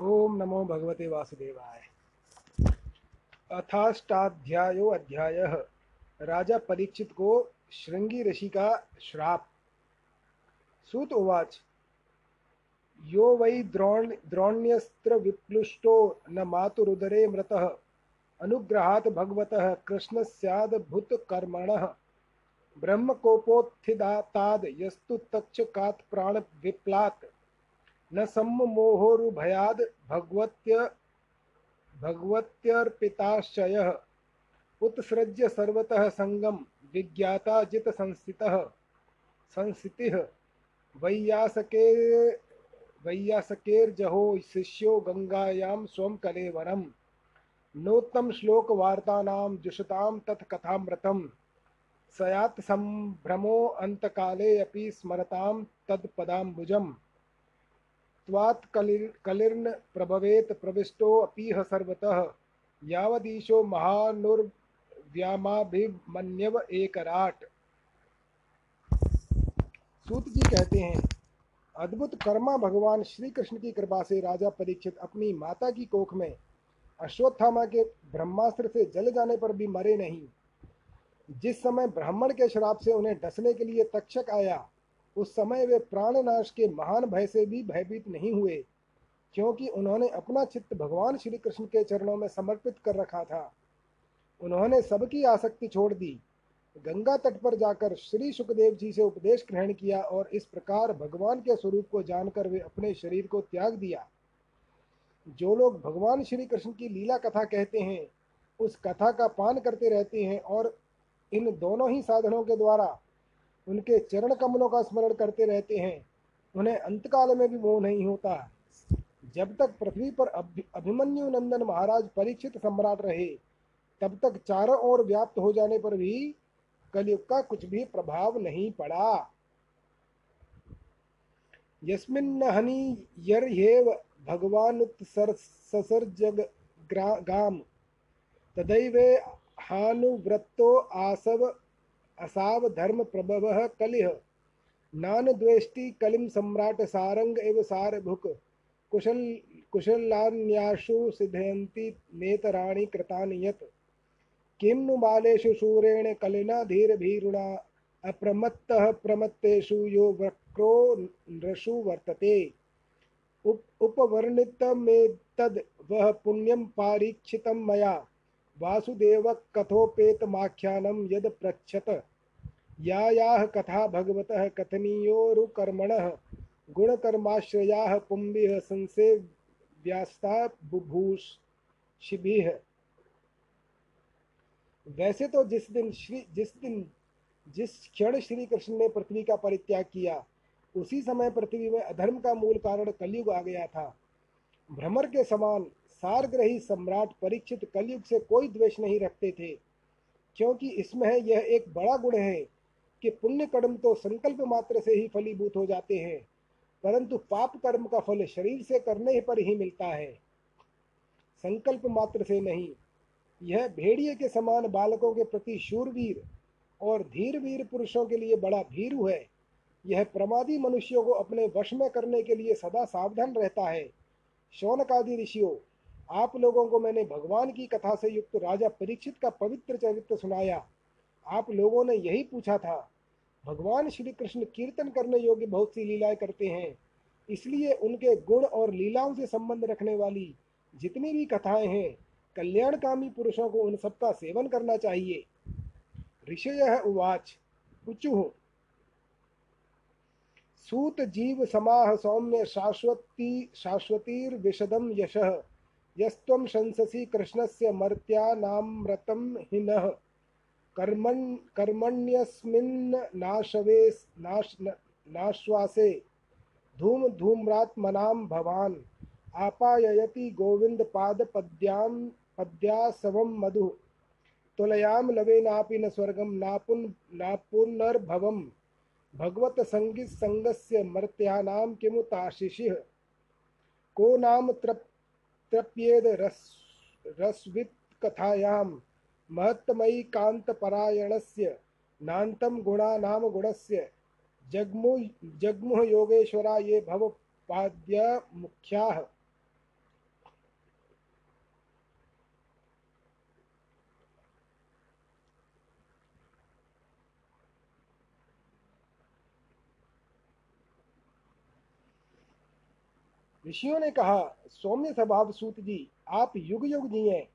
ओम नमो भगवते वासुदेवाय। अथाष्टाध्यायो अध्याय। राजा परीक्षित को श्रृंगी ऋषि का श्राप। सूत उवाच, यो वै द्रोण द्रोण्यस्त्र विप्लुष्टो न मातुरुदरे मृतः। अनुग्रहात् भगवतः कृष्णस्याद्भुतकर्मणः ब्रह्मकोपोत्थिदाताद् यस्तु तक्षकात् प्राणविप्लात् न सम्मोहोरुभयाद् भगवत्य, भगवत्यर्पिताश्चयः। उत्सृज्य सर्वतः संगम, विज्ञाता जित संस्थितः। संस्थितिः, वैयासके, वैयासकेर्जहो शिष्यो गंगायां स्वं कलेवरम् नोत्तम वार्तानां जुषतां तत्कथामृतं सयात् संभ्रमो अन्तकाले अपि स्मरतां तत्पदाम्बुजम्। त्वात् कलिर्न प्रभवेत प्रविष्टो अपीह सर्वतः। यावदीशो महानुर्व्यामाभिमन्यव एकराट। सूत जी कहते हैं, अद्भुत कर्मा भगवान श्री कृष्ण की कृपा से राजा परीक्षित अपनी माता की कोख में अश्वत्थामा के ब्रह्मास्त्र से जल जाने पर भी मरे नहीं। जिस समय ब्राह्मण के श्राप से उन्हें डसने के लिए तक्षक आया उस समय वे प्राणनाश के महान भय से भी भयभीत नहीं हुए, क्योंकि उन्होंने अपना चित्त भगवान श्री कृष्ण के चरणों में समर्पित कर रखा था। उन्होंने सबकी आसक्ति छोड़ दी। गंगा तट पर जाकर श्री सुखदेव जी से उपदेश ग्रहण किया और इस प्रकार भगवान के स्वरूप को जानकर वे अपने शरीर को त्याग दिया। जो लोग भगवान श्री कृष्ण की लीला कथा कहते हैं, उस कथा का पान करते रहते हैं और इन दोनों ही साधनों के द्वारा उनके चरण कमलों का स्मरण करते रहते हैं। उन्हें अंतकाल में भी मोह नहीं होता। जब तक पृथ्वी पर अभिमन्यु नंदन महाराज परीक्षित सम्राट रहे, तब तक चारों ओर व्याप्त हो जाने पर भी कलयुग का कुछ भी प्रभाव नहीं पड़ा। यस्मिन्नहनि यर्ह्येव भगवानुत्सर्जग गाम, तदैवे हानुव्रतो आसव असाव धर्म प्रभव कलिह। नान द्वेष्टि कलिम सम्राट सारंग एव सारभुक। कुशल कुशलान्याशु सिद्धयन्ति नेतराणि कृतानि यत्। किं नु बालेषु शूरेण कलिना धीरभीरुणा, अप्रमत्तः प्रमत्तेषु यो वक्रो नृषु वर्तते। उप उपवर्णितमेतद् वह पुण्यं पारीक्षितं मया। वासुदेव कथोपेतमाख्यानं यद पृच्छत। या याः कथा भगवतः कथनीयोरुकर्मणः, गुणकर्माश्रयाः पुंभिः संसेव्यास्ता बुभूषिभिः। वैसे तो जिस दिन श्री, जिस दिन, जिस क्षण श्री कृष्ण ने पृथ्वी का परित्याग किया, उसी समय पृथ्वी में अधर्म का मूल कारण कलयुग आ गया था। भ्रमर के समान सारग्रही सम्राट परीक्षित कलयुग से कोई द्वेष नहीं रखते थे, क्योंकि इसमें यह एक बड़ा गुण है कि पुण्य कर्म तो संकल्प मात्र से ही फलीभूत हो जाते हैं, परंतु पाप कर्म का फल शरीर से करने पर ही मिलता है। संकल्प मात्र से नहीं, यह भेड़िए के समान बालकों के प्रति शूरवीर और धीर वीर पुरुषों के लिए बड़ा भीरु है। यह प्रमादी मनुष्यों को अपने वश में करने के लिए सदा सावधान रहता है। शौनकादि ऋषियों, आप लोगों को मैंने भगवान की कथा से युक्त राजा परीक्षित का पवित्र चरित्र सुनाया। आप लोगों ने यही पूछा था, भगवान श्री कृष्ण कीर्तन करने योग्य बहुत सी लीलाएँ करते हैं, इसलिए उनके गुण और लीलाओं से संबंध रखने वाली जितनी भी कथाएँ हैं, कल्याणकामी पुरुषों को उन सबका सेवन करना चाहिए। ऋषय उवाच उचुह सूत जीव समाह सौम्य शाश्वती शाश्वतीर्विशदम यशः, यस्त्वं शंससि कृष्णस्य मर्त्यानामृतं हिनः। कर्मण् कर्मण्यस्मिन्नाशवे नाश नाश्वासे। धूम धूम्रात्मनां भवान्। आपाययति गोविन्दपादपद्यां पद्यासवं मधु। तुलयां लवेनापि न स्वर्गं, नापुन् नापुनर्भवं भगवतसङ्गीतसङ्गस्य मर्त्यानां किमुताशिषिः? को नाम तृप् तृप्येद रस रसवित् कथायां महत्तमयी कान्तपरायणस्य, नान्तं गुणानाम गुणस्य। जगमु जगमु योगेश्वरा ये भवपाद्य मुख्या ऋषियों ने कहा, सौम्य स्वभाव सूत जी, आप युग युग जिये।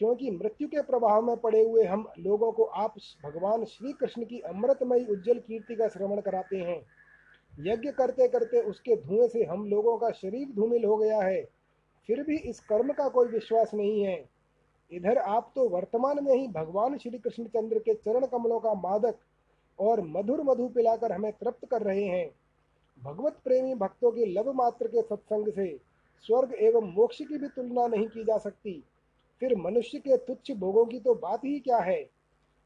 क्योंकि मृत्यु के प्रभाव में पड़े हुए हम लोगों को आप भगवान श्री कृष्ण की अमृतमयी उज्जवल कीर्ति का श्रवण कराते हैं। यज्ञ करते करते उसके धुएँ से हम लोगों का शरीर धूमिल हो गया है। फिर भी इस कर्म का कोई विश्वास नहीं है। इधर आप तो वर्तमान में ही भगवान श्री कृष्णचंद्र के चरण कमलों का मादक और मधुर मधु पिलाकर हमें तृप्त कर रहे हैं। भगवत प्रेमी भक्तों के लव मात्र के सत्संग से स्वर्ग एवं मोक्ष की भी तुलना नहीं की जा सकती। फिर मनुष्य के तुच्छ भोगों की तो बात ही क्या है?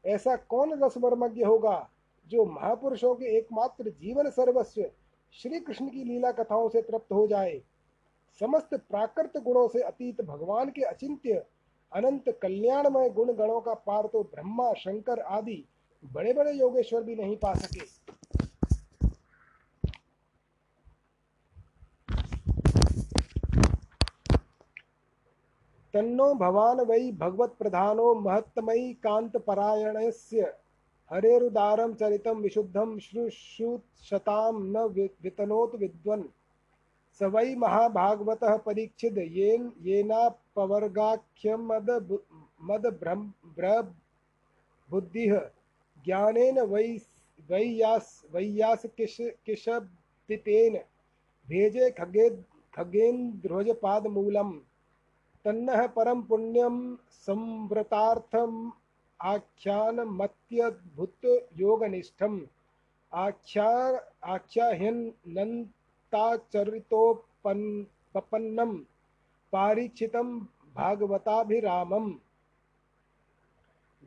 ऐसा कौन रसमर्मज्ञ होगा जो महापुरुषों के एकमात्र जीवन सर्वस्व श्री कृष्ण की लीला कथाओं से तृप्त हो जाए? समस्त प्राकृत गुणों से अतीत भगवान के अचिंत्य, अनंत कल्याणमय गुण गणों का पार तो ब्रह्मा, शंकर आदि बड़े बड़े योगेश्वर भी नहीं पा सके। तन्नो भवान वै भगवत प्रधानो महत्तमयी कांत परायणस्य हरेरुदारम चरितम विशुद्धम श्रुश्रुतशतां न वितनोत विद्वन्। स वै महाभागवत परीक्षित येन येनापवर्गाख्यमद मद बुद्धिः। ज्ञानेन वै वैयास वैयास किश किशब्दितेन। भेजे खगे खगेन्द्रोजपादमूलम्। तन्नः परम पुण्यम संव्रतार्थम आख्यानमत्यद्भुत योगनिष्ठम आख्या आख्याह्यनन्त ताचरितोपन्नम पारीक्षितम भागवताभिरामम।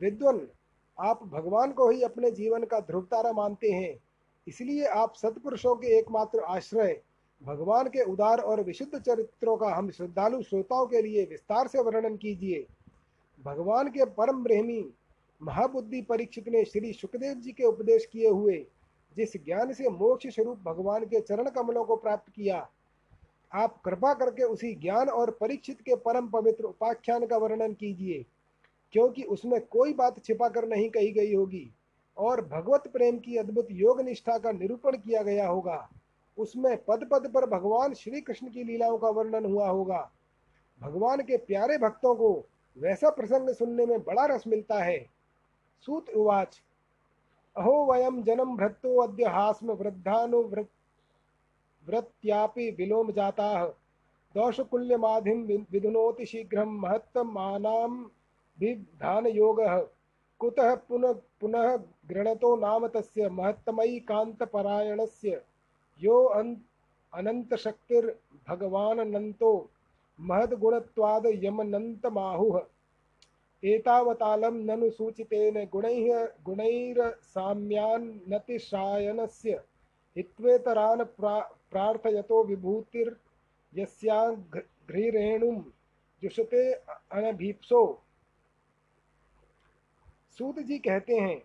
विद्वन, आप भगवान को ही अपने जीवन का ध्रुवतारा मानते हैं, इसलिए आप सत्पुरुषों के एकमात्र आश्रय भगवान के उदार और विशुद्ध चरित्रों का हम श्रद्धालु श्रोताओं के लिए विस्तार से वर्णन कीजिए। भगवान के परम प्रेमी महाबुद्धि परीक्षित ने श्री सुखदेव जी के उपदेश किए हुए, जिस ज्ञान से मोक्ष स्वरूप भगवान के चरण कमलों को प्राप्त किया, आप कृपा करके उसी ज्ञान और परीक्षित के परम पवित्र उपाख्यान का वर्णन कीजिए, क्योंकि उसमें कोई बात छिपा कर नहीं कही गई होगी, और भगवत प्रेम की अद्भुत योग निष्ठा का निरूपण किया गया होगा। उसमें पद पद पर भगवान श्री कृष्ण की लीलाओं का वर्णन हुआ होगा। भगवान के प्यारे भक्तों को वैसा प्रसंग सुनने में बड़ा रस मिलता है। सूत उवाच, अहो वयम जन्म भ्रतो अद्य हास्म वृद्धानुवृत्त्यापि विलोम जाताः। दोषकुल्यमाधिं विधुनोति शीघ्रं महत्तमानां भिधानयोगः कुतः पुनः पुनः गृणतो नाम तस्य महत्तमयी कान्तपरायणस्य यो अनन्तशक्तिर्भगवानन्तो महद्गुणत्वाद् यमनन्तमाहुः एतावतालं ननु सूचितेन गुणैः गुणैरसाम्यान्नतिशायनस्य हित्वेतरान् प्रा प्रार्थयतो विभूतिर्यस्याघ्रिरेणुं जुषते अनभीप्सो। सूत जी कहते हैं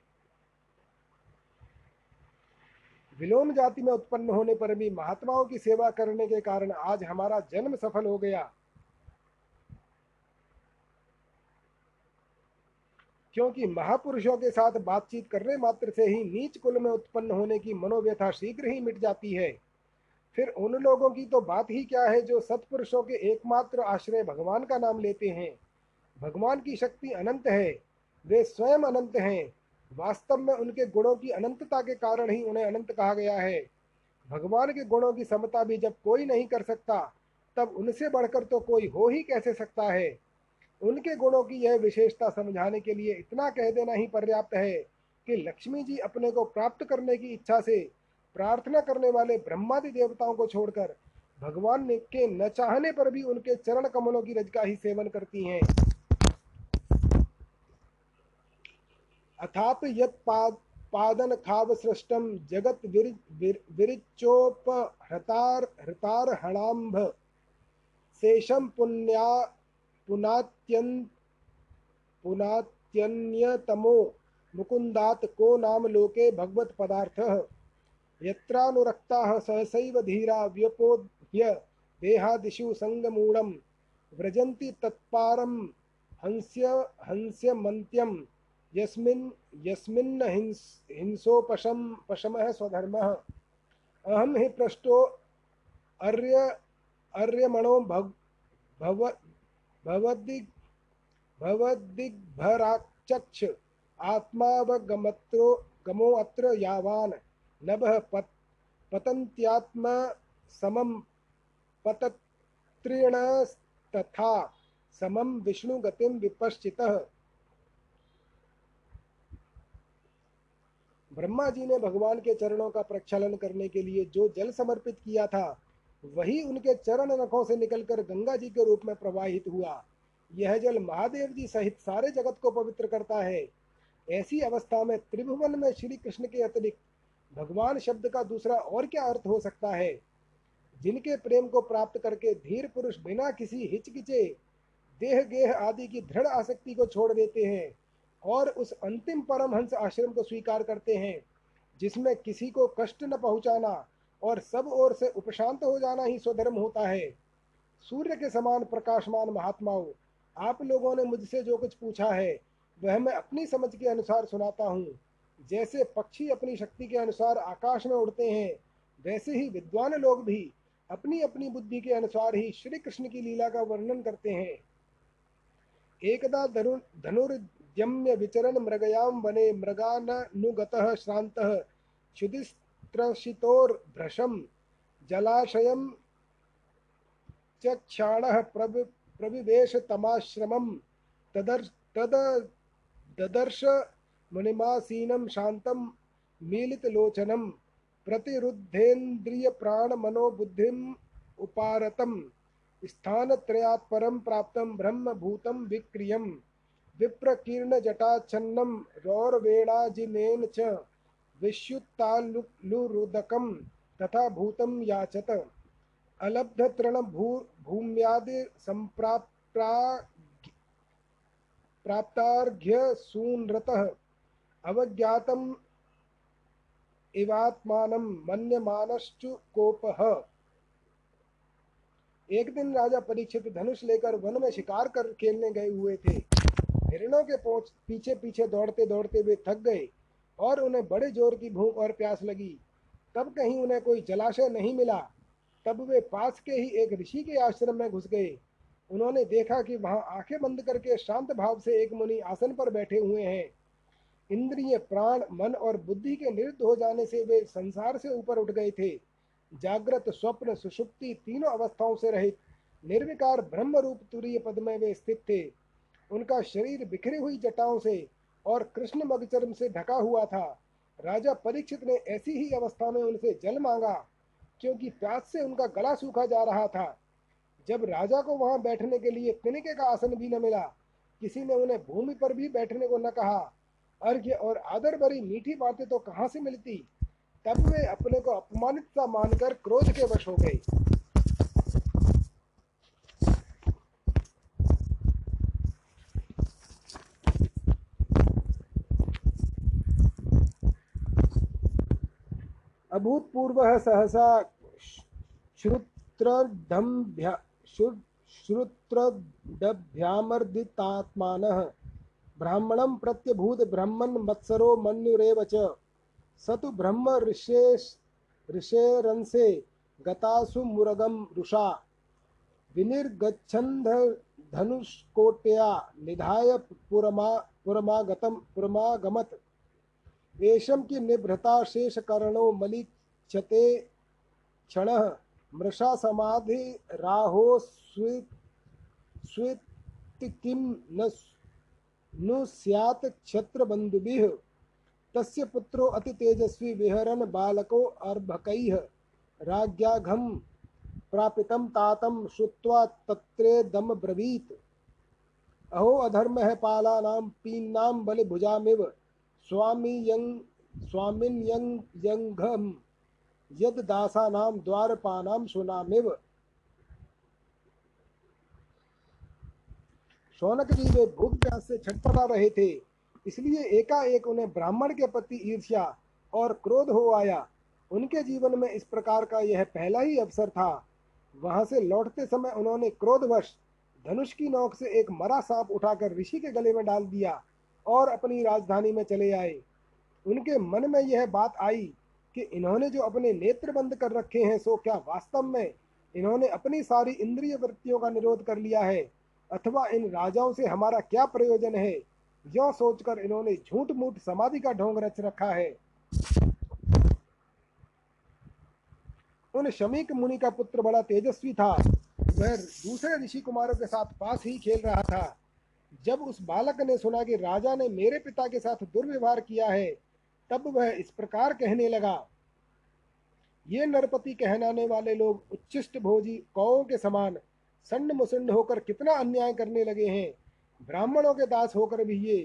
विलोम जाति में उत्पन्न होने पर भी महात्माओं की सेवा करने के कारण आज हमारा जन्म सफल हो गया। क्योंकि महापुरुषों के साथ बातचीत करने मात्र से ही नीच कुल में उत्पन्न होने की मनोव्यथा शीघ्र ही मिट जाती है। फिर उन लोगों की तो बात ही क्या है जो सत्पुरुषों के एकमात्र आश्रय भगवान का नाम लेते हैं? भगवान की शक्ति अनंत है, वे स्वयं अनंत हैं। वास्तव में उनके गुणों की अनंतता के कारण ही उन्हें अनंत कहा गया है। भगवान के गुणों की समता भी जब कोई नहीं कर सकता, तब उनसे बढ़कर तो कोई हो ही कैसे सकता है? उनके गुणों की यह विशेषता समझाने के लिए इतना कह देना ही पर्याप्त है कि लक्ष्मी जी अपने को प्राप्त करने की इच्छा से प्रार्थना करने वाले ब्रह्मादि देवताओं को छोड़कर भगवान के न चाहने पर भी उनके चरण कमलों की रज का ही सेवन करती हैं। अथाप यत पाद पादन खाव सृष्टम जगत विरिचोप हृतार हृतार शेषम पुण्या, पुनात्यन मुकुंदात को नाम लोके भगवत पदार्थ यत्रानुरक्ताः सहसैव धीरा व्यपोध्य देहादिषु संगमूढ़ व्रजन्ति तत्पारं हंस्य हंस्यमन्त्यं यस्मिन् यस्मिन्न हिंस, हिंसोपशम, पशमः स्वधर्मः। अहम हि पृष्ठो अर्य, अर्यमणो भव भव, भवदिग भवदिग्भराचक्ष आत्मावगमत्रो, गमो अत्र यावान। नभः पत, पतन्त्यात्म समम पतत्रिणस्तथा समम विष्णु गतिम विपश्चितः। ब्रह्मा जी ने भगवान के चरणों का प्रक्षालन करने के लिए जो जल समर्पित किया था, वही उनके चरण नखों से निकलकर गंगा जी के रूप में प्रवाहित हुआ। यह जल महादेव जी सहित सारे जगत को पवित्र करता है। ऐसी अवस्था में त्रिभुवन में श्री कृष्ण के अतिरिक्त भगवान शब्द का दूसरा और क्या अर्थ हो सकता है? जिनके प्रेम को प्राप्त करके धीर पुरुष बिना किसी हिचकिचे देह गेह आदि की दृढ़ आसक्ति को छोड़ देते हैं और उस अंतिम परमहंस आश्रम को स्वीकार करते हैं, जिसमें किसी को कष्ट न पहुंचाना और सब ओर से उपशांत हो जाना ही स्वधर्म होता है। सूर्य के समान प्रकाशमान महात्माओं, आप लोगों ने मुझसे जो कुछ पूछा है, वह मैं अपनी समझ के अनुसार सुनाता हूँ। जैसे पक्षी अपनी शक्ति के अनुसार आकाश में उड़ते हैं, वैसे ही विद्वान लोग भी अपनी अपनी बुद्धि के अनुसार ही श्री कृष्ण की लीला का वर्णन करते हैं। एकदा धनुर्जम्य विचरण मृगयाम वने मृगानुगतः श्रान्तः। क्षुदिस्त्रशितोर्भ्रशं जलाशयं च क्षाणः प्रविवेश तमाश्रमं तदर्, तद, ददर्श मुनिमासीनं शान्तं मीलितलोचनं, प्रतिरुद्धेन्द्रियप्राणमनोबुद्धिम् उपारतं स्थानत्रयात् परं प्राप्तं विक्रियं विप्रकीर्णजटाच्छन्नं रौरवेणाजिनेन च विश्युत्तालुरुदकं तथा भूतं याचत। अलब्धतृणभू भूम्यादिसम्प्राप्ता प्राप्तार्घ्यसूनृतः अवज्ञातम् इवात्मानं मन्यमानश्चु कोपः। एक दिन राजा परीक्षित धनुष लेकर वन में शिकार कर खेलने गए हुए थे। हिरणों के पीछे पीछे दौड़ते दौड़ते वे थक गए और उन्हें बड़े ज़ोर की भूख और प्यास लगी। तब कहीं उन्हें कोई जलाशय नहीं मिला। तब वे पास के ही एक ऋषि के आश्रम में घुस गए। उन्होंने देखा कि वहाँ आँखें बंद करके शांत भाव से एक मुनि आसन पर बैठे हुए हैं। इंद्रिय, प्राण, मन और बुद्धि के निरुद्ध हो जाने से वे संसार से ऊपर उठ गए थे। जागृत, स्वप्न, सुषुप्ति तीनों अवस्थाओं से रहित, निर्विकार ब्रह्म रूप तुरीय पद में वे स्थित थे। उनका शरीर बिखरी हुई जटाओं से और कृष्ण मगचर्म से ढका हुआ था। राजा परीक्षित ने ऐसी ही अवस्था में उनसे जल मांगा, क्योंकि प्यास से उनका गला सूखा जा रहा था। जब राजा को वहाँ बैठने के लिए तिनके का आसन भी न मिला, किसी ने उन्हें भूमि पर भी बैठने को न कहा। अर्घ्य और आदर भरी मीठी बातें तो कहाँ से मिलती? तब वे अपने को अपमानित सा मानकर क्रोध के वश हो गए। अभूतपूर्व सहसा श्रुत्रदम्भ्या ब्राह्मणं प्रत्यभूत ब्रह्मन् मत्सरो मन्युरेव च। स तु ब्रह्म ऋषेरंसे गतासु मुरगम रुषा निधाय पुरमा एषम की निभृता शेषकर्णो मलिक्षते क्षण मृषा समाधि राहो स्वित स्वित किम न नु स्यात् क्षत्र बंधुभिः तस्य पुत्रो अति तेजस्वी विहरन बालको अर्भकैः। राज्ञाघम प्रापितम तातम श्रुत्वा तत्रेदम ब्रवीत। अहो अधर्म है पालानाम पीनाम बलिभुजामिव। स्वामी यंग स्वामिन यंग यंघम यद दासानाम द्वारपानाम सुनामिव। शौनक जी वे भूख प्यास से छटपटा रहे थे, इसलिए एकाएक उन्हें ब्राह्मण के प्रति ईर्ष्या और क्रोध हो आया। उनके जीवन में इस प्रकार का यह पहला ही अवसर था। वहाँ से लौटते समय उन्होंने क्रोधवश धनुष की नोक से एक मरा सांप उठाकर ऋषि के गले में डाल दिया और अपनी राजधानी में चले आए। उनके मन में यह बात आई कि इन्होंने जो अपने नेत्र बंद कर रखे हैं, सो क्या वास्तव में इन्होंने अपनी सारी इंद्रिय वृत्तियों का निरोध कर लिया है? अथवा इन राजाओं से हमारा क्या प्रयोजन है? यह सोचकर इन्होंने झूठ मूठ समाधि का ढोंग रच रखा है। उन शमीक मुनि का पुत्र बड़ा तेजस्वी था। वह दूसरे ऋषि कुमारों के साथ पास ही खेल रहा था। जब उस बालक ने सुना कि राजा ने मेरे पिता के साथ दुर्व्यवहार किया है तब वह इस प्रकार कहने लगा, ये नरपति कहनाने वाले लोग उच्चिष्ट भोजी कौ के समान सन्न मुसंड होकर कितना अन्याय करने लगे हैं। ब्राह्मणों के दास होकर भी ये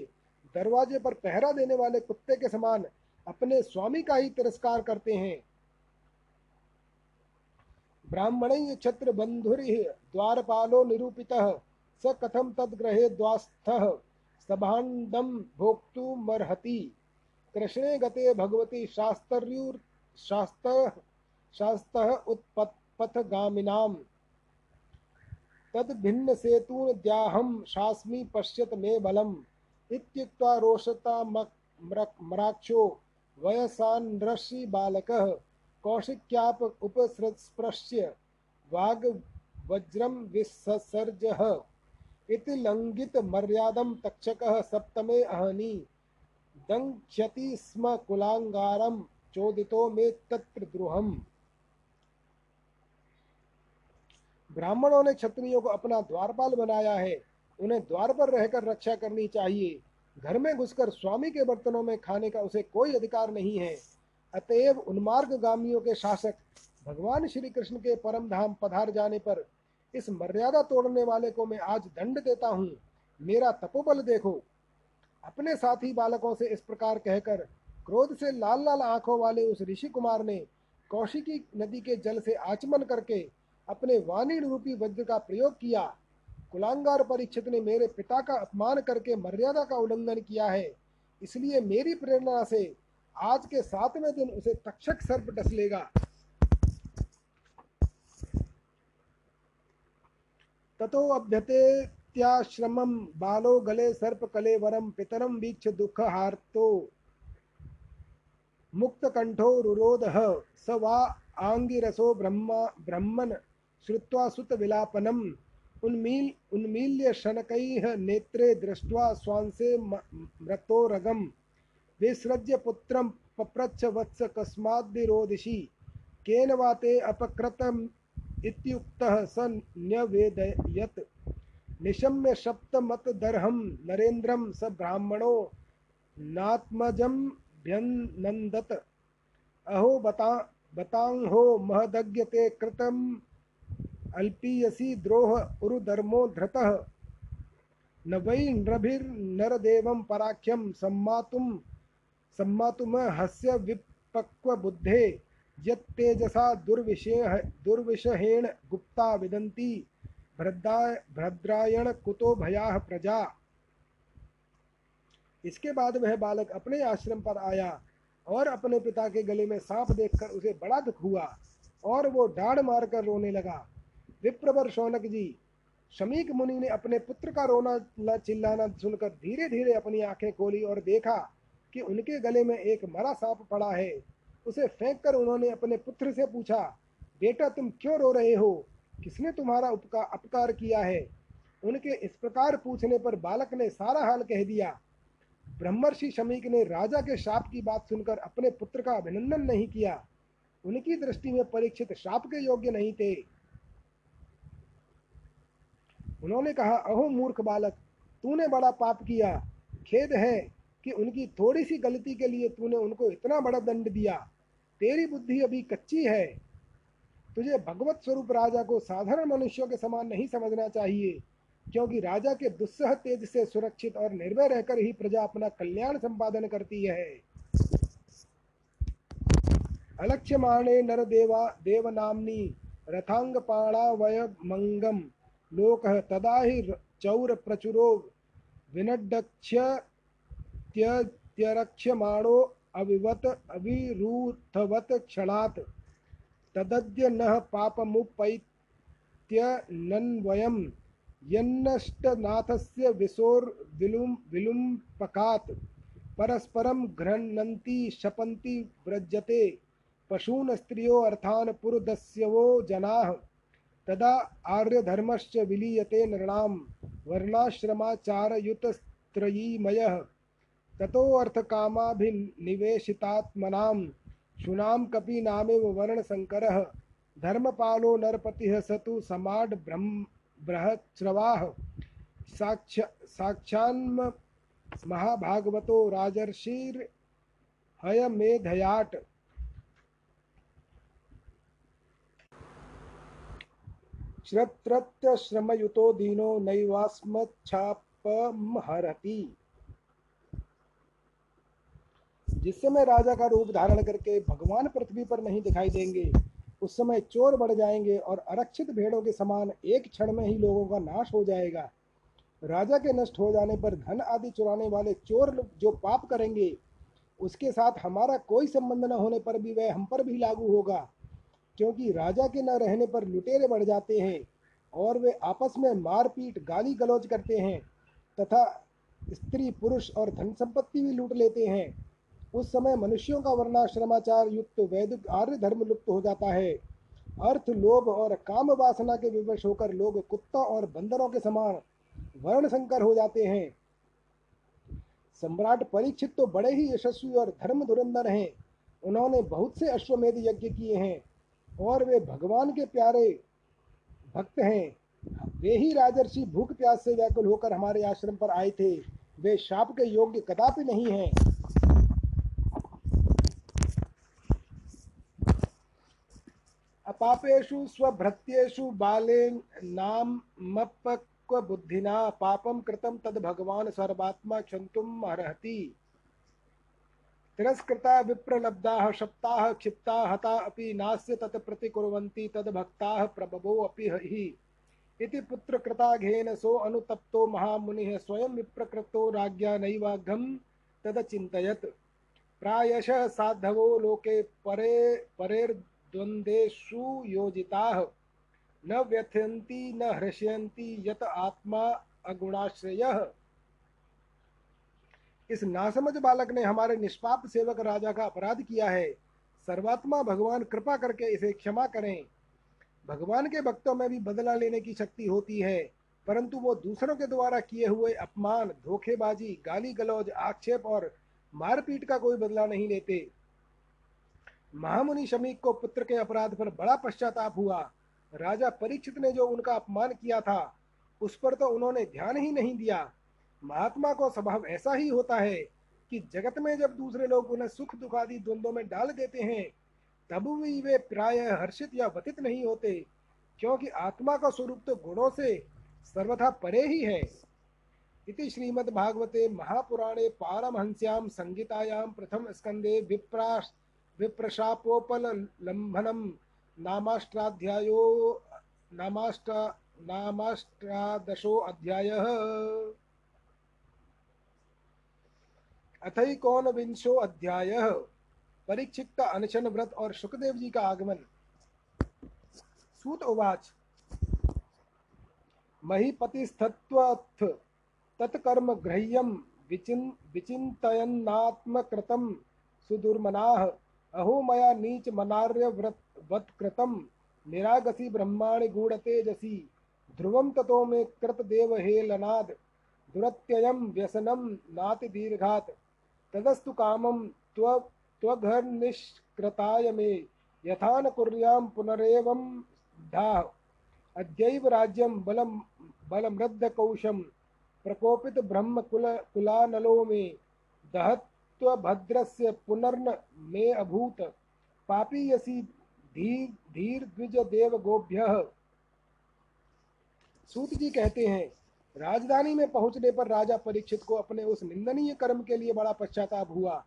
दरवाजे पर पहरा देने वाले कुत्ते के समान अपने स्वामी का ही तिरस्कार करते हैं। ब्राह्मण छत्र बंधुर द्वारपालो निरूपित स कथम तद्ग्रहे द्वास्थ सभाण्डम भोक्तुमर्हति। कृष्णे गते भगवती शास्त्र्यूर शास्त्र शास्त्र उत्पत्पथगामिनाम् तद भिन्न सेतून द्याहम शास्मी पश्यत मे बलम। इत्युक्त्वा रोषता मराक्षो वयसानृषि बालकः कौशिक्याप उपस्पृश्य वाग वज्रम विससर्जः। इति लंघित मर्यादम तक्षकः सप्तमे अहनि। दंक्षति स्म कुलांगारम चोदितो मे तत्र द्रुहम। ब्राह्मणों ने क्षत्रियों को अपना द्वारपाल बनाया है। उन्हें द्वार पर रहकर रक्षा करनी चाहिए। घर में घुसकर स्वामी के बर्तनों में खाने का उसे कोई अधिकार नहीं है। अतएव उन्मार्ग गामियों के शासक भगवान श्री कृष्ण के परम धाम पधार जाने पर इस मर्यादा तोड़ने वाले को मैं आज दंड देता हूँ। मेरा तपोबल देखो। अपने साथी बालकों से इस प्रकार कहकर क्रोध से लाल लाल आँखों वाले उस ऋषि कुमार ने कौशिकी नदी के जल से आचमन करके अपने वाणी रूपी वज्र का प्रयोग किया। कुलांगार परीक्षित ने मेरे पिता का अपमान करके मर्यादा का उल्लंघन किया है। इसलिए मेरी प्रेरणा से आज के सातवें दिन उसे तक्षक सर्प डस लेगा ततो अभ्यते त्याश्रमम बालो गले सर्प कले वरम पितरम वीक्ष दुख हार्तो मुक्त कंठो रुरोध, स वा आंगिरसो ब्रह्मा, ब्रह्मन श्रुत्वा सुतविलापनम् उन्मील उन्मील्य शनकैः नेत्रे दृष्ट्वा स्वांसे मृतोरगम्। विसृज्य पुत्रं पप्रच्छ वत्स कस्माद्दिरोदिषि केन वा ते इत्युक्तः स न्यवेदयत्। निशम्य सप्तमतदर्हं नरेन्द्रं स ब्राह्मणो नात्मजं व्यनन्दत अहो बता, बतांहो महदज्ञते कृतम् अल्पीयसी द्रोह उरुधर्मो धृतः। न वै नरभिर्नरदेवं पराख्यं सम्मातुं, सम्मातुम हस्य विपक्वबुद्धे यत्तेजसा दुर्विषेह दुर्विषहेण गुप्ता विदन्ति। भद्राय भद्रायण कुतो भयाः प्रजा। इसके बाद वह बालक अपने आश्रम पर आया और अपने पिता के गले में सांप देखकर उसे बड़ा दुख हुआ और वो डाढ़ मारकर रोने लगा। विप्रवर शौनक जी, शमीक मुनि ने अपने पुत्र का रोना चिल्लाना सुनकर धीरे धीरे अपनी आँखें खोली और देखा कि उनके गले में एक मरा सांप पड़ा है। उसे फेंक कर उन्होंने अपने पुत्र से पूछा, बेटा, तुम क्यों रो रहे हो? किसने तुम्हारा उपकार अपकार किया है? उनके इस प्रकार पूछने पर बालक ने सारा हाल कह दिया। ब्रह्मर्षि शमीक ने राजा के शाप की बात सुनकर अपने पुत्र का अभिनंदन नहीं किया। उनकी दृष्टि में परीक्षित शाप के योग्य नहीं थे। उन्होंने कहा, अहो मूर्ख बालक, तूने बड़ा पाप किया। खेद है कि उनकी थोड़ी सी गलती के लिए तूने उनको इतना बड़ा दंड दिया। तेरी बुद्धि अभी कच्ची है। तुझे भगवत स्वरूप राजा को साधारण मनुष्यों के समान नहीं समझना चाहिए, क्योंकि राजा के दुस्सह तेज से सुरक्षित और निर्भय रहकर ही प्रजा अपना कल्याण संपादन करती है। अलक्ष्यमाणे नर देवा देवनाम्नी रथांगपाणा वय मंगम लोक तदा ही चौर प्रचुरो विनड्डक्ष्यत्यरक्ष्यमाणो अविवत अविरूथवत क्षणात् तदद्य न पापमुपैत्यनन्वयं यन्नष्टनाथस्य विसोर्विलुं विलुम्पकात्। परस्परं घृण्णन्ति शपन्ति व्रजते पशून् स्त्रियो अर्थान् पुरुदस्यवो जनाः। तदा आर्यधर्मश्च विलीयते नृणां वर्णाश्रमाचारयुतस्त्रयीमयः। ततोऽर्थकामाभिनिवेशितात्मनां शुनां कपीनामेव वर्णशङ्करः धर्मपालो नरपतिः स तु समाड् ब्रह्म बृहच्छ्रवाः साक्ष महाभागवतो राजर्षिर्हयमेधयाट् श्रत्रत्यश्रमयुतो दीनो नैवास्मच्छापमहरति। जिस समय राजा का रूप धारण करके भगवान पृथ्वी पर नहीं दिखाई देंगे, उस समय चोर बढ़ जाएँगे और अरक्षित भेड़ों के समान एक क्षण में ही लोगों का नाश हो जाएगा। राजा के नष्ट हो जाने पर धन आदि चुराने वाले चोर जो पाप करेंगे, उसके साथ हमारा कोई संबंध न होने पर भी वह हम पर भी लागू होगा। क्योंकि राजा के न रहने पर लुटेरे बढ़ जाते हैं और वे आपस में मारपीट गाली गलौज करते हैं, तथा स्त्री, पुरुष और धन संपत्ति भी लूट लेते हैं। उस समय मनुष्यों का वर्णाश्रमाचार युक्त वैदिक आर्य धर्म लुप्त हो जाता है। अर्थ, लोभ और काम वासना के विवश होकर लोग कुत्तों और बंदरों के समान वर्ण संकर हो जाते हैं। सम्राट परीक्षित तो बड़े ही यशस्वी और धर्म धुरंधर हैं। उन्होंने बहुत से अश्वमेध यज्ञ किए हैं और वे भगवान के प्यारे भक्त हैं। वे ही राजर्षि भूख प्यास से व्याकुल होकर हमारे आश्रम पर आए थे। वे शाप के योग्य कदापि नहीं हैं। अपापेषु स्वभृत्येषु बाले नामपक बुद्धिना पापम कृतम तद भगवान सर्वात्मा क्षंतुम अर्हति। तिरस्कृता विप्रलब्धाः, शप्ताः, क्षिप्ता, हता अपि नास्य तत् प्रतिकुर्वन्ति, तद भक्ताः प्रबभो अपि हि इति पुत्रकृताघेन सो अनुतप्तो महामुनिः स्वयं विप्रकृतो राज्ञा नैवाघं तदचिन्तयत्। प्रायशः साधवो लोके परे परेर्द्वन्द्वेषु योजिताः। न व्यथयन्ति, न हृष्यन्ति यत आत्मा अगुणाश्रय। इस नासमझ बालक ने हमारे निष्पाप सेवक राजा का अपराध किया है। सर्वात्मा भगवान कृपा करके इसे क्षमा करें। भगवान के भक्तों में भी बदला लेने की शक्ति होती है, परंतु वो दूसरों के द्वारा किए हुए अपमान, धोखेबाजी गाली गलौज आक्षेप और मारपीट का कोई बदला नहीं लेते। महामुनि शमीक को पुत्र के अपराध पर बड़ा पश्चाताप हुआ। राजा परीक्षित ने जो उनका अपमान किया था, उस पर तो उन्होंने ध्यान ही नहीं दिया। महात्मा को स्वभाव ऐसा ही होता है कि जगत में जब दूसरे लोग उन्हें सुख दुख आदि द्वंद्वों में डाल देते हैं, तब भी वे प्राय हर्षित या व्यतीत नहीं होते, क्योंकि आत्मा का स्वरूप तो गुणों से सर्वथा परे ही है। इति श्रीमद्भागवते महापुराणे पारमहंस्यां संगीतायां प्रथम स्कंदे विप्राश विप्रशापोपलम्भनम नामाष्टाध्यायो, नामाष्ट नामाष्टादशो अध्यायः अथैकोनविंशो अध्यायः। परीक्षित का अनशन व्रत और सुखदेव जी का आगमन। सूत उवाच। महीपतिस्थत्वथ तत्कर्म ग्रह्यम विचिन विचिन्तयन्नात्मकृतं सुदुर्मनाः। अहो मया नीच मनार्य व्रत वत्कृतं निरागसी ब्रह्माणि गूढ़तेजसी। ध्रुवं ततो मे कृतदेवहेलनाद् दुरत्ययं व्यसनं नाति दीर्घात्। तदस्तु कामं त्व त्वघर्निष्कृताय मे। यथा न कुर्यां पुनरेवं धाः अद्यैव राज्यं बलं बलमृद्धकौशं। प्रकोपित ब्रह्मकुल कुलानलो मे। दहत्वभद्रस्य पुनर्न मे अभूत। पापीयसी धीर धीर द्विज देव गोभ्य सूत जी कहते हैं, राजधानी में पहुँचने पर राजा परीक्षित को अपने उस निंदनीय कर्म के लिए बड़ा पश्चाताप हुआ।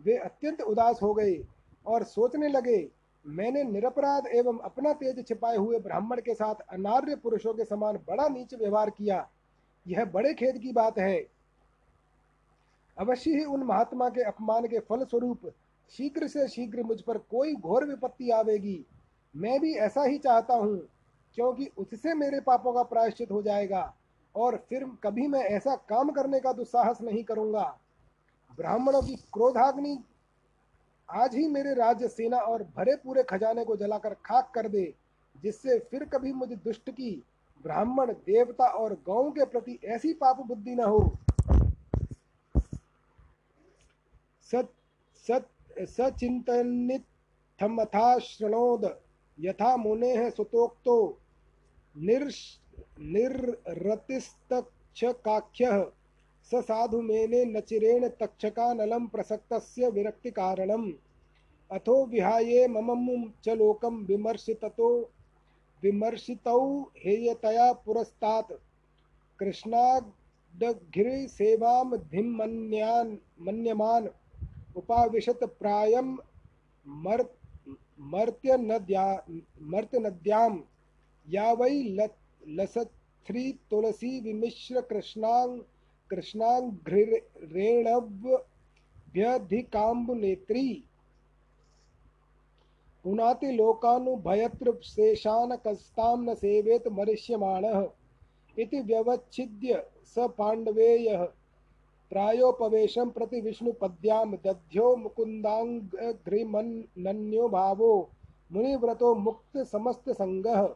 वे अत्यंत उदास हो गए और सोचने लगे, मैंने निरपराध एवं अपना तेज छिपाए हुए ब्राह्मण के साथ अनार्य पुरुषों के समान बड़ा नीच व्यवहार किया। यह बड़े खेद की बात है। अवश्य ही उन महात्मा के अपमान के फल स्वरूप शीघ्र से शीघ्र मुझ पर कोई घोर विपत्ति आवेगी। मैं भी ऐसा ही चाहता हूँ, क्योंकि उससे मेरे पापों का प्रायश्चित हो जाएगा, और फिर कभी मैं ऐसा काम करने का दुस्साहस नहीं करूँगा। ब्राह्मणों की क्रोधाग्नि आज ही मेरे राज्य सेना और भरे पूरे खजाने को जलाकर खाक कर दे, जिससे फिर कभी मुझे दुष्ट की ब्राह्मण, देवता और गौ के प्रति ऐसी पाप बुद्धि न हो। सत यथा मुनेः सुतोक्तो निर् निर्रतिस्तक्षकाख्यः। स साधु मेने नचिरेण तक्षकानलं प्रसक्तस्य विरक्तिकारणम् अथो विहाये ममं च लोकं विमर्शिततो विमर्शितौ हेयतया पुरस्तात्। कृष्णाग्डघ्रिसेवां धिमन्यान् मन्यमान्। उपाविशत प्रायं मर् मर्त्यनद्या, मर्त्यनद्यां या वै लसथ्री तुलसी विमिश्र कृष्णां कृष्णाघ्रेणव्यधिकाम्बुनेत्री पुनाति लोकानुभयत्र शेषान् कस्तां न सेवेत मरिष्यमाणः इति व्यवच्छिद्य स पाण्डवेयः। प्रायोपवेशं प्रति विष्णुपद्यां दध्यो मुकुन्दाङ्घ्रिमन्यो भावो मुनिव्रतो मुक्त समस्त संगः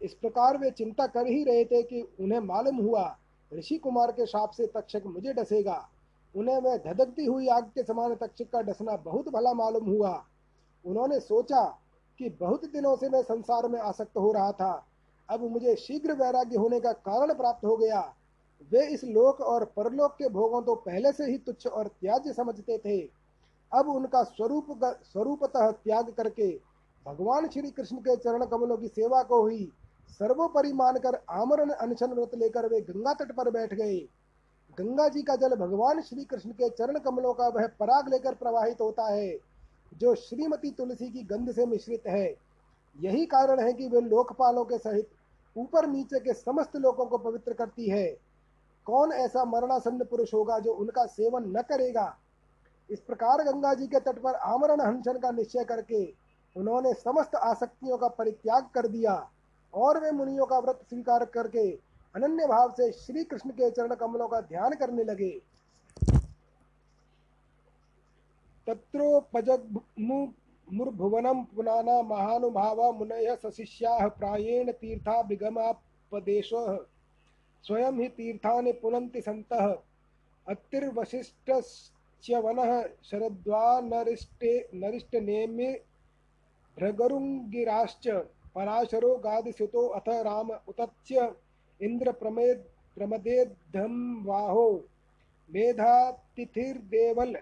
इस प्रकार वे चिंता कर ही रहे थे कि उन्हें मालूम हुआ, ऋषि कुमार के शाप से तक्षक मुझे डसेगा। उन्हें वह धधकती हुई आग के समान तक्षक का डसना बहुत भला मालूम हुआ। उन्होंने सोचा कि बहुत दिनों से मैं संसार में आसक्त हो रहा था। अब मुझे शीघ्र वैराग्य होने का कारण प्राप्त हो गया। वे इस लोक और परलोक के भोगों तो पहले से ही तुच्छ और त्याज्य समझते थे। अब उनका स्वरूप स्वरूपतः त्याग करके भगवान श्री कृष्ण के चरण कमलों की सेवा को ही सर्वोपरि मानकर आमरण अनशन व्रत लेकर वे गंगा तट पर बैठ गए। गंगा जी का जल भगवान श्री कृष्ण के चरण कमलों का वह पराग लेकर प्रवाहित होता है, जो श्रीमती तुलसी की गंध से मिश्रित है। यही कारण है कि वे लोकपालों के सहित ऊपर नीचे के समस्त लोगों को पवित्र करती है। कौन ऐसा मरणासन्न पुरुष होगा जो उनका सेवन न करेगा? इस प्रकार गंगा जी के तट पर आमरण हंसन का निश्चय करके उन्होंने समस्त आसक्तियों का परित्याग कर दिया और वे मुनियों का व्रत स्वीकार करके अनन्य भाव से श्री कृष्ण के चरण कमलों का ध्यान करने लगे। तत्रोपजग्मुर्भुवनं पुनाना महानुभावा मुनयः सशिष्याः प्रायेण तीर्थाभिगमापदेशः स्वयं ही तीर्थानि पुनन्ति सन्तः। अत्रिर्वसिष्ठश्च्यवनः शरद्वानरिष्टे नरिष्टनेमि पराशरो गादिसुतो अथ राम उतच्य इन्द्रप्रमेद प्रमदेद्धं वाहो मेधातिथिर्देवल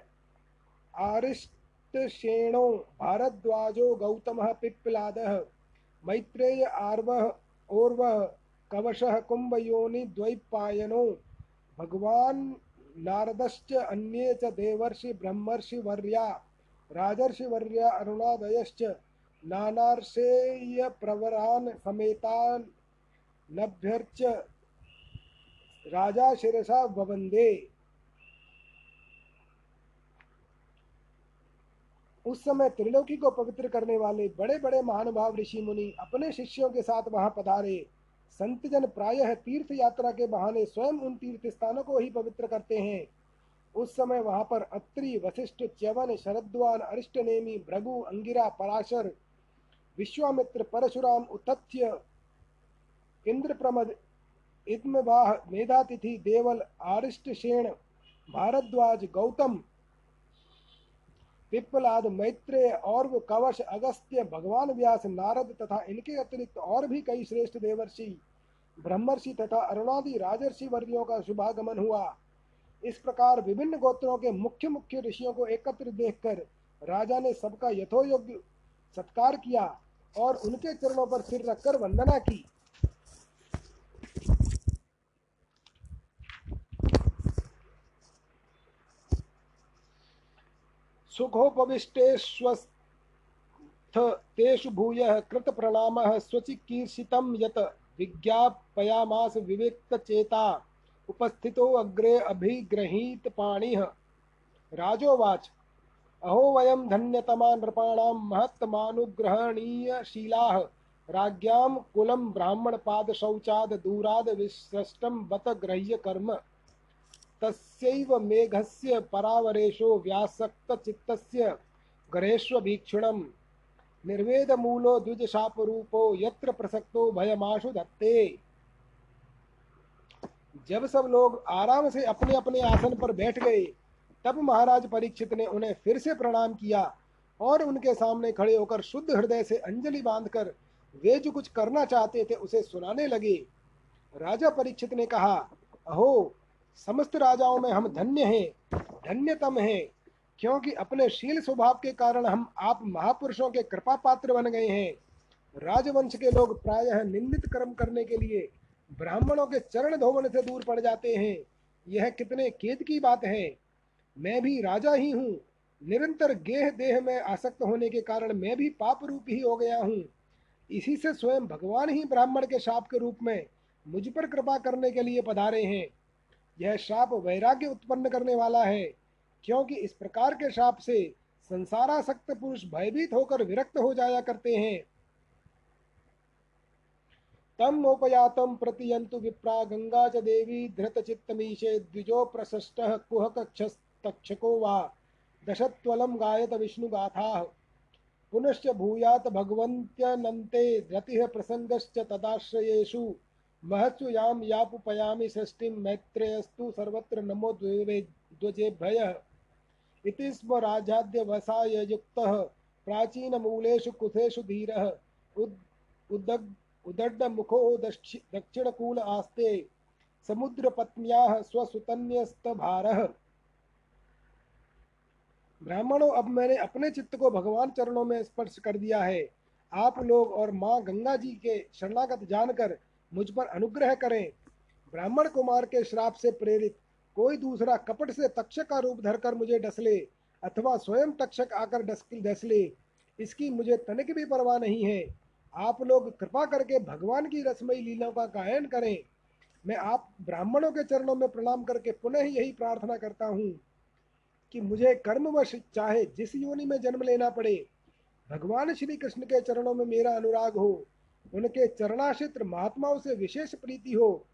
आरिष्टशेणो भारद्वाजो गौतमः पिप्पलादः मैत्रेय आर्वः, ओर्वः कवशः कुम्भयोनिद्वैपायनो भगवान् नारदश्च अन्ये च देवर्षि ब्रह्मर्षिवर्या, राजर्षिवर्या, अरुणादयश्च नानार्षेयप्रवरान् समेतान् नभ्यर्च राजा शिरसा ववंदे उस समय त्रिलोकी को पवित्र करने वाले बड़े बड़े महानुभाव ऋषि मुनि अपने शिष्यों के साथ वहाँ पधारे। संत जन प्रायः तीर्थ यात्रा के बहाने स्वयं उन तीर्थ स्थानों को ही पवित्र करते हैं। उस समय वहाँ पर अत्रि, वशिष्ठ, च्यवन, शरद्वान, अरिष्टनेमी, भृगु, अंगिरा, पराशर, विश्वामित्र, परशुराम, उतथ्य इंद्र प्रमद इद्मवाह, मेधातिथि, देवल आरिष्टशेण भारद्वाज, गौतम पिप्पलाद मैत्रेय और कवश अगस्त्य, भगवान व्यास, नारद तथा इनके अतिरिक्त और भी कई श्रेष्ठ देवर्षि, ब्रह्मर्षि तथा अरुणादि राजर्षि वर्गियों का शुभागमन हुआ। इस प्रकार विभिन्न गोत्रों के मुख्य मुख्य ऋषियों को एकत्र देखकर राजा ने सबका यथोयोग्य सत्कार किया और उनके चरणों पर सिर रखकर वंदना की। सुखोपविष्टेष्वस्थ तेषु भूयः कृतप्रणामः स्वचिकीर्षितं यत् विज्ञापयामास विवेक्तचेता उपस्थितो अग्रे अभिगृहीतपाणिः राजोवाच, अहो वयं धन्यतमा नृपाणां महत्तमानुग्रहणीयशीलाः। राज्ञां कुलं ब्राह्मणपादशौचाद् दूराद् विसृष्टं बत ग्रह्यकर्म। तस्यैव मेघस्य परावरेशो व्यासक्तचित्तस्य गरेष्वभीक्षुणम् निर्वेद मूलो द्विज रूपो यत्र प्रसक्तो भयमाशु दत्ते। जब सब लोग आराम से अपने अपने आसन पर बैठ गए, तब महाराज परीक्षित ने उन्हें फिर से प्रणाम किया और उनके सामने खड़े होकर शुद्ध हृदय से अंजलि बांधकर वे जो कुछ करना चाहते थे उसे सुनाने लगे। राजा परीक्षित ने कहा, अहो समस्त राजाओं में हम धन्य हैं, धन्यतम हैं, क्योंकि अपने शील स्वभाव के कारण हम आप महापुरुषों के कृपा पात्र बन गए हैं। राजवंश के लोग प्रायः निंदित कर्म करने के लिए ब्राह्मणों के चरण धोवन से दूर पड़ जाते हैं। यह कितने खेद की बात है। मैं भी राजा ही हूँ। निरंतर गेह देह में आसक्त होने के कारण मैं भी पाप रूप ही हो गया हूँ। इसी से स्वयं भगवान ही ब्राह्मण के शाप के रूप में मुझ पर कृपा करने के लिए पधारे हैं। यह शाप वैराग्य उत्पन्न करने वाला है, क्योंकि इस प्रकार के शाप से संसारासक्त पुरुष भयभीत होकर विरक्त हो जाया करते हैं। तम उपयातम प्रतियंतु विप्रा गंगा च देवी धृत चित्तमीशे द्विजो प्रशस्त कुह तक्षको वा दशत्वलम गायत विष्णुगाथा पुनश्च भूयात भगवन्त्यनन्ते रतिः प्रसङ्गश्च तदाश्रयेषु। महत्सु याम यापुपयामि षष्टिं मैत्रेयस्तु सर्वत्र नमो ध्वजेभ्यः इति स्म राजाद्यवसाय युक्तः प्राचीनमूलेषु कुथेषु धीरः। उद् उदग् उदड्डमुखो दक्षिणकूल आस्ते। समुद्रपत्न्याः स्वसुतन्यस्तभारः। ब्राह्मणों, अब मैंने अपने चित्त को भगवान चरणों में स्पर्श कर दिया है। आप लोग और माँ गंगा जी के शरणागत जानकर मुझ पर अनुग्रह करें। ब्राह्मण कुमार के श्राप से प्रेरित कोई दूसरा कपट से तक्षक का रूप धरकर मुझे डसले अथवा स्वयं तक्षक आकर डस ले, इसकी मुझे तनिक भी परवाह नहीं है। आप लोग कृपा करके भगवान की रसमयी लीलाओं का गायन करें। मैं आप ब्राह्मणों के चरणों में प्रणाम करके पुनः यही प्रार्थना करता हूँ कि मुझे कर्मवश चाहे जिस योनि में जन्म लेना पड़े, भगवान श्री कृष्ण के चरणों में मेरा अनुराग हो। उनके चरणाश्रित महात्माओं से विशेष प्रीति हो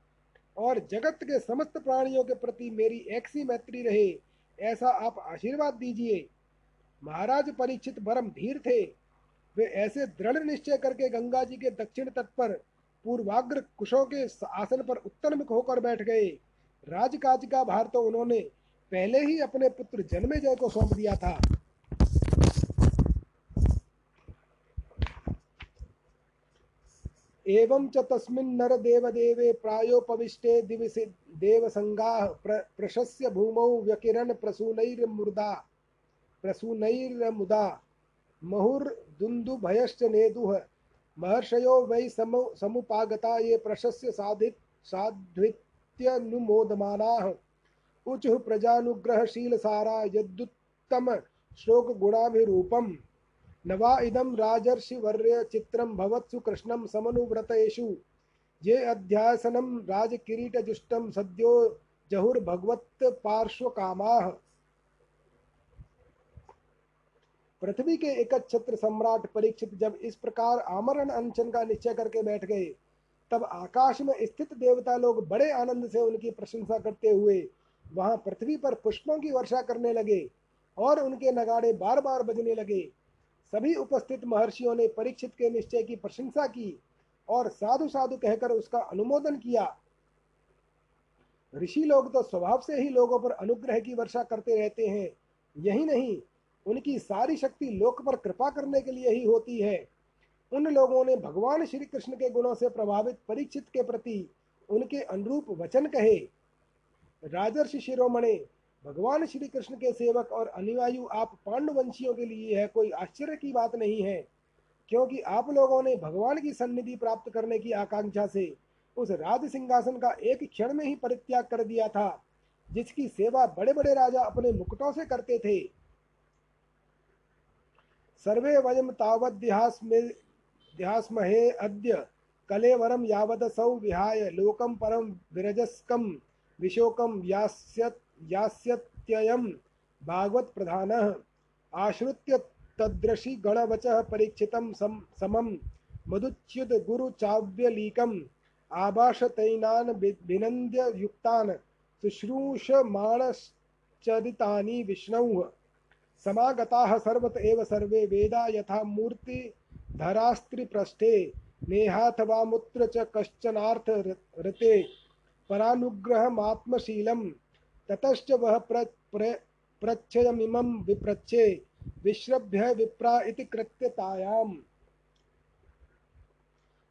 और जगत के समस्त प्राणियों के प्रति मेरी ऐसी मैत्री रहे, ऐसा आप आशीर्वाद दीजिए। महाराज परीक्षित परम धीर थे। वे ऐसे दृढ़ निश्चय करके गंगा जी के दक्षिण तट पर पूर्वाग्र कुशों के आसन पर उत्तरमुख होकर बैठ गए। राजकाज का भार तो उन्होंने पहले ही अपने पुत्र जन्मेजय को सौंप दिया था। एवं च तस्मिन् नरदेवदेवे प्रायोपविष्टे दिवसे देवसङ्गाः प्र, प्रशस्य भूमौ व्यकिरन् प्रसूनैर्मुदा प्रसूनैर्मुदा, मुहुर्दुन्दुभयश्च नेदुः महर्षयो वै समु, समुपागता ये प्रशस्य साधि साध्वित्यनुमोदमानाः। उचुः प्रजानुग्रहशीलसारा यद्युत्तम श्लोकगुणाभिरूपम्। न वा इदं राजर्षिवर्य चित्रं भवत्सु कृष्णं समनुव्रतेषु। ये अध्यासनं राजकिरीटजुष्टं सद्यो जहुर्भगवत् पार्श्वकामाः। पृथ्वी के एक छत्र सम्राट परीक्षित जब इस प्रकार आमरण अनशन का निश्चय करके बैठ गए, तब आकाश में स्थित देवता लोग बड़े आनंद से उनकी प्रशंसा करते हुए वहाँ पृथ्वी पर पुष्पों की वर्षा करने लगे और उनके नगाड़े बार बार बजने लगे। सभी उपस्थित महर्षियों ने परीक्षित के निश्चय की प्रशंसा की और साधु साधु कहकर उसका अनुमोदन किया। ऋषि लोग तो स्वभाव से ही लोगों पर अनुग्रह की वर्षा करते रहते हैं। यही नहीं, उनकी सारी शक्ति लोक पर कृपा करने के लिए ही होती है। उन लोगों ने भगवान श्री कृष्ण के गुणों से प्रभावित परीक्षित के प्रति उनके अनुरूप वचन कहे। राजर्षि शिरोमणे भगवान श्री कृष्ण के सेवक और अनुयायु आप पांडुवंशियों के लिए है, कोई आश्चर्य की बात नहीं है। क्योंकि आप लोगों ने भगवान की सन्निधि प्राप्त करने की आकांक्षा से उस राज सिंहासन का एक क्षण में ही परित्याग कर दिया था, जिसकी सेवा बड़े बड़े राजा अपने मुकुटों से करते थे। सर्वे वयम तावद्यास्महे अद्य कलेवरम यावदसौ विहाय लोकम परम विरजस्कम विशोकम यास्यत् यास्यत्ययं भागवत प्रधान आश्रित्य तदृशी गणवचः परीक्षितं सम समं मधुच्युत गुरुचाव्यलीकम् आभाषतैनान् भिनन्द्य युक्तान् शुश्रूषमाणश्चरितानि विष्णुः। समागताः सर्वत एव सर्वे वेदा यथा मूर्ति धरास्त्रिपृष्ठे नेहाथवामुत्र च कश्चनार्थ रते परानुग्रहमात्मशीलं ततश्च वह प्र, प्र, विप्रच्छे विश्रभ्य विप्रा इति कृत्यतायाम।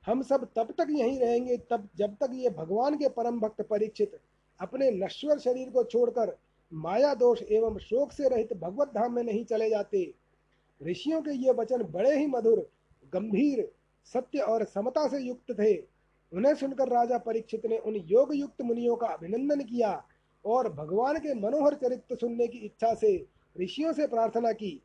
हम सब तब तक यहीं रहेंगे तब जब तक ये भगवान के परम भक्त परीक्षित अपने नश्वर शरीर को छोड़कर माया दोष एवं शोक से रहित भगवत धाम में नहीं चले जाते। ऋषियों के ये वचन बड़े ही मधुर गंभीर सत्य और समता से युक्त थे। उन्हें सुनकर राजा परीक्षित ने उन योग युक्त मुनियों का अभिनंदन किया। और भगवान के मनोहर चरित्र सुनने की इच्छा से ऋषियों से प्रार्थना की।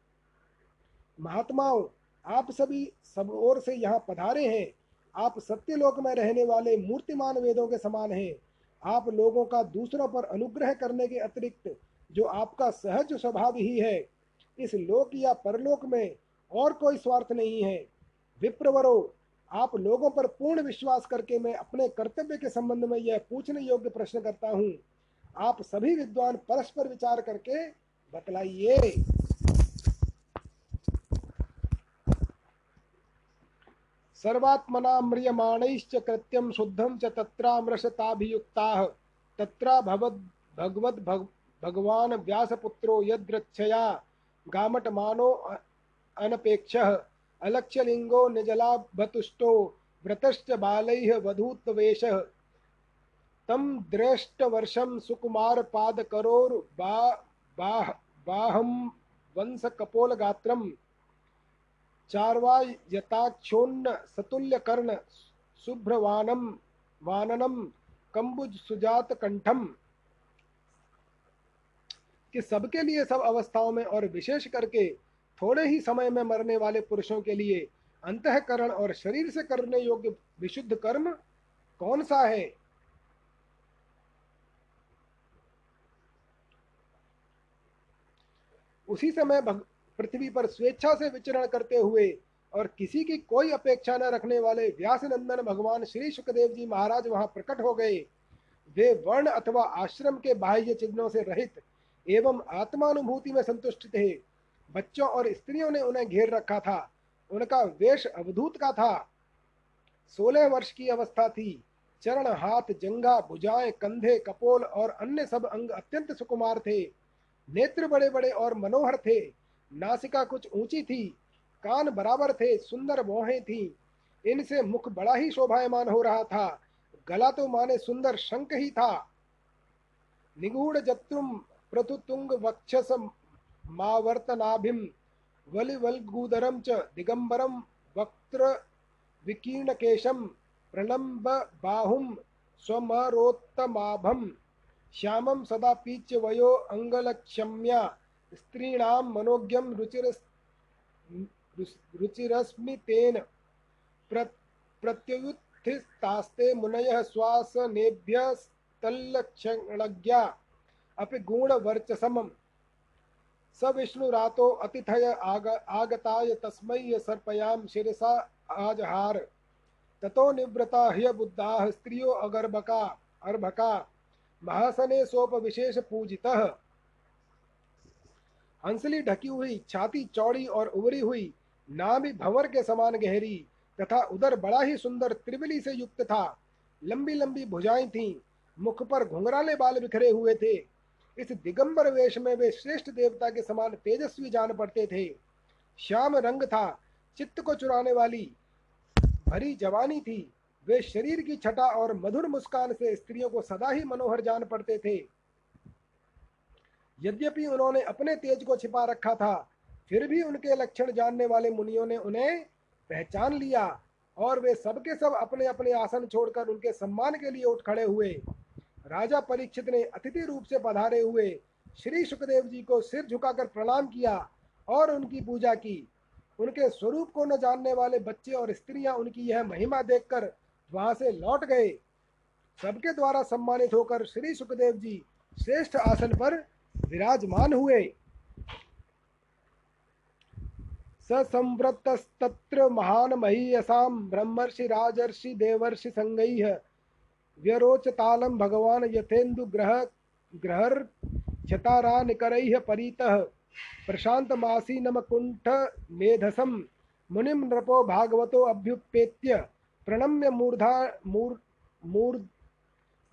महात्माओं, आप सभी सब ओर से यहाँ पधारे हैं। आप सत्यलोक में रहने वाले मूर्तिमान वेदों के समान हैं। आप लोगों का दूसरों पर अनुग्रह करने के अतिरिक्त जो आपका सहज स्वभाव ही है, इस लोक या परलोक में और कोई स्वार्थ नहीं है। विप्रवरो, आप लोगों पर पूर्ण विश्वास करके मैं अपने कर्तव्य के संबंध में यह पूछने योग्य प्रश्न करता हूँ। आप सभी विद्वान परस्पर विचार करके बतलाइए। सर्वात्मना म्रियमाणैश्च कृत्यं शुद्धं च तत्रामृषताभियुक्ताः तत्रा भगवद् भग, भगवान् व्यासपुत्रो यद्रक्षया गामटमानो अनपेक्षः। अलक्ष्यलिङ्गो निजलाभतुष्टो व्रतश्च बालैः वधूत्वेषः तं दृष्टवर्षं सुकुमारपादकरोर्बा बाह, बाहं वंशकपोलगात्रम् चार्वायताक्षोन्न सतुल्यकर्ण शुभ्रवानम वाननम कंबुज सुजात कंठम कि सबके लिए सब अवस्थाओं में और विशेष करके थोड़े ही समय में मरने वाले पुरुषों के लिए अंतकरण और शरीर से करने योग्य विशुद्ध कर्म कौन सा है? उसी समय पृथ्वी पर स्वेच्छा से विचरण करते हुए और किसी की कोई अपेक्षा न रखने वाले व्यास नंदन भगवान श्री सुखदेव जी महाराज वहाँ प्रकट हो गए। वे वर्ण अथवा आश्रम के बाह्य चिन्हों से रहित एवं आत्मानुभूति में संतुष्ट थे। बच्चों और स्त्रियों ने उन्हें घेर रखा था। उनका वेश अवधूत का था। सोलह वर्ष की अवस्था थी। चरण हाथ जंगा भुजाएँ कंधे कपोल और अन्य सब अंग अत्यंत सुकुमार थे। नेत्र बड़े बड़े और मनोहर थे। नासिका कुछ ऊँची थी, कान बराबर थे, सुंदर मोहे थी। इनसे मुख बड़ा ही शोभायमान हो रहा था। गला तो माने सुंदर शंख ही था। निगूढ़ जत्रुम प्रतुतुंग वक्षस मावर्तनाभिम वलिवल्गूदरम च दिगंबरम वक्त्र विकीर्ण केशम प्रलंब बाहुम स्वमरोत्तमाभम श्यामम सदा पीच्य वयो अंगलक्षम्या, स्त्रीणां मनोज्ञं रुचिर रुचिरस्मितेन। प्र प्रत्युत्थितास्ते मुनयः श्वासनेभ्यस्तल्लक्षणज्ञा, अपि गुणवर्चसमम्। स विष्णुरातो अतिथय आग आगताय तस्मै सर्पयां शिरसा आजहार। ततो निवृता ह्यबुद्धाः, स्त्रियो अगर्भका अर्भका। महासने सोपविशेष पूजितः। हंसली ढकी हुई, छाती चौड़ी और उभरी हुई, नाभि भंवर के समान गहरी, तथा उधर बड़ा ही सुंदर त्रिवली से युक्त था। लंबी लंबी भुजाएँ थीं, मुख पर घुंघराले बाल बिखरे हुए थे। इस दिगंबर वेश में वे श्रेष्ठ देवता के समान तेजस्वी जान पड़ते थे। श्याम रंग था, चित्त को चुराने वाली, भरी जवानी थी। वे शरीर की छटा और मधुर मुस्कान से स्त्रियों को सदा ही मनोहर जान पड़ते थे। यद्यपि उन्होंने अपने तेज को छिपा रखा था, फिर भी उनके लक्षण जानने वाले मुनियों ने उन्हें पहचान लिया और वे सबके सब अपने अपने आसन छोड़कर उनके सम्मान के लिए उठ खड़े हुए। राजा परीक्षित ने अतिथि रूप से पधारे हुए श्री सुखदेव जी को सिर झुकाकर प्रणाम किया और उनकी पूजा की। उनके स्वरूप को न जानने वाले बच्चे और स्त्रियाँ उनकी यह महिमा देखकर वहाँ से लौट गए। सबके द्वारा सम्मानित होकर श्री सुखदेव जी श्रेष्ठ आसन पर विराजमान हुए। ससंवृतस्तत्र महान महीयसां ब्रह्मर्षि राजर्षि देवर्षि संगैः भगवान यथेन्दु ग्रह ग्रहर क्षतारानिकरैः परितः प्रशान्तमासीनमकुण्ठमेधसं मुनिं नृपो भागवतो अभ्युपेत्य प्रणम्य मूर्धा, मूर् मूर्,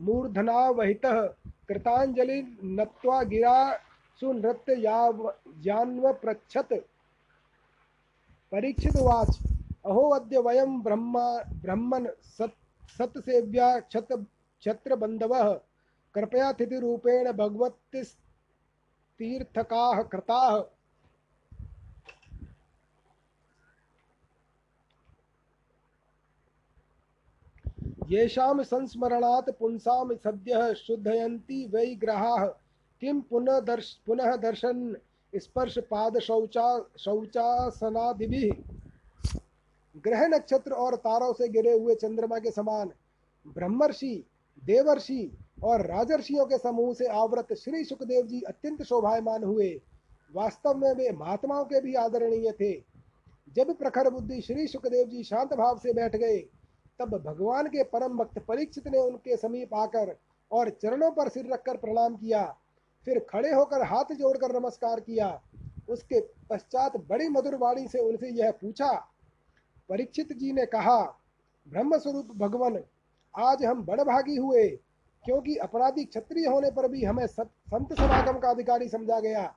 मूर्धनावहितः कृताञ्जलिर्नत्वा गिरा सुनृत्य यान्वपृच्छत्। परीक्षितवाच। अहो अद्य वयं ब्रह्मा, ब्रह्मन् सत्, सत्सेव्या क्षत, क्षत्रबन्धवः। कृपया तिथिरूपेण भगवतीर्थकाः कृताः। येषां संस्मरणात् पुंसां सद्यः शुद्धयन्ति वै ग्रहाः। किं पुनः दर्श पुनः दर्शन स्पर्श पाद शौचा, शौचासनादिभिः? ग्रह नक्षत्र और तारों से गिरे हुए चंद्रमा के समान ब्रह्मर्षि, देवर्षि और राजर्षियों के समूह से आवृत श्री सुखदेव जी अत्यंत शोभायमान हुए। वास्तव में वे महात्माओं के भी आदरणीय थे। जब प्रखर बुद्धि श्री सुखदेव जी शांत भाव से बैठ गए तब भगवान के परम भक्त परीक्षित ने उनके समीप आकर और चरणों पर सिर रखकर प्रणाम किया। फिर खड़े होकर हाथ जोड़कर नमस्कार किया। उसके पश्चात बड़ी मधुर वाणी से उनसे यह पूछा, परीक्षित जी ने कहा ब्रह्म स्वरूप भगवान, आज हम बड़भागी हुए, क्योंकि अपराधी क्षत्रिय होने पर भी हमें संत समागम का अधिकारी समझा गया।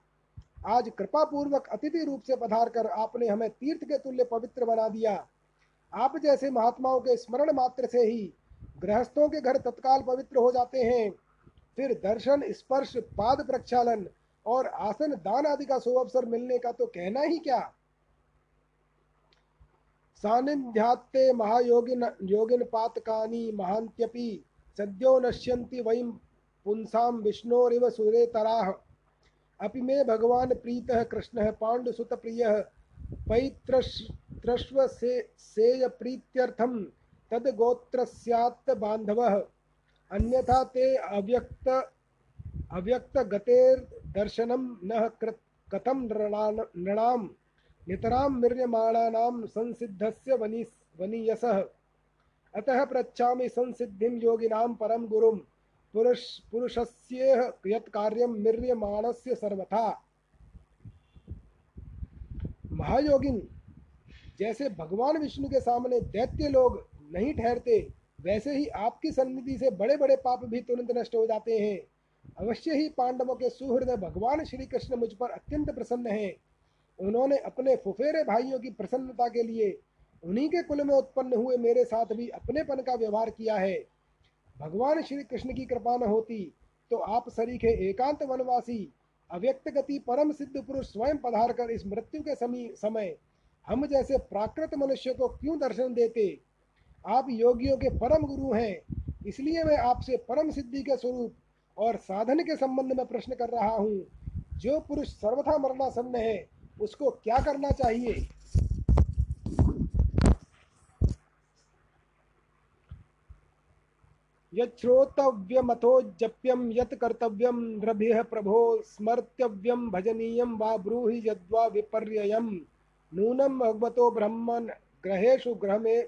आज कृपा पूर्वक अतिथि रूप से पधार कर आपने हमें तीर्थ के तुल्य पवित्र बना दिया। आप जैसे महात्माओं के स्मरण मात्र से ही गृहस्थों के घर तत्काल पवित्र हो जाते हैं, फिर दर्शन, स्पर्श, पाद प्रक्षालन और आसन दान आदि का शुभ अवसर मिलने का तो कहना ही क्या? सानिध्यात्ते महायोगिन योगिन पातकानी महांत्यपि सद्यो नश्यन्ति वयम पुंसाम विष्णोरिव सुरेतराः। अपि मे भगवान प्रीतः कृष्णः प्रियः पैत्रश् त्रश्व से सेय प्रीत्यर्थम तद गोत्रस्यात् बांधवः अन्यथा ते अव्यक्त अव्यक्त गतेर दर्शनम न कथम नृणाम? नितराम मिर्यमाणानां संसिद्धस्य वनी वनीयसः। अतः पृच्छामि संसिद्धिं योगिनां परम गुरुं। पुरुष पुरुषस्येह यत् कार्यं मिर्यमाणस्य सर्वथा। महायोगिन जैसे भगवान विष्णु के सामने दैत्य लोग नहीं ठहरते, वैसे ही आपकी सन्निधि से बड़े बड़े पाप भी तुरंत नष्ट हो जाते हैं। अवश्य ही पांडवों के सुहृदय भगवान श्री कृष्ण मुझ पर अत्यंत प्रसन्न हैं। उन्होंने अपने फुफेरे भाइयों की प्रसन्नता के लिए उन्हीं के कुल में उत्पन्न हुए मेरे साथ भी अपनेपन का व्यवहार किया है। भगवान श्री कृष्ण की कृपा न होती तो आप सरीखे एकांत वनवासी, अव्यक्त गति परम सिद्ध पुरुष स्वयं पधार कर इस मृत्यु के समय हम जैसे प्राकृत मनुष्य को क्यों दर्शन देते? आप योगियों के परम गुरु हैं, इसलिए मैं आपसे परम सिद्धि के स्वरूप और साधन के संबंध में प्रश्न कर रहा हूँ। जो पुरुष सर्वथा मरणासन्न है, उसको क्या करना चाहिए? यश्रोतव्यमथो जप्यम यत द्रभ्य प्रभो स्मर्तव्यम भजनीयम वा ब्रूहि यद्वा विपर्ययम्। नूनम भगवतो ब्रह्मन ग्रहेशु ग्रह में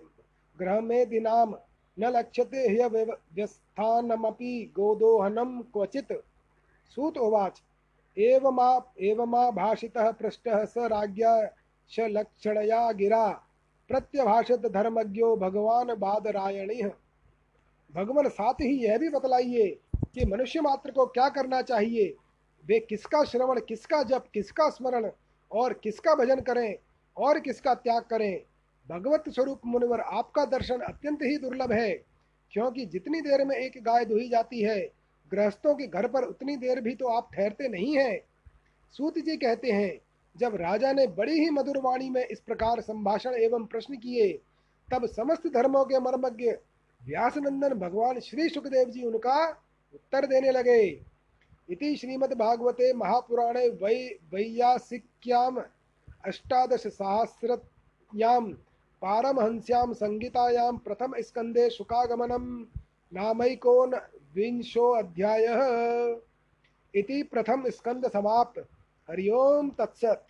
ग्रह में दिनाम न लक्ष्यते ह्यव्यस्थानमपि गोदोहनम क्वचित। सूत उवाच, एवमा एवमा भाषितः पृष्टः स राज्ञा लक्षणया गिरा। प्रत्यभाषित धर्मज्ञो भगवान बादरायणी भगवान साथ ही यह भी बतलाइए कि मनुष्य मात्र को क्या करना चाहिए? वे किसका श्रवण, किसका जप, किसका स्मरण और किसका भजन करें? और किसका त्याग करें? भगवत स्वरूप मुनिवर आपका दर्शन अत्यंत ही दुर्लभ है, क्योंकि जितनी देर में एक गाय दुही जाती है, गृहस्थों के घर पर उतनी देर भी तो आप ठहरते नहीं हैं। सूत जी कहते हैं, जब राजा ने बड़ी ही मधुर वाणी में इस प्रकार संभाषण एवं प्रश्न किए, तब समस्त धर्मों के मर्मज्ञ व्यासनंदन भगवान श्री सुखदेव जी उनका उत्तर देने लगे। इति श्रीमद्भागवते महापुराणे वै वैयासिक्याम अष्टादशसहस्रयां पारमहंस्यां संहितायां प्रथमस्कन्धे शुकागमनं नामैकोनविंशोऽध्यायः। इति प्रथम स्कंद समाप्त। हरि ओम तत्सत।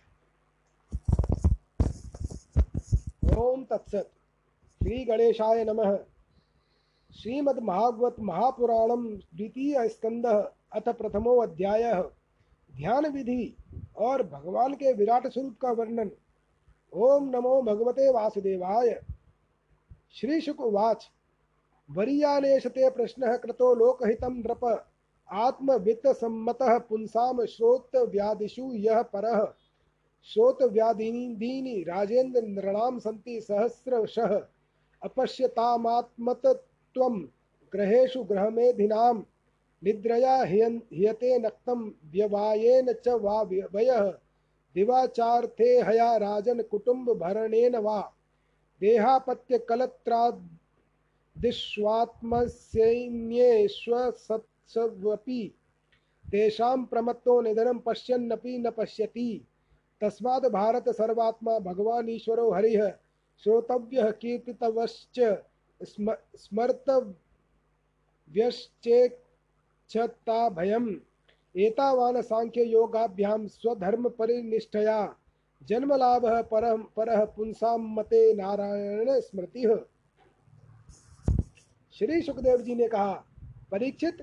ओम तत्सत। श्री गणेशाय नमः। श्रीमद्भागवत महापुराणम द्वितीय स्कंद अथ प्रथमो अध्याय ध्यान विधि और भगवान के विराट स्वरूप का वर्णन। ओम नमो भगवते वासुदेवाय। श्री शुक उवाच वरीयानेशते प्रश्न कृतो लोकहित नृप। आत्मवित्तसम्मतः पुंसां श्रोतव्यादिषु यः परः। श्रोतव्यादीनि राजेन्द्र नृणां सन्ति सहस्रशः। निद्रया हियते नक्तं व्यवायेन च वा दिवाचार्थे हया राजन कुटुम्ब भरणेन वा देहापत्यकलत्रादिष्वात्मसैन्येष्वसत्स्वपि तेषां प्रमत्तो निधनं पश्यन्नपि न पश्यति। तस्मात् भारत सर्वात्मा भगवान ईश्वरो हरिः। श्रोतव्यः कीर्तितवश्च स्म स्मर्तव्यश्चेच्छता भयम् एतावान सांख्य योगाभ्याम स्वधर्म परिनिष्ठया जन्म लाभ पर परः पुंसाम मते नारायण स्मृति। श्री सुखदेव जी ने कहा, परीक्षित,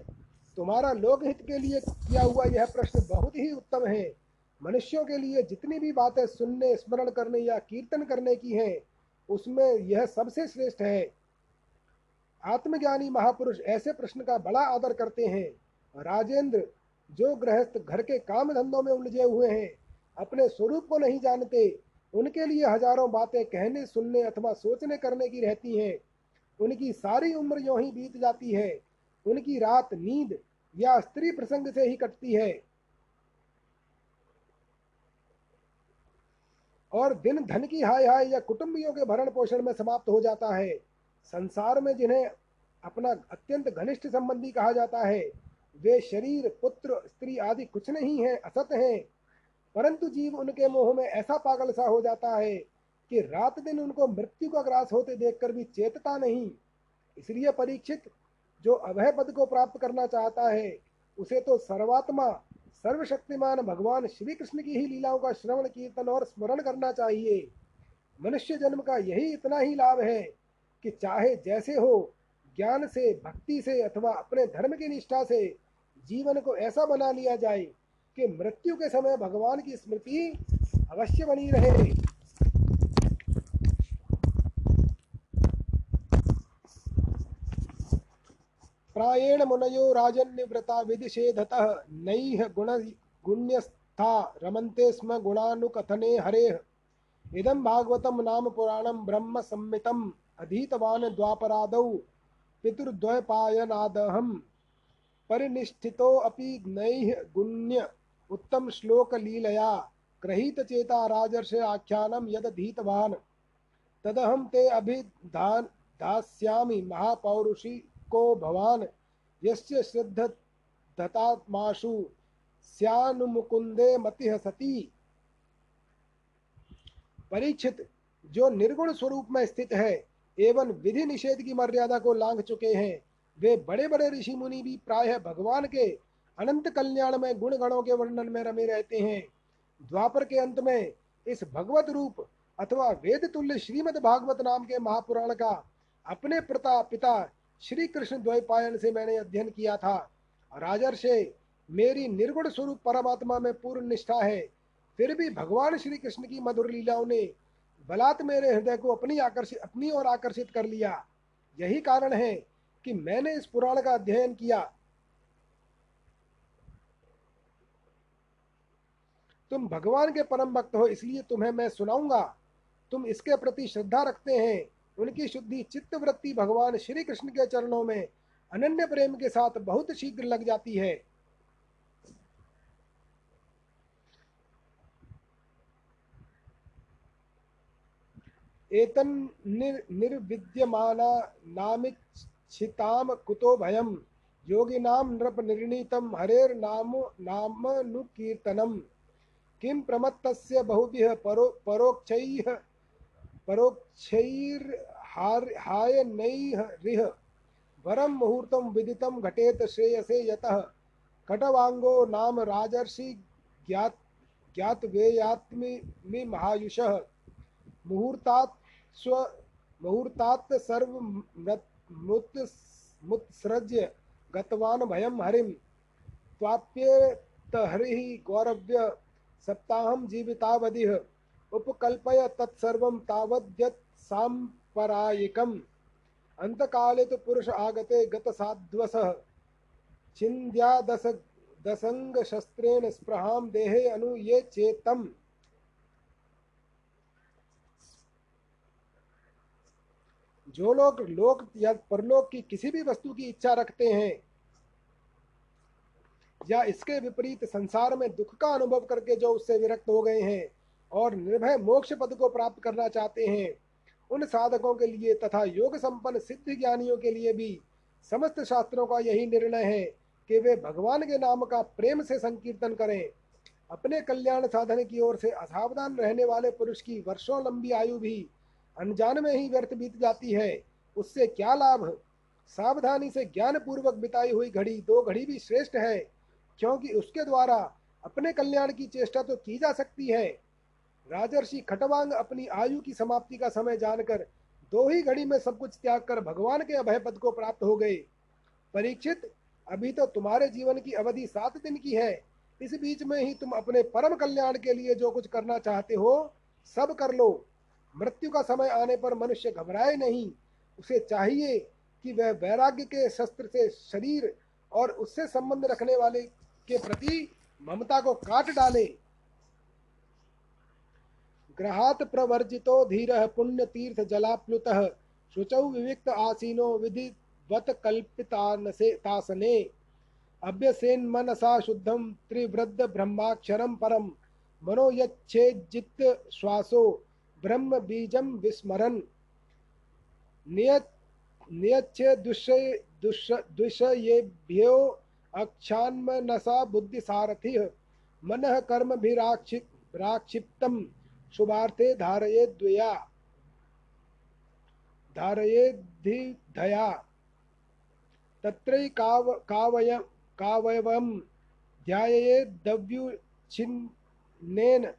तुम्हारा लोकहित के लिए किया हुआ यह प्रश्न बहुत ही उत्तम है। मनुष्यों के लिए जितनी भी बातें सुनने, स्मरण करने या कीर्तन करने की हैं, उसमें यह सबसे श्रेष्ठ है। आत्मज्ञानी महापुरुष ऐसे प्रश्न का बड़ा आदर करते हैं। राजेंद्र, जो गृहस्थ घर के काम धंधों में उलझे हुए हैं, अपने स्वरूप को नहीं जानते, उनके लिए हज़ारों बातें कहने, सुनने अथवा सोचने करने की रहती हैं। उनकी सारी उम्र यों ही बीत जाती है। उनकी रात नींद या स्त्री प्रसंग से ही कटती है। और दिन धन की हाय हाय या कुटुंबियों के भरण पोषण में समाप्त हो जाता है। संसार में जिन्हें अपना अत्यंत घनिष्ठ संबंधी कहा जाता है, वे शरीर, पुत्र, स्त्री आदि कुछ नहीं है, असत हैं। परंतु जीव उनके मोह में ऐसा पागल सा हो जाता है कि रात दिन उनको मृत्यु का ग्रास होते देखकर भी चेतता नहीं। इसलिए परीक्षित, जो अभय पद को प्राप्त करना चाहता है, उसे तो सर्वात्मा, सर्वशक्तिमान भगवान श्री कृष्ण की ही लीलाओं का श्रवण, कीर्तन और स्मरण करना चाहिए। मनुष्य जन्म का यही इतना ही लाभ है कि चाहे जैसे हो, ज्ञान से, भक्ति से अथवा अपने धर्म की निष्ठा से जीवन को ऐसा बना लिया जाए कि मृत्यु के समय भगवान की स्मृति अवश्य बनी रहे। प्रायेण मुनयो राजन्यव्रता विदिशेधतः नैह गुण गुण्यस्था रमन्ते स्म गुणानुकथने हरेः। इदं भागवतं नाम पुराणं ब्रह्म संमितम्। अधीतवान् द्वापरादौ पितृद्वयपायनादहम् परिनिष्ठितो अपि नैः गुण्य उत्तम श्लोक लीलया ग्रहीत चेता राजर्षे आख्यानं यदधीतवान् तदहं ते अभिधान दास्यामि महापौरुषिको भवान्। यस्य श्रद्धतात्माशु स्यानुमुकुंदे मतिह सती। परीक्षित, जो निर्गुण स्वरूप में स्थित है एवं विधि निषेध की मर्यादा को लांघ चुके हैं। वे बड़े बड़े ऋषि मुनि भी प्राय भगवान के अनंत कल्याण में गुण गणों के वर्णन में रमे रहते हैं। द्वापर के अंत में इस भगवत रूप अथवा वेद तुल्य श्रीमद भागवत नाम के महापुराण का अपने प्रता पिता श्री कृष्ण द्वैपायन से मैंने अध्ययन किया था। राजर्षे, मेरी निर्गुण स्वरूप परमात्मा में पूर्ण निष्ठा है। फिर भी भगवान श्री कृष्ण की मधुर लीलाओं ने बलात् मेरे हृदय को अपनी आकर्षित अपनी ओर आकर्षित कर लिया। यही कारण है कि मैंने इस पुराण का अध्ययन किया। तुम भगवान के परम भक्त हो, इसलिए तुम्हें मैं सुनाऊँगा। तुम इसके प्रति श्रद्धा रखते हैं। उनकी शुद्धि चित्त वृत्ति भगवान श्री कृष्ण के चरणों में अनन्य प्रेम के साथ बहुत शीघ्र लग जाती है। एतन निर, निर्विद्यमाना नामित छिताम कुतो भयम। योगिनां नृप निर्णीतं हरेर्नाम नामनुकीर्तनम। किं प्रमत्तस्य बहुभिः परो परोक्षैः परोक्षैर्हाय नैः रिह। वरं मुहूर्तं विदितं घटेत श्रेयसे यतः। कटवांगो नाम राजर्षि ज्ञात ज्ञातवेयात्मि महायुषः। मुहूर्तात् स्व मुहूर्तात् सर्व मुत्सृज्य गतवान भयम हरिम त्वाप्ये तत्तहरिः गौरव्य सप्ताहं जीवितावधिः। उपकल्पय तत्सर्वं तावद्यत् साम्परायिकम् अन्तकाले तु पुरुष आगते गतसाध्वसः। छिन्द्यादस दसङ्गशस्त्रेण स्पृहां देहे अनु ये चेतम्। जो लोग लोक या परलोक की किसी भी वस्तु की इच्छा रखते हैं, या इसके विपरीत संसार में दुख का अनुभव करके जो उससे विरक्त हो गए हैं और निर्भय मोक्ष पद को प्राप्त करना चाहते हैं, उन साधकों के लिए तथा योग संपन्न सिद्ध ज्ञानियों के लिए भी समस्त शास्त्रों का यही निर्णय है कि वे भगवान के नाम का प्रेम से संकीर्तन करें। अपने कल्याण साधन की ओर से असावधान रहने वाले पुरुष की वर्षों लंबी आयु भी अनजान में ही व्यर्थ बीत जाती है। उससे क्या लाभ? सावधानी से ज्ञान पूर्वक बिताई हुई घड़ी दो घड़ी भी श्रेष्ठ है, क्योंकि उसके द्वारा अपने कल्याण की चेष्टा तो की जा सकती है। राजर्षि खटवांग अपनी आयु की समाप्ति का समय जानकर दो ही घड़ी में सब कुछ त्याग कर भगवान के अभय पद को प्राप्त हो गए। परीक्षित, अभी तो तुम्हारे जीवन की अवधि सात दिन की है। इस बीच में ही तुम अपने परम कल्याण के लिए जो कुछ करना चाहते हो, सब कर लो। मृत्यु का समय आने पर मनुष्य घबराए नहीं। उसे चाहिए कि वह वैराग्य के शस्त्र से शरीर और उससे संबंध रखने वाले के प्रति ममता को काट डाले। ग्रहात प्रवर्जितो धीर पुण्य तीर्थ जलाप्लुत शुचौ विविक्त आसीनो विधिवत कल्पितासने अभ्यसेन मनसा शुद्धम त्रिवृद्ध ब्रह्माक्षरम परम मनो यच्छेजित श्वासो ब्रह्म बीजम विस्मरन। नियच्छ दुष्येभ्यो अक्षान्मनसा बुद्धिसारथि। मन कर्म भी राक्षिप्तम शुभार्थे धारये द्वया। धारये धया तत्रै काव कावय कावयवम ध्याये दव्युच्छिन्नेन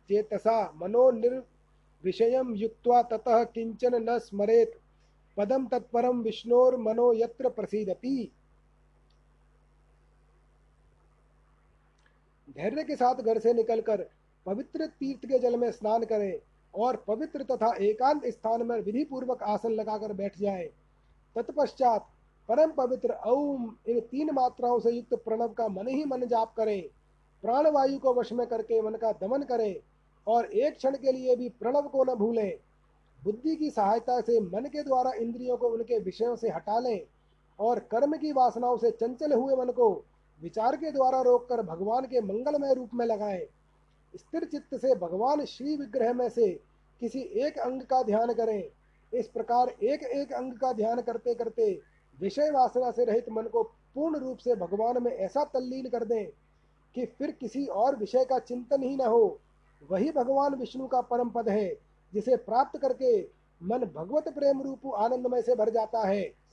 चेतसा। मनो निर् विषयं युक्त्वा ततः किंचन न स्मरेत। पदम तत्परम विष्णोर मनो यत्र धैर्य के साथ घर से निकलकर पवित्र तीर्थ के जल में स्नान करें और पवित्र तथा एकांत स्थान में विधि पूर्वक आसन लगाकर बैठ जाए। तत्पश्चात परम पवित्र ओम इन तीन मात्राओं से युक्त प्रणव का मन ही मन जाप करें। प्राणवायु को वश में करके मन का दमन करें। और एक क्षण के लिए भी प्रणव को न भूलें। बुद्धि की सहायता से मन के द्वारा इंद्रियों को उनके विषयों से हटा लें और कर्म की वासनाओं से चंचल हुए मन को विचार के द्वारा रोककर भगवान के मंगलमय रूप में लगाएँ। स्थिर चित्त से भगवान श्री विग्रह में से किसी एक अंग का ध्यान करें। इस प्रकार एक एक अंग का ध्यान करते करते विषय वासना से रहित मन को पूर्ण रूप से भगवान में ऐसा तल्लीन कर दें कि फिर किसी और विषय का चिंतन ही न हो। वही भगवान विष्णु का परम पद है, जिसे प्राप्त करके मन भगवत प्रेम रूप आनंदमय से भर जाता है।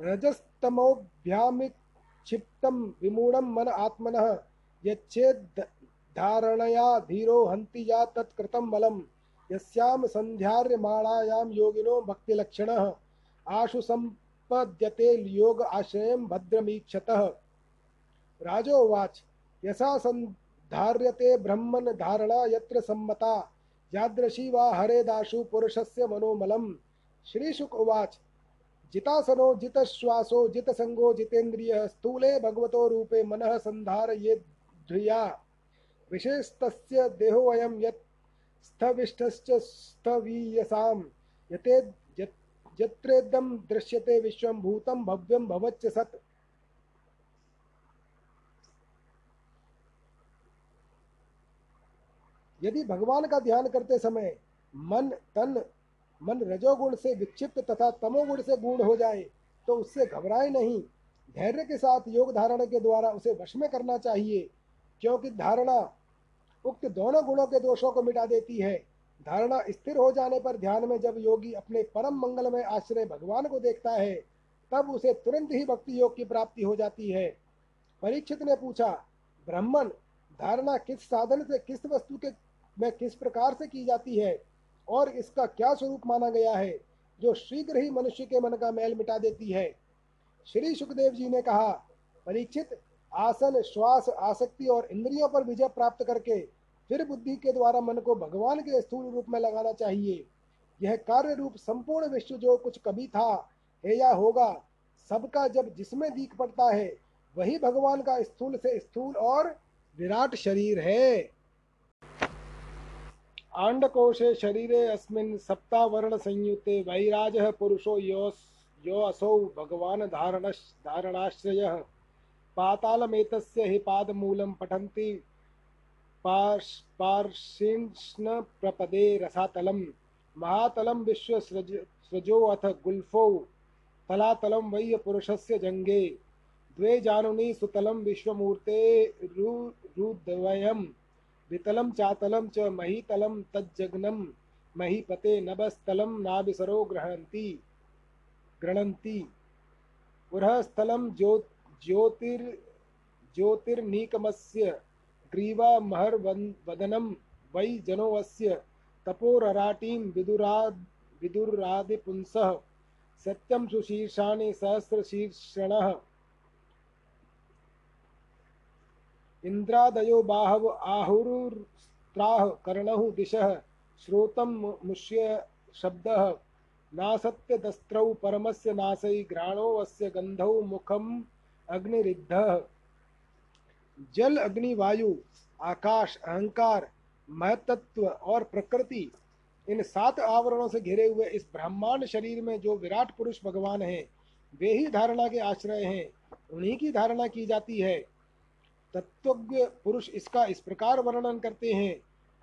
रजस्तमोभ्यामिक्षिप्तं विमूढ़ं मन आत्मनः, यच्छेद धारणया धीरो हन्ति या तत्कृतं बलं यस्यां सन्ध्यार्यमाणायां योगिनो भक्तिलक्षणः। आशु पद्यते योग आश्रय भद्रमीक्षतः। राजोवाच, यसा संधार्यते ब्रह्मन धारणा यत्र सम्मता, यादृशी वा हरेदाशु पुरुषस्य मनोमलम श्री शुक उवाच, जितासनो जितश्वासो जितसंगो जितेन्द्रिय स्थूले भगवतो रूपे मनः संधारयेद्ध्रिया विशेषतस्य देहोऽयं यत् स्थविष्ठश्च स्थवीयसां यते यत्रेदम दृश्यते विश्वम भूतम भव्यम भवच्च सत। यदि भगवान का ध्यान करते समय मन, तन, मन रजोगुण से विक्षिप्त तथा तमोगुण से गुण हो जाए तो उससे घबराए नहीं। धैर्य के साथ योग धारणा के द्वारा उसे वश में करना चाहिए, क्योंकि धारणा उक्त दोनों गुणों के दोषों को मिटा देती है। धारणा स्थिर हो जाने पर ध्यान में जब योगी अपने परम मंगल में आश्रय भगवान को देखता है, तब उसे तुरंत ही भक्ति योग की प्राप्ति हो जाती है। परीक्षित ने पूछा, ब्राह्मण, धारणा किस साधन से, किस वस्तु के में किस प्रकार से की जाती है? और इसका क्या स्वरूप माना गया है, जो शीघ्र ही मनुष्य के मन का मैल मिटा देती है? श्री सुखदेव जी ने कहा, परीक्षित, आसन, श्वास, आसक्ति और इंद्रियों पर विजय प्राप्त करके फिर बुद्धि के द्वारा मन को भगवान के स्थूल रूप में लगाना चाहिए। यह कार्य रूप संपूर्ण विश्व जो कुछ कभी था, है या होगा, सबका जब जिसमें दीख पड़ता है, वही भगवान का स्थूल से स्थूल और विराट शरीर है। आंडकोशे शरीरे अस्मिन् सप्तावर्ण संयुते वैराजः पुरुषो यो यो असौ भगवान धारण धारणाश्रयः। पातालमेतस्य हि पादमूलं पठन्ति। पार्श पार्शिष्ण प्रपदे रसातलं महातलं विश्वसृज सृजोऽथ गुल्फौ। तलातलं वै पुरुषस्य जङ्गे। द्वे जानुनि सुतलं विश्वमूर्ते वितलं चातलं च महीतलं तज्जग्नं महीपते नभस्थलं नाभिसरो गृह्णन्ति गृह्णन्ति पुरःस्थलं ज्यो ज्योतिर, ज्योतिर्नीकमस्य ग्रीवामहर्वदनं वै जनोऽस्य तपोरराटीं विदुराद् विदुरादिपुंसः सत्यं सुशीर्षाणि सहस्रशीर्षणः। इन्द्रादयो बाहव आहुरुस्त्राः कर्णः दिशः श्रोतं मुष्य शब्दः। नासत्यदस्त्रौ परमस्य नासै घ्राणो अस्य गन्धौ मुखम् अग्निरिद्ध। जल, अग्नि, वायु, आकाश, अहंकार, महतत्व और प्रकृति, इन सात आवरणों से घिरे हुए इस ब्रह्मांड शरीर में जो विराट पुरुष भगवान हैं, वे ही धारणा के आश्रय हैं, उन्हीं की धारणा की जाती है। तत्वज्ञ पुरुष इसका इस प्रकार वर्णन करते हैं,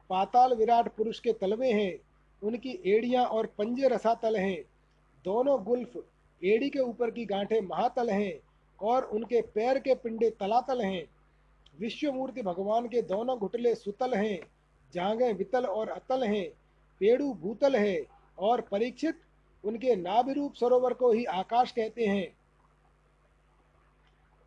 पाताल विराट पुरुष के तलवे हैं, उनकी एड़ियाँ और पंजे रसातल हैं, दोनों गुल्फ एड़ी के ऊपर की गांठें महातल हैं और उनके पैर के पिंडे तलातल हैं। विश्व मूर्ति भगवान के दोनों घुटले सुतल हैं जांगे वितल और अतल हैं पेड़ू भूतल है और परीक्षित उनके नाभिरूप सरोवर को ही आकाश कहते हैं।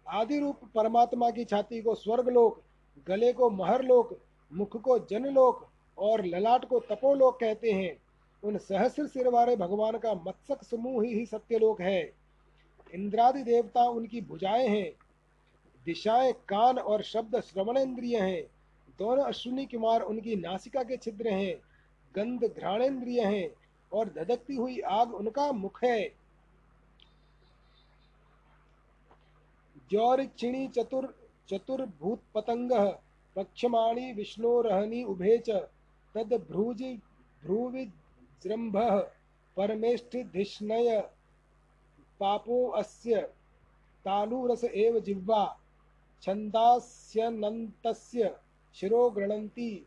आदि रूप परमात्मा की छाती को स्वर्गलोक गले को महरलोक मुख को जनलोक और ललाट को तपोलोक कहते हैं। उन सहस्र सिर वाले भगवान का मत्सक समूह ही, ही सत्यलोक है। इंद्रादि देवता उनकी भुजाएँ हैं। दिशाएँ कान और शब्द श्रवणेन्द्रिय हैं। दोनों अश्विनी कुमार उनकी नासिका के छिद्र हैं। गंध घ्राणेन्द्रिय हैं और धधकती हुई आग उनका मुख है। जौरिक्षिणी चतुर चतुर्भूत पतंग पक्षमाणी विष्णोरहनी उभे च तद भ्रूज भ्रूविजृंभ परमेष्ठिधिष्णय पापो अस्य तालुरस एव जिह्वा। छन्दास्यनन्तस्य शिरो गृह्णन्ति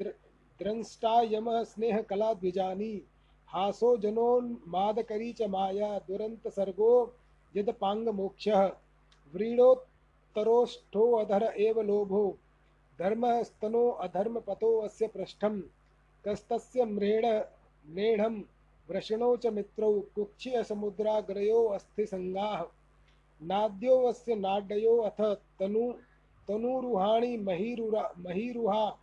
द्रंष्टा यमः स्नेहकलाद्विजानी हासो जनोन्मादकरी च माया दुरन्तसर्गो यदपाङ्गमोक्षः। व्रीडोत्तरोष्ठोऽधर एव लोभो। धर्मः स्तनो अधर्मपतो अस्य पृष्ठं कस्तस्य म्रेण म्रेढं वृषणो च मित्रौ, कुक्षि समुद्राग्रयो अस्थिसङ्गाः। नाद्यो अस्य नाड्यो अथ तनु, तनुरुहाणि महीरुरा, महीरुहा,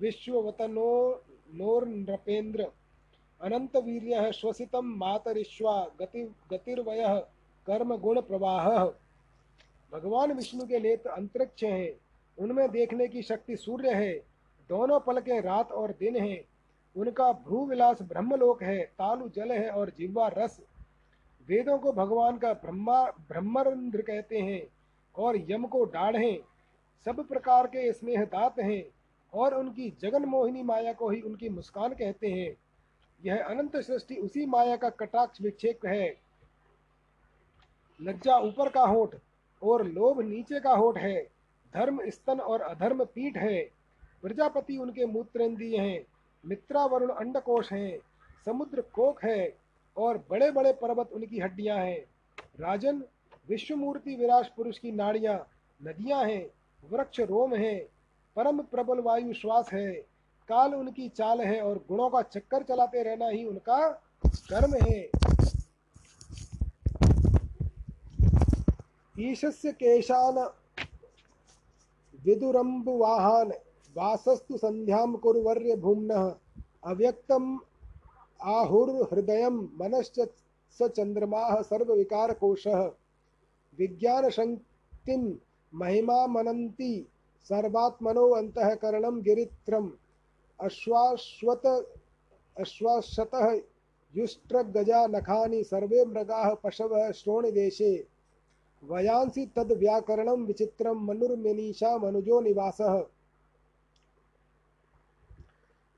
विश्ववतनो, नोर्नृपेन्द्र, अनन्तवीर्यः श्वसितं मातरिश्वा, गति, गतिर्वयः कर्म गुण प्रवाह भगवान विष्णु के नेत्र अंतरिक्ष हैं। उनमें देखने की शक्ति सूर्य है। दोनों पलकें रात और दिन हैं। उनका भ्रूविलास ब्रह्मलोक है। तालु जल है और जिह्वा रस। वेदों को भगवान का ब्रह्मा, ब्रह्मरंध्र कहते हैं और यम को डाढ़े। सब प्रकार के स्नेह दात हैं और उनकी जगन मोहिनी माया को ही उनकी मुस्कान कहते हैं। यह अनंत सृष्टि उसी माया का कटाक्ष विक्षेप है। लज्जा ऊपर का होठ और लोभ नीचे का होठ है। धर्म स्तन और अधर्म पीठ है। प्रजापति उनके मूत्रेंद्रिय हैं। मित्रा वरुण अंडकोश हैं। समुद्र कोक है। और बड़े बड़े पर्वत उनकी हड्डियाँ हैं। राजन, विश्वमूर्ति विराट पुरुष की नाड़ियाँ, नदियाँ हैं, वृक्ष रोम है, परम प्रबल वायु श्वास है, काल उनकी चाल है और गुणों का चक्कर चलाते रहना ही उनका कर्म है। ईशस्य केशान विदुरम्बुवाहान् वासस्तु सन्ध्यां कुर्वर्य भूम्नः अव्यक्तम् आहुर्हृदयं मनश्च स चन्द्रमाः सर्वविकारकोशः विज्ञानशक्तिं महिमामनन्ति सर्वात्मनो अन्तःकरणं गिरित्रम्। अश्वाश्वत अश्वाशतः युष्ट्रगजा नखानि सर्वे मृगाः पशवः श्रोणिदेशे। वयांसि तद्व्याकरणं विचित्रं मनुर्मनीषा मनुजो निवासः।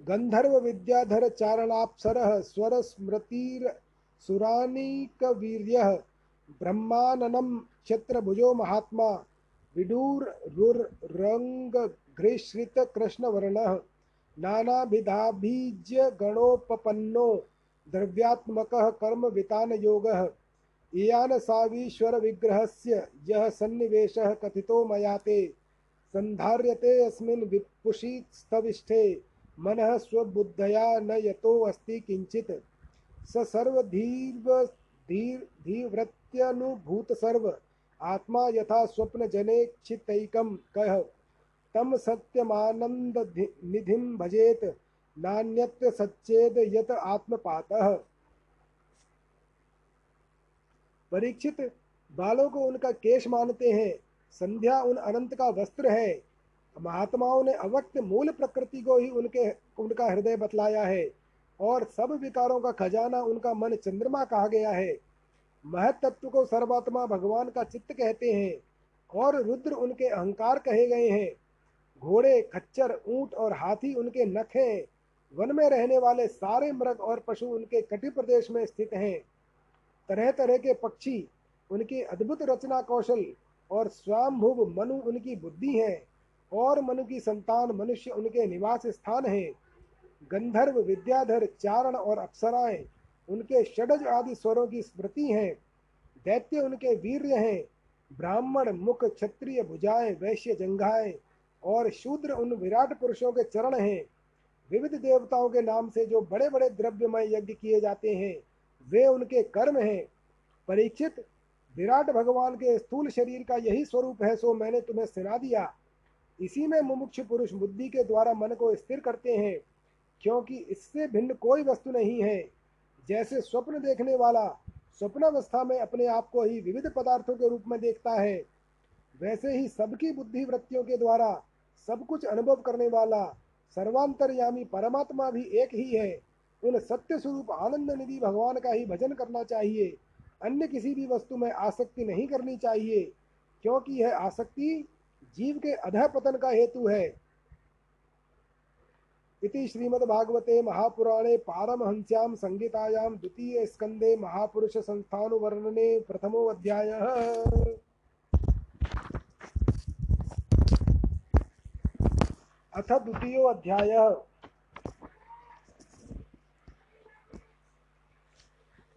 गन्धर्वविद्याधरचारणाप्सरः स्वरस्मृतिर्सुरानीकवीर्यः ब्रह्माननं क्षत्रभुजो महात्मा विडूरुरङ्गघ्रेश्रितकृष्णवर्णः नानाभिधाबीज्यगणोपपन्नो द्रव्यात्मकः कर्मवितानयोगः इयानसावीश्वरविग्रहस्य यः सन्निवेशः कथितो मया ते सन्धार्यते अस्मिन् विपुषी स्तविष्ठे मनः स्वबुद्धया न यतो अस्ति किंचित स सर्वधीर्व धीर धीव्रत्यनुभूत सर्व आत्मा यथा स्वप्न जने जनेक्षितैकं कह तम सत्यमानंद निधिं भजेत। नान्यत्र सच्चेद यत आत्मपातः। परीक्षित, बालों को उनका केश मानते हैं। संध्या उन अनंत का वस्त्र है। महात्माओं ने अवक्त मूल प्रकृति को ही उनके, उनका हृदय बतलाया है और सब विकारों का खजाना उनका मन चंद्रमा कहा गया है। महत तत्व को सर्वात्मा भगवान का चित्त कहते हैं और रुद्र उनके अहंकार कहे गए हैं। घोड़े, खच्चर, ऊँट और हाथी उनके नख हैं। वन में रहने वाले सारे मृग और पशु उनके कटि प्रदेश में स्थित हैं। तरह तरह के पक्षी, उनकी अद्भुत रचना कौशल और स्वामभुव मनु उनकी बुद्धि है। और मनु की संतान मनुष्य उनके निवास स्थान है। गंधर्व, विद्याधर, चारण और अप्सराएँ उनके षडज आदि स्वरों की स्मृति हैं। दैत्य उनके वीर्य हैं। ब्राह्मण, मुख, क्षत्रिय, भुजाएँ, वैश्य, जंघाएँ और शूद्र उन विराट पुरुषों के चरण हैं। विविध देवताओं के नाम से जो बड़े बड़े द्रव्यमय यज्ञ किए जाते हैं, वे उनके कर्म हैं। परीक्षित विराट भगवान के स्थूल शरीर का यही स्वरूप है, सो मैंने तुम्हें सुना दिया। इसी में मुमुक्ष पुरुष बुद्धि के द्वारा मन को स्थिर करते हैं, क्योंकि इससे भिन्न कोई वस्तु नहीं है। जैसे स्वप्न देखने वाला स्वप्नावस्था में अपने आप को ही विविध पदार्थों के रूप में देखता है, वैसे ही सबकी बुद्धि वृत्तियों के द्वारा सब कुछ अनुभव करने वाला सर्वांतरयामी परमात्मा भी एक ही है। उन सत्य स्वरूप आनंद निधि भगवान का ही भजन करना चाहिए। अन्य किसी भी वस्तु में आसक्ति नहीं करनी चाहिए, क्योंकि यह आसक्ति जीव के अधः पतन का हेतु है। इति श्रीमद्भागवते महापुराणे पारमहंस्यां संहितायां द्वितीय स्कंदे महापुरुष संस्थानुवर्णने प्रथमो अध्यायः अथ द्वितीयो अध्याय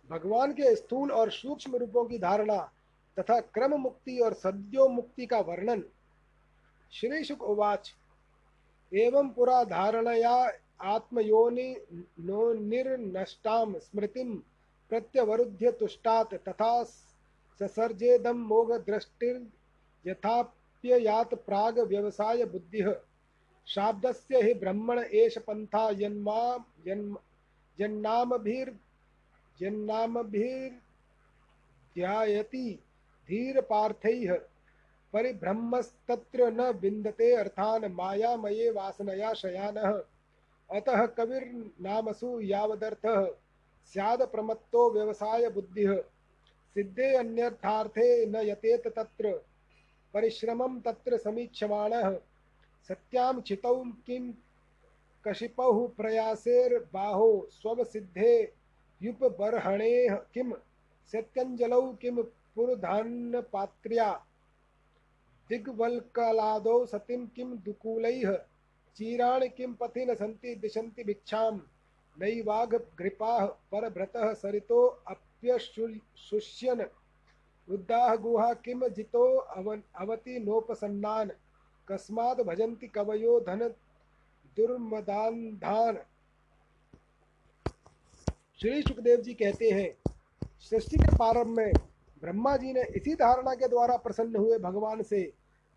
भगवान के स्थूल और सूक्ष्म रूपों की धारणा तथा क्रम मुक्ति और सद्यो मुक्ति का वर्णन श्री शुक उवाच एवं पुरा धारणया आत्मयोनि नो निर्नष्टाम स्मृतिम प्रत्यवरुध्य तुष्टात तथा ससर्जेदम मोघ दृष्टिर यथाप्ययात प्राग व्यवसाय बुद्धिः शाब्दस्य हि ब्रह्मण एष पंथा यन्मा यन् यन्नामभिर् यन्नामभिर्ध्यायति धीरपार्थैः। परिभ्रमस्तत्र न विन्दते अर्थान् मायामये वासनया शयानः। अतः कविर्नामसु यावदर्थः स्याद प्रमत्तो व्यवसाय बुद्धिः। सिद्धे अन्यर्थार्थे न यतेत तत्र, परिश्रमं तत्र समीक्षमाणः सत्यां चितौ किं कशिपौ प्रयासेर्बाहो स्वसिद्धे युपबर्हणेः किं, सत्यञ्जलौ किं पुरधान्नपात्र्या। दिग्वल्कलादौ सतीं किं दुकूलैः, चीराणि किं पथि न सन्ति दिशन्ति भिक्षां नैवाघघृपाः परभृतः सरितो अप्यशुष्यन्। गुहा किं जितो अवन अवति नोपसन्नान्। कस्मात् भजन्ति कवयो धन दुर्मदान्धान। श्री सुखदेव जी कहते हैं, सृष्टि के प्रारंभ में ब्रह्मा जी ने इसी धारणा के द्वारा प्रसन्न हुए भगवान से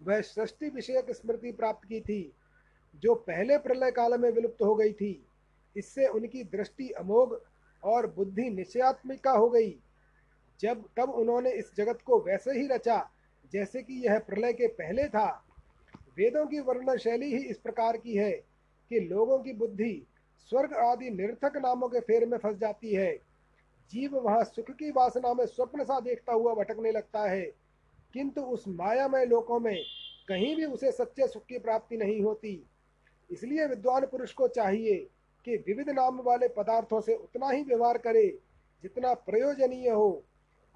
वह सृष्टि विषयक स्मृति प्राप्त की थी, जो पहले प्रलय काल में विलुप्त हो गई थी। इससे उनकी दृष्टि अमोघ और बुद्धि निश्चयात्मिका हो गई। जब तब उन्होंने इस जगत को वैसे ही रचा, जैसे कि यह प्रलय के पहले था। वेदों की वर्ण शैली ही इस प्रकार की है कि लोगों की बुद्धि स्वर्ग आदि निर्थक नामों के फेर में फंस जाती है। जीव वहाँ सुख की वासना में स्वप्न सा देखता हुआ भटकने लगता है। किंतु उस मायामय लोकों में कहीं भी उसे सच्चे सुख की प्राप्ति नहीं होती। इसलिए विद्वान पुरुष को चाहिए कि विविध नाम वाले पदार्थों से उतना ही व्यवहार करे जितना प्रयोजनीय हो।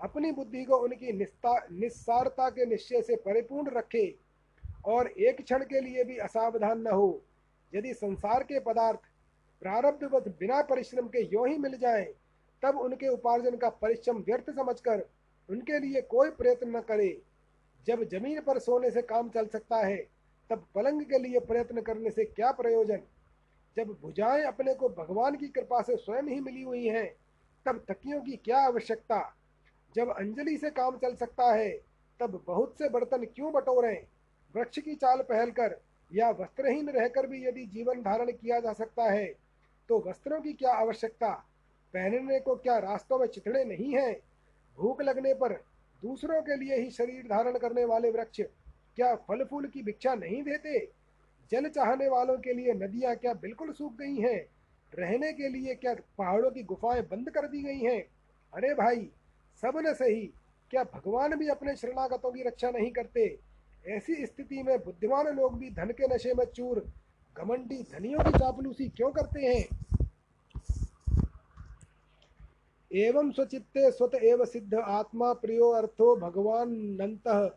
अपनी बुद्धि को उनकी निस्सारता के निश्चय से परिपूर्ण रखे और एक क्षण के लिए भी असावधान न हो। यदि संसार के पदार्थ प्रारब्धवत बिना परिश्रम के यो ही मिल जाएँ, तब उनके उपार्जन का परिश्रम व्यर्थ समझकर उनके लिए कोई प्रयत्न न करे। जब ज़मीन पर सोने से काम चल सकता है, तब पलंग के लिए प्रयत्न करने से क्या प्रयोजन? जब भुजाएँ अपने को भगवान की कृपा से स्वयं ही मिली हुई हैं, तब तकियों की क्या आवश्यकता? जब अंजलि से काम चल सकता है, तब बहुत से बर्तन क्यों बटोरें? वृक्ष की चाल पहलकर या वस्त्रहीन रहकर भी यदि जीवन धारण किया जा सकता है तो वस्त्रों की क्या आवश्यकता? पहनने को क्या रास्तों में चिथड़े नहीं हैं? भूख लगने पर दूसरों के लिए ही शरीर धारण करने वाले वृक्ष क्या फल फूल की भिक्षा नहीं देते? जल चाहने वालों के लिए नदियाँ क्या बिल्कुल सूख गई हैं? रहने के लिए क्या पहाड़ों की गुफाएँ बंद कर दी गई हैं? अरे भाई, सब न सही। क्या भगवान भी अपने शरणागतों की रक्षा नहीं करते? ऐसी स्थिति में बुद्धिमान लोग भी धन के नशे में चूर, घमंडी धनियों की चापलूसी क्यों करते हैं? एवं स्वचित्ते स्वत एव सिद्ध आत्मा प्रियो अर्थो भगवान नंत,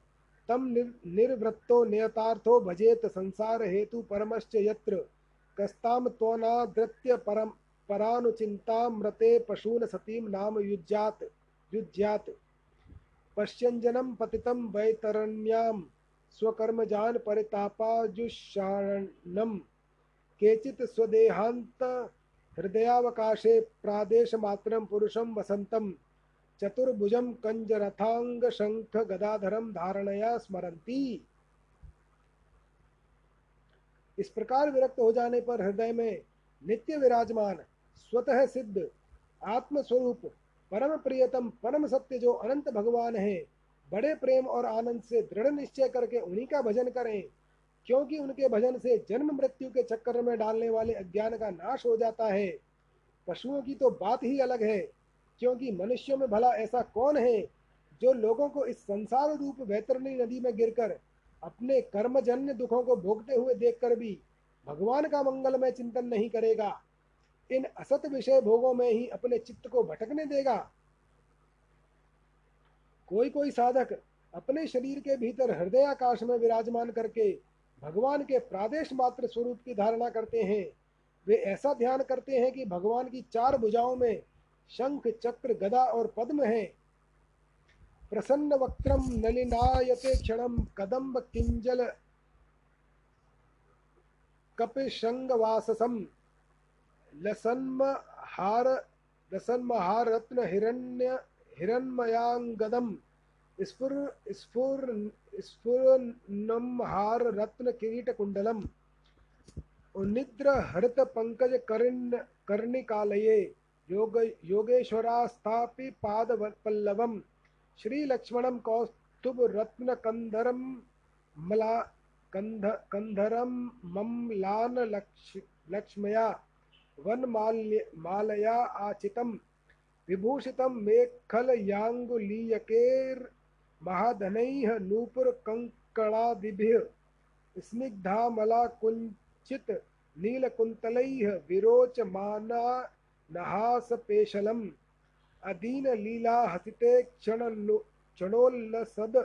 तम निर्वृत्तो नियतार्थो भजेत संसार हेतु परमश्च यत्र, कस्ताम त्वनादृत्य परम, परानुचिन्तामृते पशून सतीम नाम युज्यात युज्यात। पश्यञ्जनं पतितं वैतरण्यां, स्वकर्मजान परितापाजुषाणम केचित स्वदेहांत हृदयावकाशे प्रादेश प्रादेशमात्रं पुरुषं वसन्तं। शंख गदाधरम धारणया स्मरंती इस प्रकार विरक्त हो जाने पर हृदय में नित्य विराजमान, स्वतः सिद्ध, आत्मस्वरूप, परम प्रियतम, परम सत्य जो अनंत भगवान है, बड़े प्रेम और आनंद से दृढ़ निश्चय करके उन्हीं का भजन करें। क्योंकि उनके भजन से जन्म मृत्यु के चक्कर में डालने वाले अज्ञान का नाश हो जाता है। पशुओं की तो बात ही अलग है, क्योंकि मनुष्यों में भला ऐसा कौन है जो लोगों को इस संसार रूप वैतरणी नदी में गिरकर अपने कर्मजन्य दुखों को भोगते हुए देखकर भी भगवान का मंगलमय चिंतन नहीं करेगा। इन असत विषय भोगों में ही अपने चित्त को भटकने देगा। कोई कोई साधक अपने शरीर के भीतर हृदय आकाश में विराजमान करके भगवान के प्रादेश मात्र स्वरूप की धारणा करते हैं। वे ऐसा ध्यान करते हैं कि भगवान की चार भुजाओं में शंख, चक्र, गदा और पद्म है। प्रसन्न वक्रम नलिनायते क्षणम कदम्ब किंजल कपिशंगवाससम लसन्म हार लसन्म हार रत्न हिरण्य हिरण्मयांगदम स्फुर स्फुर स्फुरन्नमहार रत्न किरीट कुंडलम निद्र हरित पंकज कर्ण कर्णिकालये, योग योगेश्वरास्थापि पाद पल्लवम, श्री लक्ष्मणम कौस्तुभ रत्न कंधरम मला, कंध, कंधरम ममलान लक्ष, लक्ष्मया, वन माल्य, मालया आचितम विभूषितं मेखलयाङ्गुलीयकैर्महाधनैः नूपुरकङ्कणादिभिः स्निग्धामलाकुञ्चित नीलकुन्तलैः विरोचमाना नहासपेशलम् अदीनलीलाहसिते क्षण क्षणोल्लसद्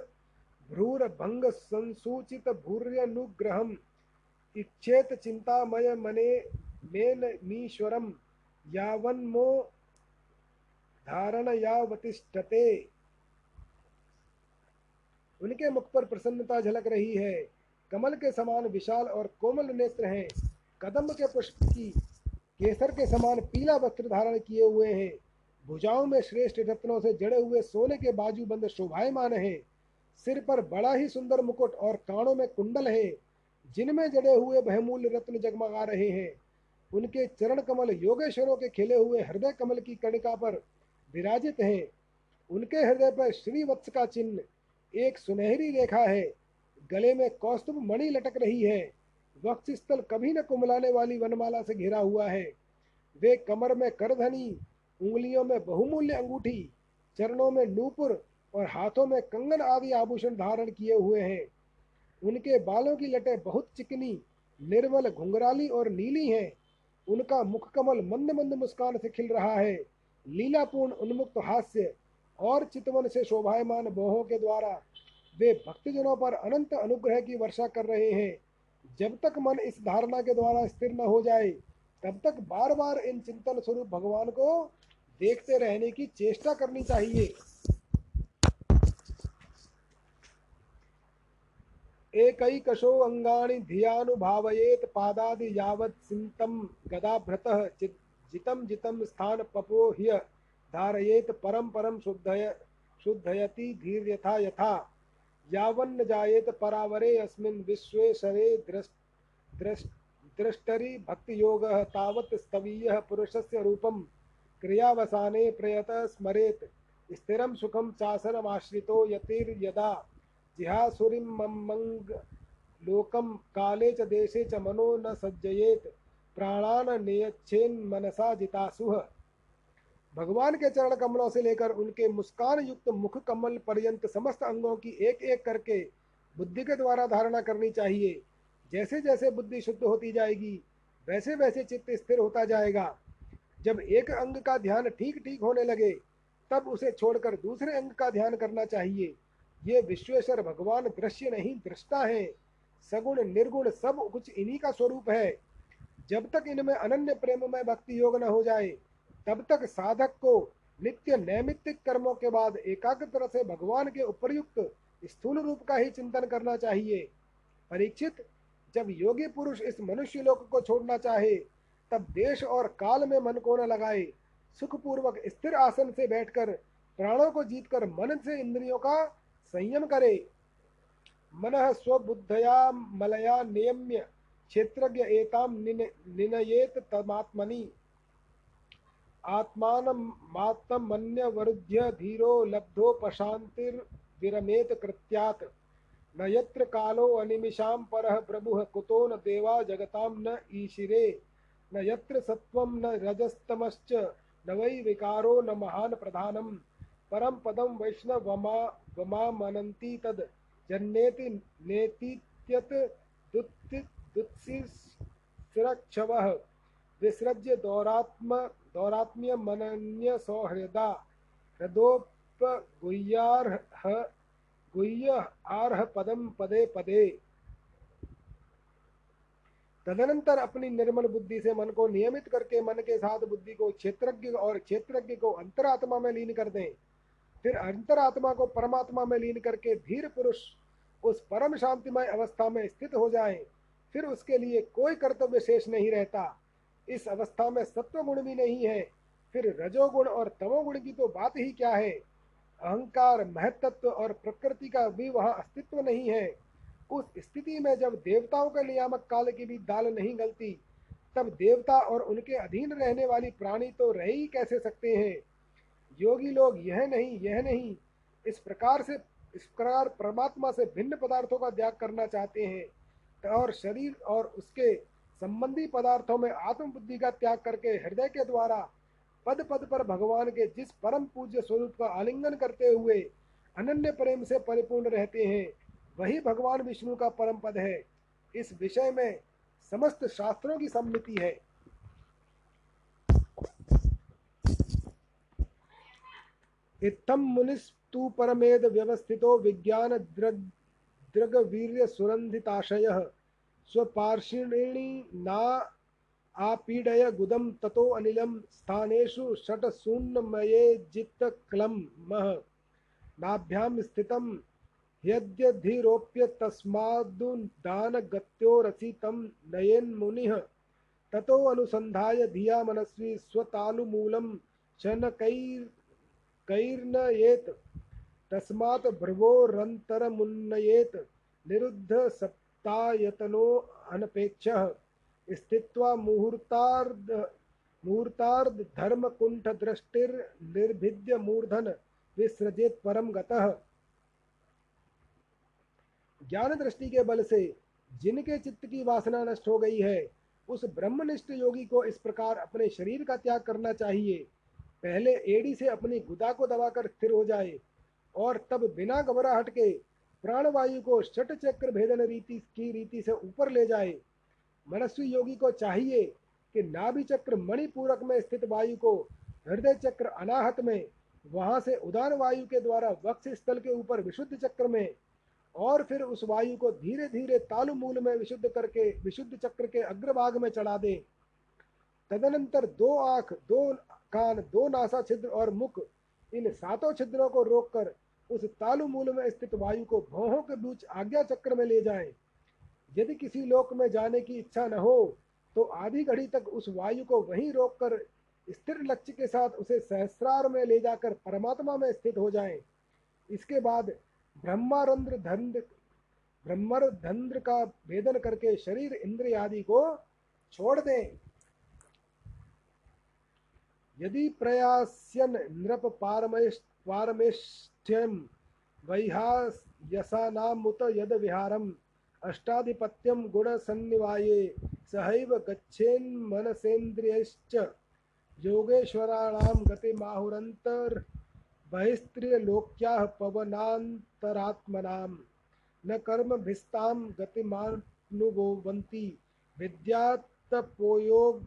भ्रूरभङ्गसंसूचितभूर्यनुग्रहम् इच्छेत चिन्तामय मने मेन मीश्वरं यावन्मो धारण यावतिष्ठते उनके मुख पर प्रसन्नता झलक रही है। कमल के समान विशाल और कोमल नेत्र हैं। कदम के पुष्प की केसर के समान पीला वस्त्र धारण किए हुए हैं। भुजाओं में श्रेष्ठ रत्नों से जड़े हुए सोने के बाजू बंद शोभायमान है। सिर पर बड़ा ही सुंदर मुकुट और कानों में कुंडल है। जिनमें जड़े हुए बहुमूल्य रत्न जगमगा रहे हैं। उनके चरण कमल योगेश्वरों के खिले हुए हृदय कमल की कणिका पर विराजित हैं। उनके हृदय पर श्रीवत्स का चिन्ह एक सुनहरी रेखा है। गले में कौस्तुभ मणि लटक रही है। वक्ष स्थल कभी न कुमलाने वाली वनमाला से घिरा हुआ है। वे कमर में करधनी, उंगलियों में बहुमूल्य अंगूठी, चरणों में नूपुर और हाथों में कंगन आदि आभूषण धारण किए हुए हैं। उनके बालों की लटें बहुत चिकनी, निर्मल घुंघराली और नीली हैं। उनका मुख कमल मंद मंद मुस्कान से खिल रहा है। लीलापूर्ण उन्मुक्त हास्य और चितवन से शोभायमान बोहों के द्वारा वे भक्तजनों पर अनंत अनुग्रह की वर्षा कर रहे हैं। जब तक मन इस धारणा के द्वारा स्थिर न हो जाए, तब तक बार बार इन चिंतन स्वरूप भगवान को देखते रहने की चेष्टा करनी चाहिए। एकैकशो अङ्गानि धियानुभावयेत् पादादि यावत् सिन्तं गदाभ्रतः जितं जितं स्थानपपोह्य धारयेत् परम परम शुद्धय, शुद्धयति धीर्यथा यथा। यथा यावन्न जायेत परावरे अस्मिन् विश्वेशरे द्रष् द्रष् द्रष्टरि भक्तियोगः तावत् स्तवीयः पुरुषस्य रूपं क्रियावसाने प्रयतः स्मरेत्, स्थिरं सुखं चासनमाश्रितो यतिर्यदा। जिहासुरीमंग लोकम काले च देशे च मनो न सज्जयेत। प्राणान नियच्छेन मनसा जितासुह भगवान के चरण कमलों से लेकर उनके मुस्कान युक्त मुख कमल पर्यंत समस्त अंगों की एक एक करके बुद्धि के द्वारा धारणा करनी चाहिए। जैसे जैसे बुद्धि शुद्ध होती जाएगी वैसे वैसे चित्त स्थिर होता जाएगा। जब एक अंग का ध्यान ठीक ठीक होने लगे, तब उसे छोड़कर दूसरे अंग का ध्यान करना चाहिए। ये विश्वेश्वर भगवान दृश्य नहीं, दृष्टा है। सगुण, निर्गुण सब कुछ इन्हीं का स्वरूप है। जब तक इनमें अनन्य प्रेम में भक्ति योग न हो जाए तब तक साधक को नित्य नैमित्तिक कर्मों के बाद एकाग्र से भगवान के उपयुक्त स्थूल रूप का ही चिंतन करना चाहिए। परीक्षित, जब योगी पुरुष इस मनुष्य लोक को छोड़ना चाहे, तब देश और काल में मन को न लगाए, सुखपूर्वक स्थिर आसन से बैठकर प्राणों को जीतकर मन से इंद्रियों का संयम करे। मन स्वबुद्धया मलया नियम्य, क्षेत्रज्ञ एताम निनयेत तमात्मनि। आत्मानमात्मन्यवरुध्य धीरो लब्धो पशान्तिर्विरमेत कृत्यात्। न यत्र कालो अनिमिषां परः प्रभुः, कुतो न देवा जगतां न ईशिरे। न यत्र सत्त्वं न रजस्तमश्च, न वै विकारो न महान् प्रधानम् परम पदम वैष्णवमा वमा मनन्ति तद। जन्नेति नेतीत्यत दुत्सिरक्षवः विसृज्य दौरात्म दौरात्म्य मनन्य सौहृदा हृदोपगुह्यार्ह गुह्य आर्ह पदम पदे पदे तदनंतर अपनी निर्मल बुद्धि से मन को नियमित करके मन के साथ बुद्धि को क्षेत्रज्ञ और क्षेत्रज्ञ को अंतरात्मा में लीन कर दें। फिर अंतरात्मा को परमात्मा में लीन करके धीर पुरुष उस परम शांतिमय अवस्था में स्थित हो जाए। फिर उसके लिए कोई कर्तव्य शेष नहीं रहता। इस अवस्था में सत्व गुण भी नहीं है। फिर रजोगुण और तमोगुण की तो बात ही क्या है? अहंकार, महत्त्व और प्रकृति का भी वहाँ अस्तित्व नहीं है। उस स्थिति में जब देवताओं के नियामक काल की भी दाल नहीं गलती, तब देवता और उनके अधीन रहने वाली प्राणी तो रह ही कैसे सकते हैं? योगी लोग यह नहीं यह नहीं। इस प्रकार से, इस प्रकार परमात्मा से भिन्न पदार्थों का त्याग करना चाहते हैं। और शरीर और उसके संबंधी पदार्थों में आत्म बुद्धि का त्याग करके हृदय के द्वारा पद पद पर भगवान के जिस परम पूज्य स्वरूप का आलिंगन करते हुए अनन्य प्रेम से परिपूर्ण रहते हैं, वही भगवान विष्णु का परम पद है। इस विषय में समस्त शास्त्रों की सम्मिति है। इत्थम मुनिस्तु परमेद व्यवस्थितो विज्ञान द्रग द्रगवीर्य सुरंधिताशय स्वपार्षिणी ना आपीडय गुदम ततो अनिलम स्थानेषु षट शून्यमये जित्तक्लम मह। नाभ्याम स्थितम यद्यधिरोप्य तस्मादुदान गत्योरसितं नयेन्मुनिः, ततो अनुसन्धाय धिया मनस्वी स्वतालुमूलं शनकैर् कैर्न येत तस्मात् भ्रवोरन्तरमुन्नयेत्, निरुद्ध सप्तायतनो अनपेक्षः। स्थित्वा मुहूर्तार्ध मुहूर्तार्ध धर्म कुंठ दृष्टिर निर्भिद्य मूर्धन विसृजित परम गतः। ज्ञान दृष्टि के बल से जिनके चित्त की वासना नष्ट हो गई है, उस ब्रह्मनिष्ठ योगी को इस प्रकार अपने शरीर का त्याग करना चाहिए। पहले एड़ी से अपनी गुदा को दबाकर स्थिर हो जाए और तब बिना घबराहट के प्राणवायु को षट चक्र भेदन रीति की रीति से ऊपर ले जाए। मनस्वी योगी को चाहिए कि नाभि चक्र मणिपूरक में स्थित वायु को हृदय चक्र अनाहत में, वहाँ से उदान वायु के द्वारा वक्ष स्थल के ऊपर विशुद्ध चक्र में, और फिर उस वायु को धीरे धीरे तालु मूल में विशुद्ध करके, विशुद्ध चक्र के अग्रभाग में चढ़ा दे। तदनंतर दो आँख, दो कान, दो नासा छिद्र और मुख इन सातों छिद्रों को रोककर उस तालु मूल में स्थित वायु को भौहों के बीच आज्ञा चक्र में ले जाएँ। यदि किसी लोक में जाने की इच्छा न हो तो आधी घड़ी तक उस वायु को वहीं रोककर स्थिर लक्ष्य के साथ उसे सहस्रार में ले जाकर परमात्मा में स्थित हो जाएँ। इसके बाद ब्रह्मारंद्र धंध ब्रह्मर धंद्र का भेदन करके शरीर इंद्र आदि को छोड़ दें यदि प्रयास्यन नृप पारमेष्ठ्यम वैहायसानामुत यद विहारम अष्टाधिपत्यम गुण सन्निवाये सहैव योगेश्वराणां गतिमाहुरन्तर् बहिस्त्रियलोक्याः पवनान्तरात्मनां न कर्मभिस्तां गतिमानुवन्ति विद्यातपोयोग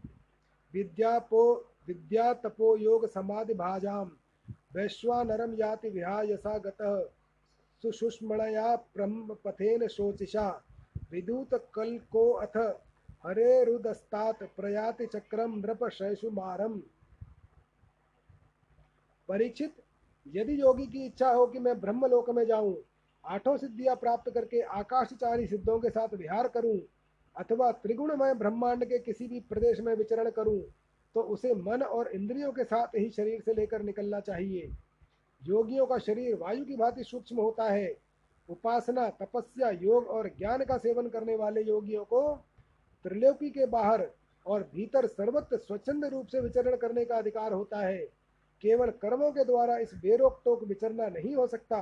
विद्यापो विद्यातपोयोग समाधिभाजां वैश्वानरं याति विहायसा गतः। सुषुष्मणया ब्रह्मपथेन शोचिषा। विदूतकल्को अथ। हरेरुदस्तात् प्रयाति चक्रम नृप शैशुमारम परीक्षित यदि योगी की इच्छा हो कि मैं ब्रह्मलोक में जाऊँ, आठों सिद्धियाँ प्राप्त करके आकाशचारी सिद्धों के साथ विहार करूँ, अथवा त्रिगुणमय ब्रह्मांड के किसी भी प्रदेश में विचरण करूँ तो उसे मन और इंद्रियों के साथ ही शरीर से लेकर निकलना चाहिए। योगियों का शरीर वायु की भांति सूक्ष्म होता है। उपासना, तपस्या, योग और ज्ञान का सेवन करने वाले योगियों को त्रिलोकी के बाहर और भीतर सर्वत्र स्वच्छंद रूप से विचरण करने का अधिकार होता है। केवल कर्मों के द्वारा इस बेरोक टोक विचरना नहीं हो सकता।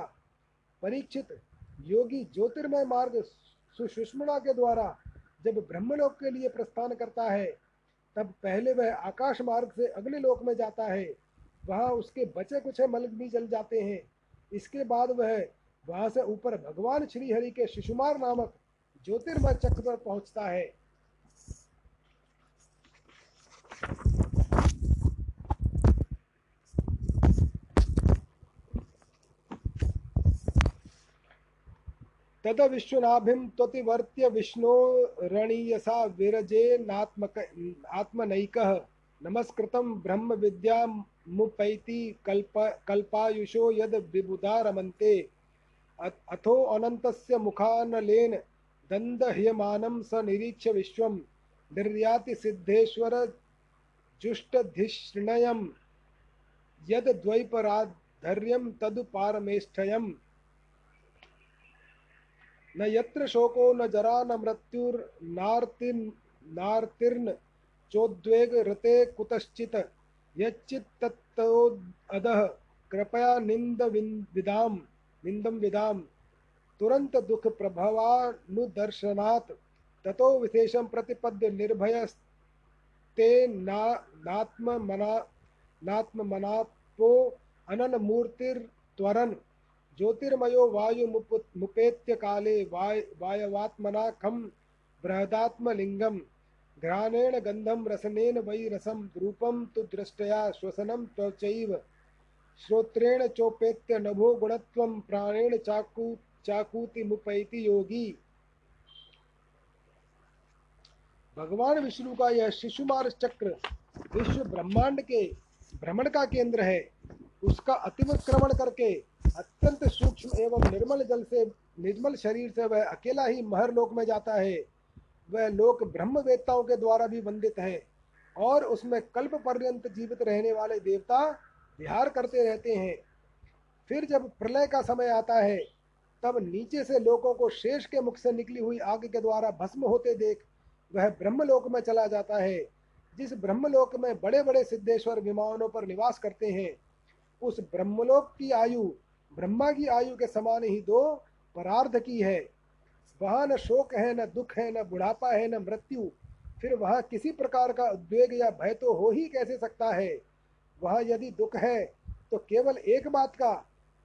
परीक्षित योगी ज्योतिर्मय मार्ग सुषुष्मणा के द्वारा जब ब्रह्मलोक के लिए प्रस्थान करता है तब पहले वह आकाश मार्ग से अगले लोक में जाता है। वहाँ उसके बचे कुछ मल भी जल जाते हैं। इसके बाद वह, वहाँ से ऊपर भगवान श्री हरि के शिशुमार नामक ज्योतिर्मय चक्र पर पहुँचता है। तद विश्वनाभिम त्वतिवर्त्य विष्णो रणीयसा विरजे नात्मक आत्मनैकः। नमस्कृतं ब्रह्म विद्या मुपैति कल्प कल्पायुषो यद विबुधा रमन्ते अथो अनन्तस्य मुखानलेन दन्दह्यमानं स निरीक्ष्य विश्वं। निर्याति सिद्धेश्वर जुष्टधिष्णयं यद द्वैपराधर्यं तदु पारमेष्ठयम् न यत्र शोको न जरा न मृत्युर्नार्तिर्न नार्तिर्न चोद्वेग रते कुतश्चित् यच्चित्ततोऽधः कृपया निंद विदाम निंदम विदाम तुरंत दुख प्रभवानुदर्शनात् ततो विशेषं प्रतिपद्य निर्भयस्ते ना नात्म मना नात्म मनापो अनन मूर्तिर्त्वरन् ज्योतिर्मयो वायु मुपेत्य काले वाय वायवात्मना खम बृहदात्मलिंगम घ्राणेन गंधम रसनेन वै रसम रूपम तु दृष्टया श्वसनम त्वचैव। श्रोत्रेण चोपेत्य नभो गुणत्वम प्राणेन चाकू चाकूति मुपैति योगी। भगवान विष्णु का यह शिशुमार चक्र विश्व ब्रह्मांड के भ्रमण का केंद्र है। उसका अतिक्रमण करके अत्यंत सूक्ष्म एवं निर्मल जल से, निर्मल शरीर से वह अकेला ही महर लोक में जाता है। वह लोक ब्रह्म वेत्ताओं के द्वारा भी वंदित है और उसमें कल्प पर्यंत जीवित रहने वाले देवता विहार करते रहते हैं। फिर जब प्रलय का समय आता है, तब नीचे से लोगों को शेष के मुख से निकली हुई आग के द्वारा भस्म होते देख वह ब्रह्मलोक में चला जाता है, जिस ब्रह्मलोक में बड़े बड़े सिद्धेश्वर विमानों पर निवास करते हैं। उस ब्रह्मलोक की आयु ब्रह्मा की आयु के समान ही दो परार्ध की है। वहाँ न शोक है, न दुख है, न बुढ़ापा है, न मृत्यु। फिर वहाँ किसी प्रकार का उद्वेग या भय तो हो ही कैसे सकता है? वहाँ यदि दुख है तो केवल एक बात का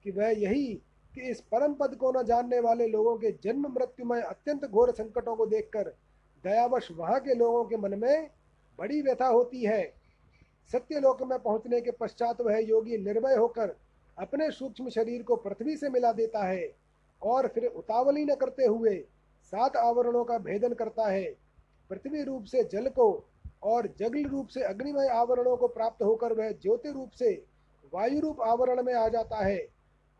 कि वह यही कि इस परम पद को न जानने वाले लोगों के जन्म मृत्यु में अत्यंत घोर संकटों को देखकर दयावश वहाँ के लोगों के मन में बड़ी व्यथा होती है। सत्यलोक में पहुँचने के पश्चात वह योगी निर्भय होकर अपने सूक्ष्म शरीर को पृथ्वी से मिला देता है और फिर उतावली न करते हुए सात आवरणों का भेदन करता है। पृथ्वी रूप से जल को और जगल रूप से अग्निमय आवरणों को प्राप्त होकर वह ज्योति रूप से वायु रूप आवरण में आ जाता है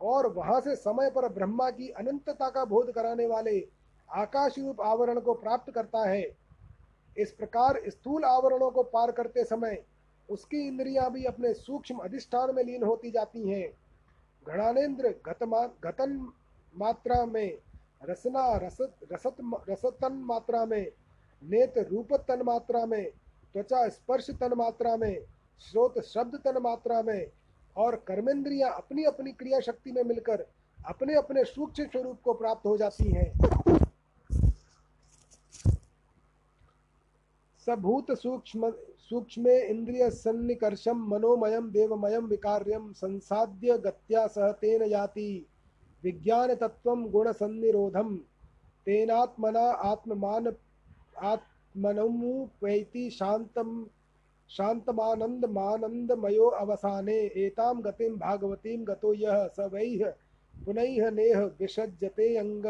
और वहाँ से समय पर ब्रह्मा की अनंतता का बोध कराने वाले आकाश रूप आवरण को प्राप्त करता है। इस प्रकार स्थूल आवरणों को पार करते समय उसकी इंद्रियाँ भी अपने सूक्ष्म अधिष्ठान में लीन होती जाती हैं। घड़ानेन्द्र गतन मात्रा में रसना रसत रसत रसतन मात्रा में नेत रूप तन मात्रा में त्वचा स्पर्श तन मात्रा में स्रोत शब्द तन मात्रा में और कर्मेंद्रियाँ अपनी अपनी क्रिया शक्ति में मिलकर अपने अपने सूक्ष्म स्वरूप को प्राप्त हो जाती हैं। सबूत सूक्ष्म सूक्ष्म इंद्रिय सन्निकर्षम मनोमयम देवमयम विकार्यम संसाद्य गत्या सह तेन याति। विज्ञान तत्व गुण सन्निरोधम तेनात्मना आत्ममान आत्मनुपैति शांतम शान्तमानन्दमानन्दमयो अवसाने, एतां गतिं भागवतीं गतो यः स वैः पुनैः नेह विसज्जते अङ्ग।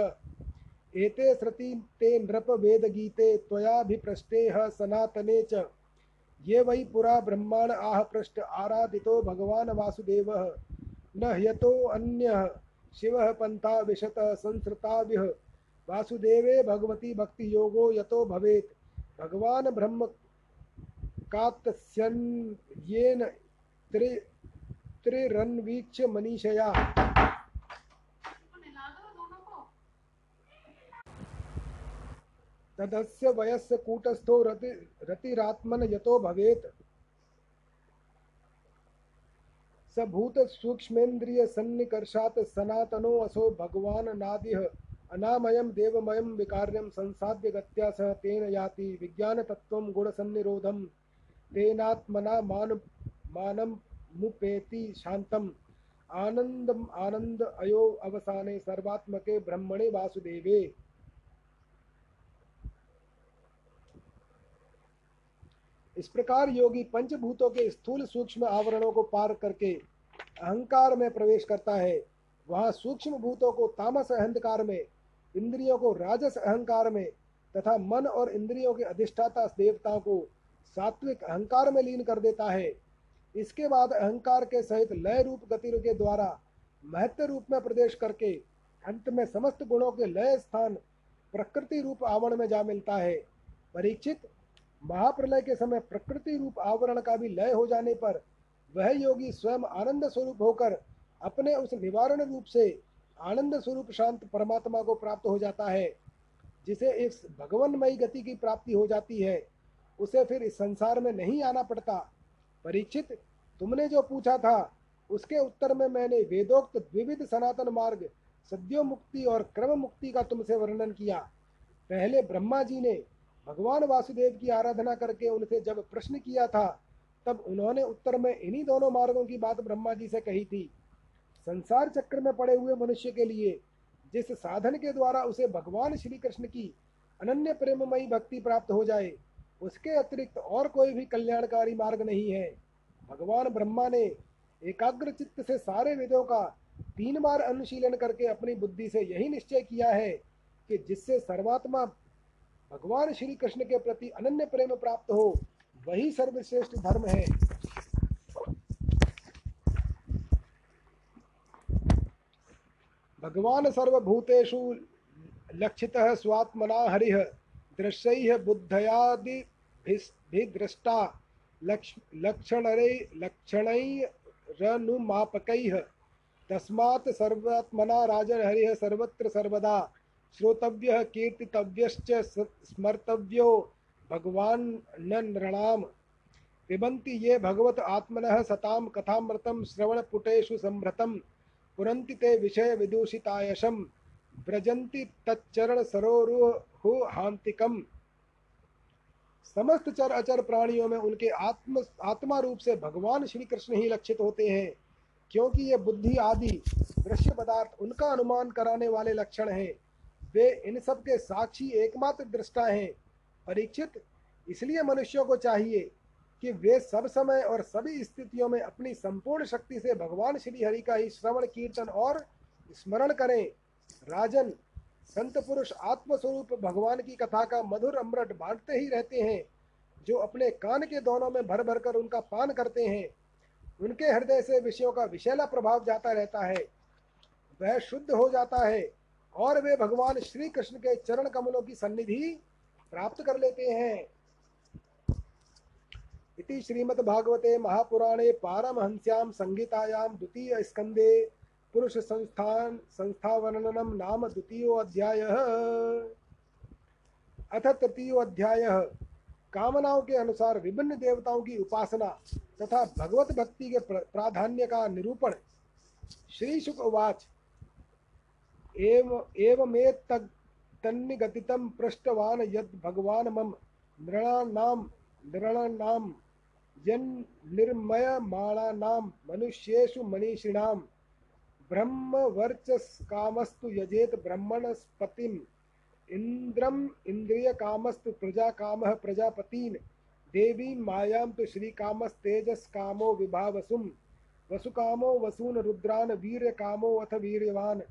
एते श्रुति ते नृप वेदगीते त्वयाभिपृष्टे सनातने च। ये वै पुरा ब्रह्माण आह पृष्ठ आराधितो भगवान् वासुदेवः। न ह्यतोऽन्यः शिवः पन्था विशत संसृताभिः। वासुदेवे भगवती भक्तियोगो यतो भवेत्। भगवान् ब्रह्म कात्स्यन् त्रि त्रिरन्वीक्ष्य मनीषया। तदस्य वयस्य कूटस्थो रति, रतिरात्मन यतो भवेत्। स भूत सूक्ष्मेन्द्रिय सन्निकर्षात् सनातनो असो भगवान नादिह, अनामयं देवमयं विकार्यं संसाध्य गत्या सह तेन याति विज्ञानतत्त्वं गुणसन्निरोधम् तेनात्मना मान मानम मुपेति शांतम आनंदम आनंद अयो अवसाने सर्वात्मके ब्रह्मणे वासुदेवे। इस प्रकार योगी पंचभूतों के स्थूल सूक्ष्म आवरणों को पार करके अहंकार में प्रवेश करता है। वहाँ सूक्ष्म भूतों को तामस अहंकार में, इंद्रियों को राजस अहंकार में तथा मन और इंद्रियों के अधिष्ठाता देवताओं को सात्विक अहंकार में लीन कर देता है। इसके बाद अहंकार के सहित लय रूप गति के द्वारा महत्व रूप में प्रदेश करके अंत में समस्त गुणों के लय स्थान प्रकृति रूप आवरण में जा मिलता है। परीक्षित महाप्रलय के समय प्रकृति रूप आवरण का भी लय हो जाने पर वह योगी स्वयं आनंद स्वरूप होकर अपने उस निवारण रूप से आनंद स्वरूप शांत परमात्मा को प्राप्त हो जाता है, जिसे इस भगवानमयी गति की प्राप्ति हो जाती है। उसे फिर इस संसार में नहीं आना पड़ता। परीक्षित, तुमने जो पूछा था, उसके उत्तर में मैंने वेदोक्त द्विविध सनातन मार्ग सद्यो मुक्ति और क्रम मुक्ति का तुमसे वर्णन किया। पहले ब्रह्मा जी ने भगवान वासुदेव की आराधना करके उनसे जब प्रश्न किया था, तब उन्होंने उत्तर में इन्हीं दोनों मार्गों की बात ब्रह्मा जी से कही थी। संसार चक्र में पड़े हुए मनुष्य के लिए, जिस साधन के द्वारा उसे भगवान श्री कृष्ण की अनन्य प्रेममयी भक्ति प्राप्त हो जाए, उसके अतिरिक्त और कोई भी कल्याणकारी मार्ग नहीं है। भगवान ब्रह्मा ने एकाग्र चित्त से सारे वेदों का तीन बार अनुशीलन करके अपनी बुद्धि से यही निश्चय किया है कि जिससे सर्वात्मा भगवान श्री कृष्ण के प्रति अनन्य प्रेम प्राप्त हो, वही सर्वश्रेष्ठ धर्म है। भगवान सर्वभूतेषु लक्षितः स्वात्मना हरिः, दृश्य बुद्धयादि भिदृष्टा लक्षणरै लक्षणैरनुमापकैः। तस्मात् सर्वात्मना राजहरिः सर्वत्र सर्वदा। श्रोतव्यः कीर्तितव्यश्च स्मर्तव्यो भगवान नृणाम पिबन्ति ये भगवत आत्मनः सताम कथामृतं श्रवणपुटेषु संभृतं पुरन्ति ते विषय विदूषितायशं व्रजन्ति तच्चरण सरोरुहु हांतिकम समस्त चर अचर प्राणियों में उनके आत्म आत्मा रूप से भगवान श्री कृष्ण ही लक्षित होते हैं, क्योंकि ये बुद्धि आदि, दृश्य पदार्थ उनका अनुमान कराने वाले लक्षण हैं। वे इन सब के साक्षी एकमात्र दृष्टा हैं, परीक्षित। इसलिए मनुष्यों को चाहिए कि वे सब समय और सभी स्थितियों में अपनी संपूर्ण शक्ति से भगवान श्री हरि का ही श्रवण, कीर्तन और स्मरण करें। राजन, संत पुरुष आत्मस्वरूप भगवान की कथा का मधुर अमृत बांटते ही रहते हैं, जो अपने कान के दोनों में भर भर कर उनका पान करते हैं। उनके हृदय से विषयों का विषैला प्रभाव जाता रहता है। वह शुद्ध हो जाता है। और वे भगवान श्री कृष्ण के चरण कमलों की सन्निधि प्राप्त कर लेते हैं। इति श्रीमद्भागवते महापुराणे पारमहंस्यां संहितायां द्वितीय स्कंदे पुरुष संस्थान संस्थावर्णनम नाम द्वितीयोऽध्यायः। अथ तृतीयोऽध्यायः। कामनाओं के अनुसार विभिन्न देवताओं की उपासना तथा भगवत भक्ति के प्राधान्य का निरूपण। श्री शुक उवाच। एव एवमेतत् तन्निगतितं पृष्टवान् यद् भगवान् मम नृणानां नृणानां, यन्निर्मयमाणानां, मनुष्येषु मनीषिणां, ब्रह्मवर्चस्कामस्तु यजेत ब्रह्मणस्पतिम्, इन्द्रम् इन्द्रियकामस्तु प्रजाकामः प्रजापतीन्, देवीं मायां तु श्रीकामस्तेजस्कामो विभावसुं वसुकामो वसून् रुद्रान्, वीर्यकामो अथ वीर्यवान्।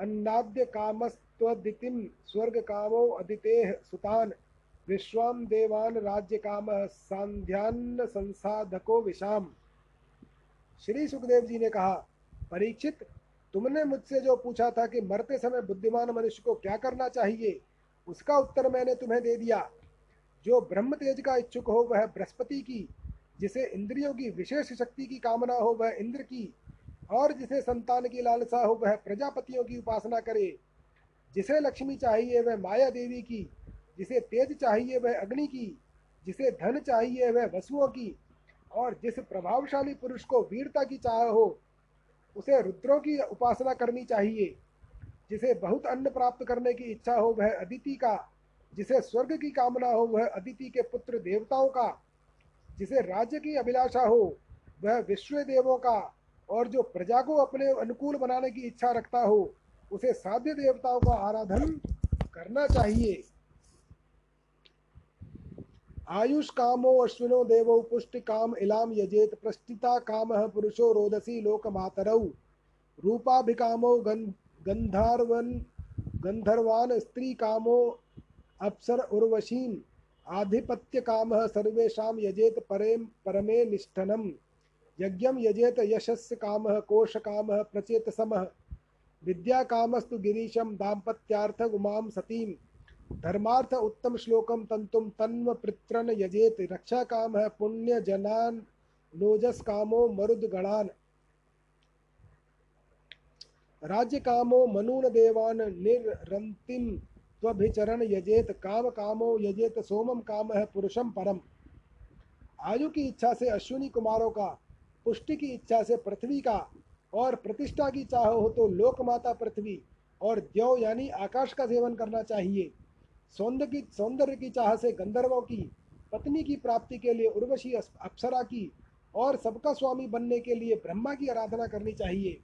अन्नाद्यकामस्त्वदितिं स्वर्गकामो अदितेः सुतान्। विश्वां देवान् राज्यकामः सांध्यान्न संसाधको विशाम। श्री सुखदेव जी ने कहा, परीक्षित, तुमने मुझसे जो पूछा था कि मरते समय बुद्धिमान मनुष्य को क्या करना चाहिए, उसका उत्तर मैंने तुम्हें दे दिया। जो ब्रह्म तेज का इच्छुक हो वह बृहस्पति की, जिसे इंद्रियों की विशेष शक्ति की कामना हो वह इंद्र की। और जिसे संतान की लालसा हो, वह प्रजापतियों की उपासना करे। जिसे लक्ष्मी चाहिए, वह माया देवी की। जिसे तेज चाहिए, वह अग्नि की। जिसे धन चाहिए, वह वसुओं की। और जिस प्रभावशाली पुरुष को वीरता की चाह हो, उसे रुद्रों की उपासना करनी चाहिए। जिसे बहुत अन्न प्राप्त करने की इच्छा हो, वह अदिति का। जिसे स्वर्ग की कामना हो, वह अदिति के पुत्र देवताओं का। जिसे राज्य की अभिलाषा हो, वह विश्व देवों का। और जो प्रजा को अपने अनुकूल बनाने की इच्छा रखता हो, उसे साध्य देवताओं का आराधन करना चाहिए। आयुष कामो अश्विनो देवो पुष्टि काम इलाम यजेत प्रस्थिता काम पुरुषो रोदसी लोक मातरौ रूपाभिकामो गंधर्वन, गंधर्वान स्त्री कामो अप्सर उर्वशीम आधिपत्य काम सर्वेशा यजेत परे परमे निष्ठनम। यज्ञ यजेत यशस्य काम, कोश काम, प्रचेत सम। विद्या कामस्तु गिरीशम दाम्पत्यार्थ उमाम सतीम धर्मार्थ उत्तम श्लोकम तंतुम तन्व पित्रन यजेत। रक्षा काम है पुण्य जनान लोजस कामो मरुद गणान। राज्य कामो मनून देवान निरंतिम त्वभिचरण यजेत। काम कामो यजेत सोमम काम है पुरुषम परम। आयु की इच्छा से अश्विनी कुमारों का पुष्टि की इच्छा से पृथ्वी का और प्रतिष्ठा की चाह हो तो लोकमाता पृथ्वी और द्यौ यानी आकाश का सेवन करना चाहिए। सौंदर्य की सौंदर्य की चाह से गंधर्वों की, पत्नी की प्राप्ति के लिए उर्वशी अप्सरा की और सबका स्वामी बनने के लिए ब्रह्मा की आराधना करनी चाहिए।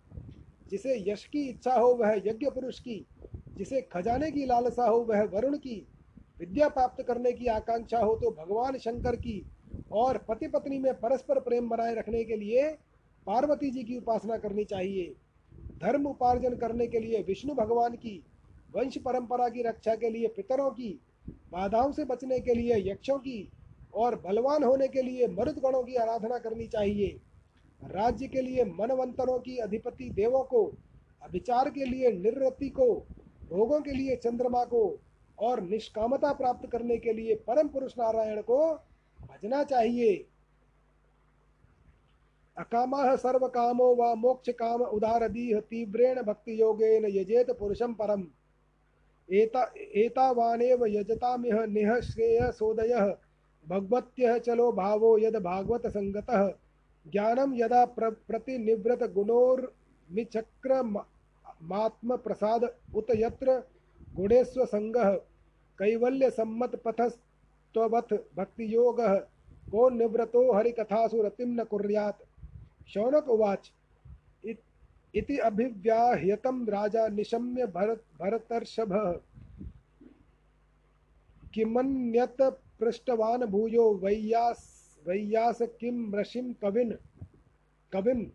जिसे यश की इच्छा हो वह यज्ञ पुरुष की, जिसे खजाने की लालसा हो वह वरुण की, विद्या प्राप्त करने की आकांक्षा हो तो भगवान शंकर की और पति पत्नी में परस्पर प्रेम बनाए रखने के लिए पार्वती जी की उपासना करनी चाहिए। धर्म उपार्जन करने के लिए विष्णु भगवान की वंश परंपरा की रक्षा के लिए पितरों की, बाधाओं से बचने के लिए यक्षों की और बलवान होने के लिए मरुदगणों की आराधना करनी चाहिए। राज्य के लिए मनवंतरों की अधिपति देवों को, अभिचार के लिए निरति को, भोगों के लिए चंद्रमा को और निष्कामता प्राप्त करने के लिए परम पुरुष नारायण को भजना चाहिए। अकाम सर्व कामो व मोक्ष काम उदारदीह तीव्रेण भक्ति योगेन यजेत पुरुषम परम। एता एतावानेव यजतामिह निह श्रेयसोदयः भगवत्यः चलो भावो यद भागवत संगतः ज्ञानम यदा प्र, प्रतिनिवृत गुणोर्मिचक्र मात्म प्रसाद उत यत्र गुणेस्व कैवल्य सम्मत पथस्त्ववथ भक्ति योगः को निवृतो हरिकथासु रतिम न कुर्यात्। शौनक उवाच, इति अभिव्याह्यतं राजा निशम्य भरत, भरतर्षभ। किमन्यत पृष्ठवान भूयो वैयास वैयास किम ऋषिम कविन कविन?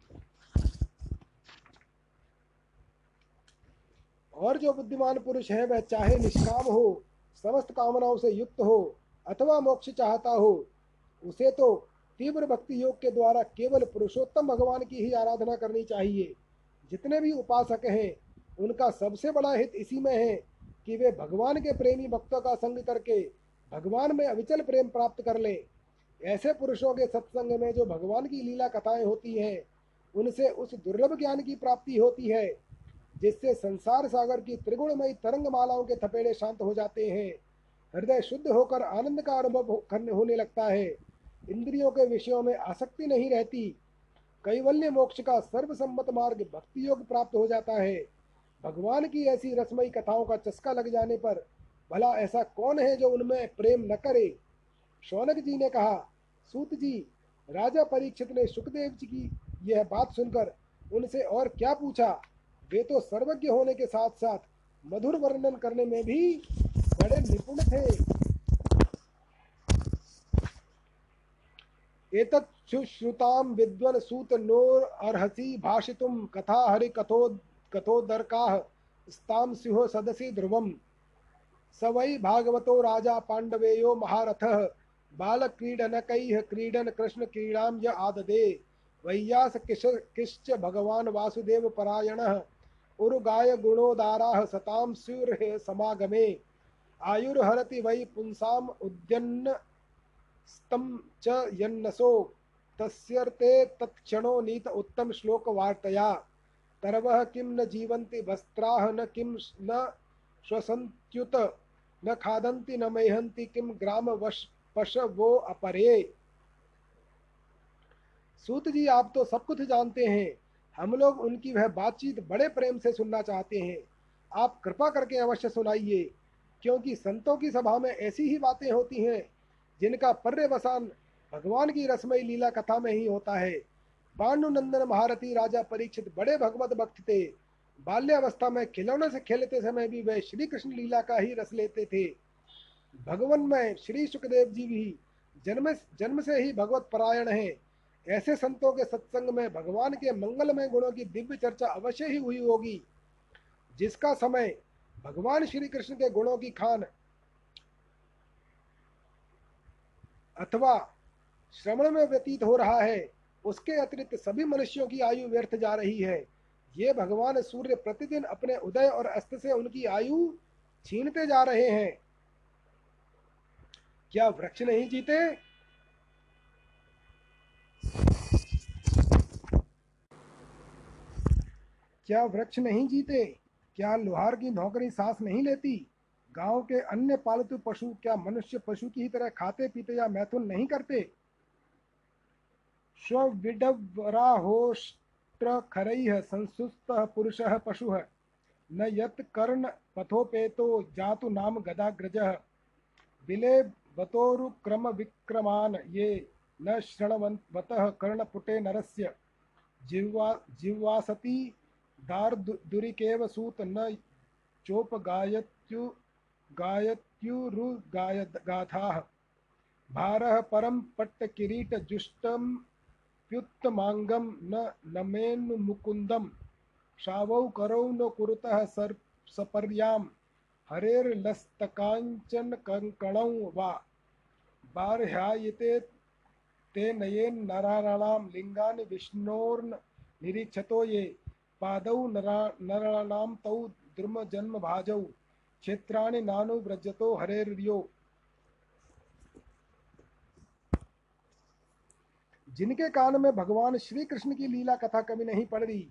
और जो बुद्धिमान पुरुष है, वह चाहे निष्काम हो, समस्त कामनाओं से युक्त हो अथवा मोक्ष चाहता हो, उसे तो तीव्र भक्ति योग के द्वारा केवल पुरुषोत्तम भगवान की ही आराधना करनी चाहिए। जितने भी उपासक हैं, उनका सबसे बड़ा हित इसी में है कि वे भगवान के प्रेमी भक्तों का संग करके भगवान में अविचल प्रेम प्राप्त कर लें। ऐसे पुरुषों के सत्संग में जो भगवान की लीला कथाएँ होती हैं, उनसे उस दुर्लभ ज्ञान की प्राप्ति होती है, जिससे संसार सागर की त्रिगुणमयी तरंग मालाओं के थपेड़े शांत हो जाते हैं। हृदय शुद्ध होकर आनंद का अनुभव करने होने लगता है। इंद्रियों के विषयों में आसक्ति नहीं रहती। कैवल्य मोक्ष का सर्वसम्मत मार्ग भक्ति योग प्राप्त हो जाता है। भगवान की ऐसी रसमयी कथाओं का चस्का लग जाने पर, भला ऐसा कौन है जो उनमें प्रेम न करे? शौनक जी ने कहा, सूत जी, राजा परीक्षित ने सुखदेव जी की यह बात सुनकर उनसे और क्या पूछा? वे तो सर्वज्ञ होने के साथ साथ मधुर वर्णन करने में भी बड़े निपुण थे। एतत् सुश्रुताम विद्वन सूत नोर अर्हसी भाषितुम कथा हरि कथो कथोदरकाः स्ताम सिंहो सदसी ध्रुवम। स वै भागवतो राजा पांडवेयो महारथः बालक्रीडनकैः क्रीडन कृष्ण क्रीडां य आददे। वैयास किश किश्च भगवान् वासुदेवपरायणः। उरुगाय गुणोदाराः सतां स्युर्ह समागमे। आयुर्हरति वै पुंसाम् उद्यन्न स्तं च यन्नसो। तस्यर्ते तत्क्षणो नीत उत्तम श्लोक वार्तया तरवः किं न जीवन्ति वस्त्राः, न किं न श्वसन्त्युत, न खादन्ति, न मेहन्ति, किं ग्रामवश वो अपरे। सूत जी, आप तो सब कुछ जानते हैं। हम लोग उनकी वह बातचीत बड़े प्रेम से सुनना चाहते हैं। आप कृपा करके अवश्य सुनाइए। क्योंकि संतों की सभा में ऐसी ही बातें होती हैं, जिनका पर्यवसान भगवान की रसमयी लीला कथा में ही होता है। पांडुनंदन महारथी राजा परीक्षित बड़े भगवत भक्त थे। बाल्यावस्था में खिलौने से खेलते समय भी वह श्री कृष्ण लीला का ही रस लेते थे। भगवान में श्री सुखदेव जी भी जन्म जन्म से ही भगवत परायण हैं। ऐसे संतों के सत्संग में भगवान के मंगलमय गुणों की दिव्य चर्चा अवश्य ही हुई होगी। जिसका समय भगवान श्री कृष्ण के गुणों की खान। अथवा श्रवण में व्यतीत हो रहा है, उसके अतिरिक्त सभी मनुष्यों की आयु व्यर्थ जा रही है। ये भगवान सूर्य प्रतिदिन अपने उदय और अस्त से उनकी आयु छीनते जा रहे हैं। क्या वृक्ष नहीं जीते? क्या वृक्ष नहीं जीते? क्या लोहार की नौकरी सांस नहीं लेती? गाँव के अन्य पालतू पशु क्या मनुष्य पशु की ही तरह खाते, पीते या मैथुन नहीं करते? स्विडवराहोष्ट्र खरैः संसुस्त पुरुष पशु। न यत कर्ण पथोपेतो जातु नाम गदाग्रज। बिले बतोरुक्रम विक्रमान ये न शृण्वन्तः कर्णपुटे नरस्य। जिह्वा जिह्वासति दार्दुरिकेव सूत न चोपगायत्यु, गायत्युरुगायगाथाः। भारः परं पट्टकिरीटजुष्टं प्युत्तमाङ्गं न नमेन्मुकुन्दं शावौ करौ न कुरुतः सर्, सपर्यां। हरेर्लस्तकाञ्चन कङ्कणौ वा। बार्ह्यायते ते नयेन नराणां लिङ्गानि विष्णोर्न निरीक्षतो ये। पादौ नरा, नराणां तौ द्रुमजन्मभाजौ, क्षेत्राणि नानुव्रजतो हरेर्यो। जिनके कान में भगवान श्री कृष्ण की लीला कथा कभी नहीं पड़ रही,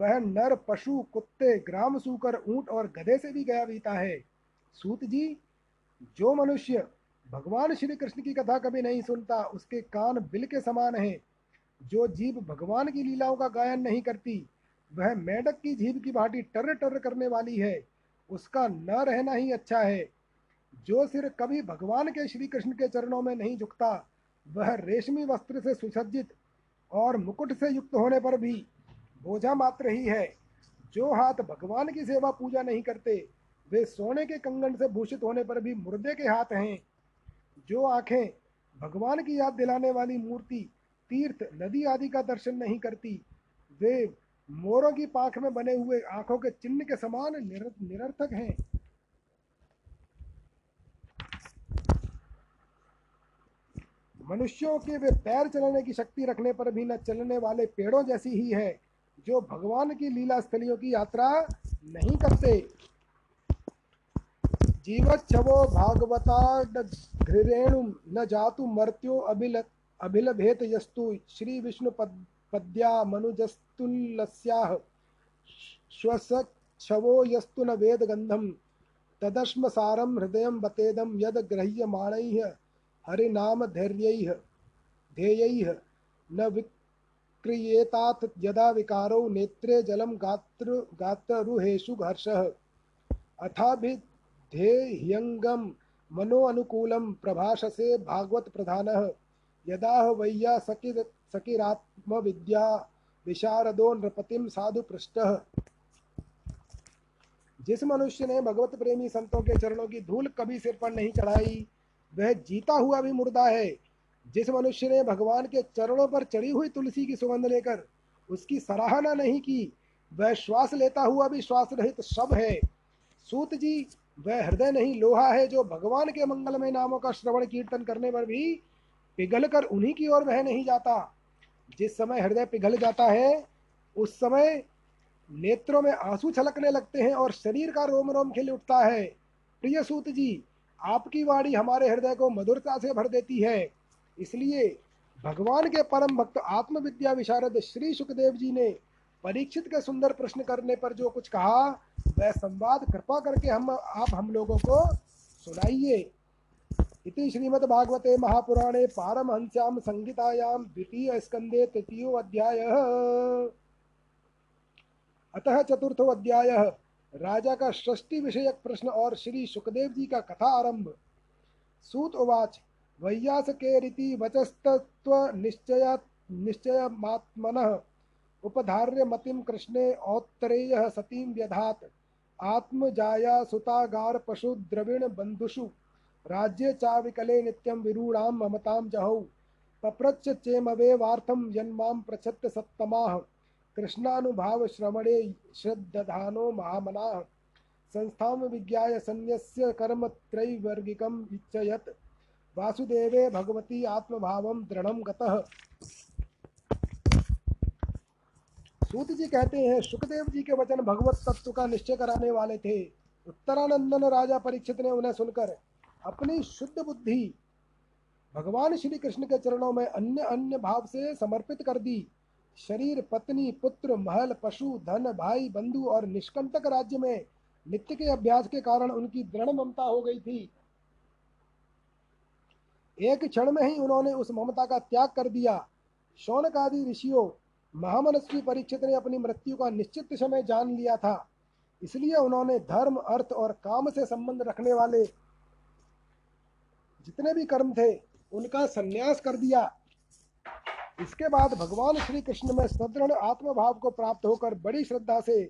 वह नर, पशु, कुत्ते, ग्राम सूकर, ऊँट और गधे से भी गया बीता है। सूत जी, जो मनुष्य भगवान श्री कृष्ण की कथा कभी नहीं सुनता, उसके कान बिल के समान हैं। जो जीव भगवान की लीलाओं का गायन नहीं करती वह मेढक की जीभ की भांति टर टर करने वाली है। उसका न रहना ही अच्छा है। जो सिर कभी भगवान के श्री कृष्ण के चरणों में नहीं झुकता, वह रेशमी वस्त्र से सुसज्जित और मुकुट से युक्त होने पर भी बोझा मात्र ही है। जो हाथ भगवान की सेवा पूजा नहीं करते, वे सोने के कंगन से भूषित होने पर भी मुर्दे के हाथ हैं। जो आँखें भगवान की याद दिलाने वाली मूर्ति, तीर्थ, नदी आदि का दर्शन नहीं करती, वे मोरों की पाख में बने हुए आँखों के चिन्ह के समान निर, निरर्थक हैं। मनुष्यों के वे पैर चलने की शक्ति रखने पर भी न चलने वाले पेड़ों जैसी ही है जो भगवान की लीला स्थलियों की यात्रा नहीं करते। जीवच्छवो भागवता घृरेणु न जातु मर्त्यो अभिल अभिलभेत यस्तु श्री विष्णु पद, पद्या मनुजस्तुल्लस्याः। श्वसच्छवो यस्तु न वेद गंधम तदश्म सारम हृदय बतेदम यद गृह्यमाणैः हरिनाम धैर्यैः ध्येयैः। न विक्रियेतात् यदा विकारो नेत्रे जलम गात्र गातरुहेषु हर्षः अथाभिध्येह्यङ्गं मनो अनुकूलं प्रभाषसे भागवत प्रधानः यदा वैया सकिर सकिरात्मविद्या विशारदो नृपतिम साधु पृष्ठ। जिस मनुष्य ने भगवत प्रेमी संतों के चरणों की धूल कभी सिर पर नहीं चढ़ाई, वह जीता हुआ भी मुर्दा है। जिस मनुष्य ने भगवान के चरणों पर चढ़ी हुई तुलसी की सुगंध लेकर उसकी सराहना नहीं की, वह श्वास लेता हुआ भी श्वास रहित शब है। सूत जी, वह हृदय नहीं लोहा है जो भगवान के मंगलमय नामों का श्रवण कीर्तन करने पर भी पिघल कर उन्हीं की ओर वह नहीं जाता। जिस समय हृदय पिघल जाता है, उस समय नेत्रों में आँसू छलकने लगते हैं और शरीर का रोम रोम खिल उठता है। प्रिय सूत जी, आपकी वाणी हमारे हृदय को मधुरता से भर देती है। इसलिए भगवान के परम भक्त आत्मविद्या विशारद श्री सुखदेव जी ने परीक्षित के सुंदर प्रश्न करने पर जो कुछ कहा, वह संवाद कृपा करके हम, आप हम लोगों को सुनाइए। इति श्रीमद्भागवते महापुराणे पारमहंस्यां संहितायां द्वितीय स्कंदे तृतीयो अध्याय। अतः चतुर्थो अध्याय, राजा का षष्टि विषयक प्रश्न और श्री सुखदेव जी का कथा आरंभ। सूत उवाच वैयास के रीति वचस्तत्व निश्चय निश्चयमात्मन उपधार्य मतिम कृष्णे औत्तरेय सतीम व्यधात। आत्मजाया सुतागार पशु द्रविण बंधुषु राज्ये चाविकले नित्यं विरूढां ममतां जहौ। पप्रच्छ चेमवे वार्थं यन्मां प्रच्छत्त सत्तमाः कृष्णानुभाव श्रवणे श्रद्धानो महामनाः। संस्थां विज्ञाय सन्न्यस्य कर्म त्रैवर्गिकम् इच्छयत् वासुदेवे भगवती आत्मभावम दृढ़ गतः। सूत जी कहते हैं, सुखदेव जी के वचन भगवत तत्व का निश्चय कराने वाले थे। उत्तरानंदन राजा परीक्षित ने उन्हें सुनकर अपनी शुद्ध बुद्धि भगवान श्री कृष्ण के चरणों में अन्य अन्य भाव से समर्पित कर दी। शरीर, पत्नी, पुत्र, महल, पशु, धन, भाई, बंधु और निष्कंटक राज्य में नित्य के अभ्यास के कारण उनकी दृढ़ ममता हो गई थी। एक क्षण में ही उन्होंने उस ममता का त्याग कर दिया। शौनक आदि ऋषियों, महामनस्वी परीक्षित ने अपनी मृत्यु का निश्चित समय जान लिया था। इसलिए उन्होंने धर्म, अर्थ और काम से संबंध रखने वाले जितने भी कर्म थे, उनका संन्यास कर दिया। इसके बाद भगवान श्री कृष्ण में सदृढ़ आत्मभाव को प्राप्त होकर बड़ी श्रद्धा से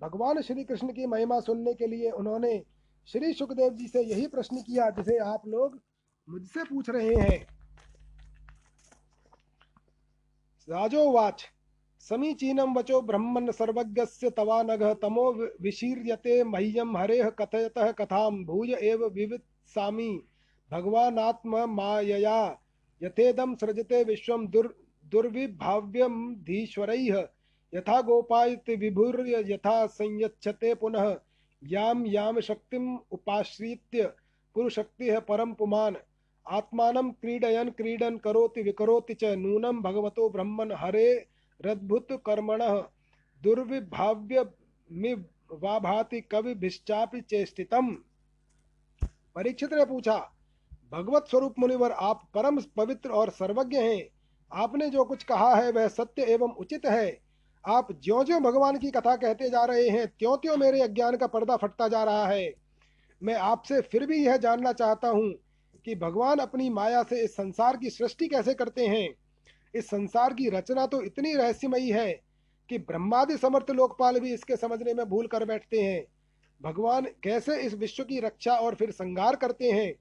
भगवान श्री कृष्ण की महिमा सुनने के लिए उन्होंने श्री सुखदेव जी से यही प्रश्न किया, जिसे आप लोग मुझसे पूछ रहे हैं। राजोवाच समीचीनं वचो ब्रह्मन् सर्वज्ञस्य तवानघ तमो विशीर्यते मह्यम हरेः कथयतः कथां भूय एव विवित्सामि। भगवानात्म मायया यथेदं सृजते विश्वं दुर् दुर्विभाव्यम धीश्वरैः। यथा गोपायति विभुर्य यथा संयच्छते पुनः याम याम शक्तिम उपाश्रित्य पुरुशक्तिः परम पुमान। आत्मानं क्रीडयन क्रीडन करोति विकरोति च नूनं भगवतो ब्रह्मन् हरे रद्भुत कर्मणः। दुर्विभाव्य वा भाति कविभिश्चापि चेष्टितम्। परीक्षित ने पूछा भगवत स्वरूप मुनिवर, आप परम पवित्र और सर्वज्ञ हैं। आपने जो कुछ कहा है, वह सत्य एवं उचित है। आप ज्यो ज्यो भगवान की कथा कहते जा रहे हैं त्यों त्यों मेरे अज्ञान का पर्दा फटता जा रहा है। मैं आपसे फिर भी यह जानना चाहता हूँ कि भगवान अपनी माया से इस संसार की सृष्टि कैसे करते हैं। इस संसार की रचना तो इतनी रहस्यमयी है कि ब्रह्मादि समर्थ लोकपाल भी इसके समझने में भूल कर बैठते हैं। भगवान कैसे इस विश्व की रक्षा और फिर संगार करते हैं?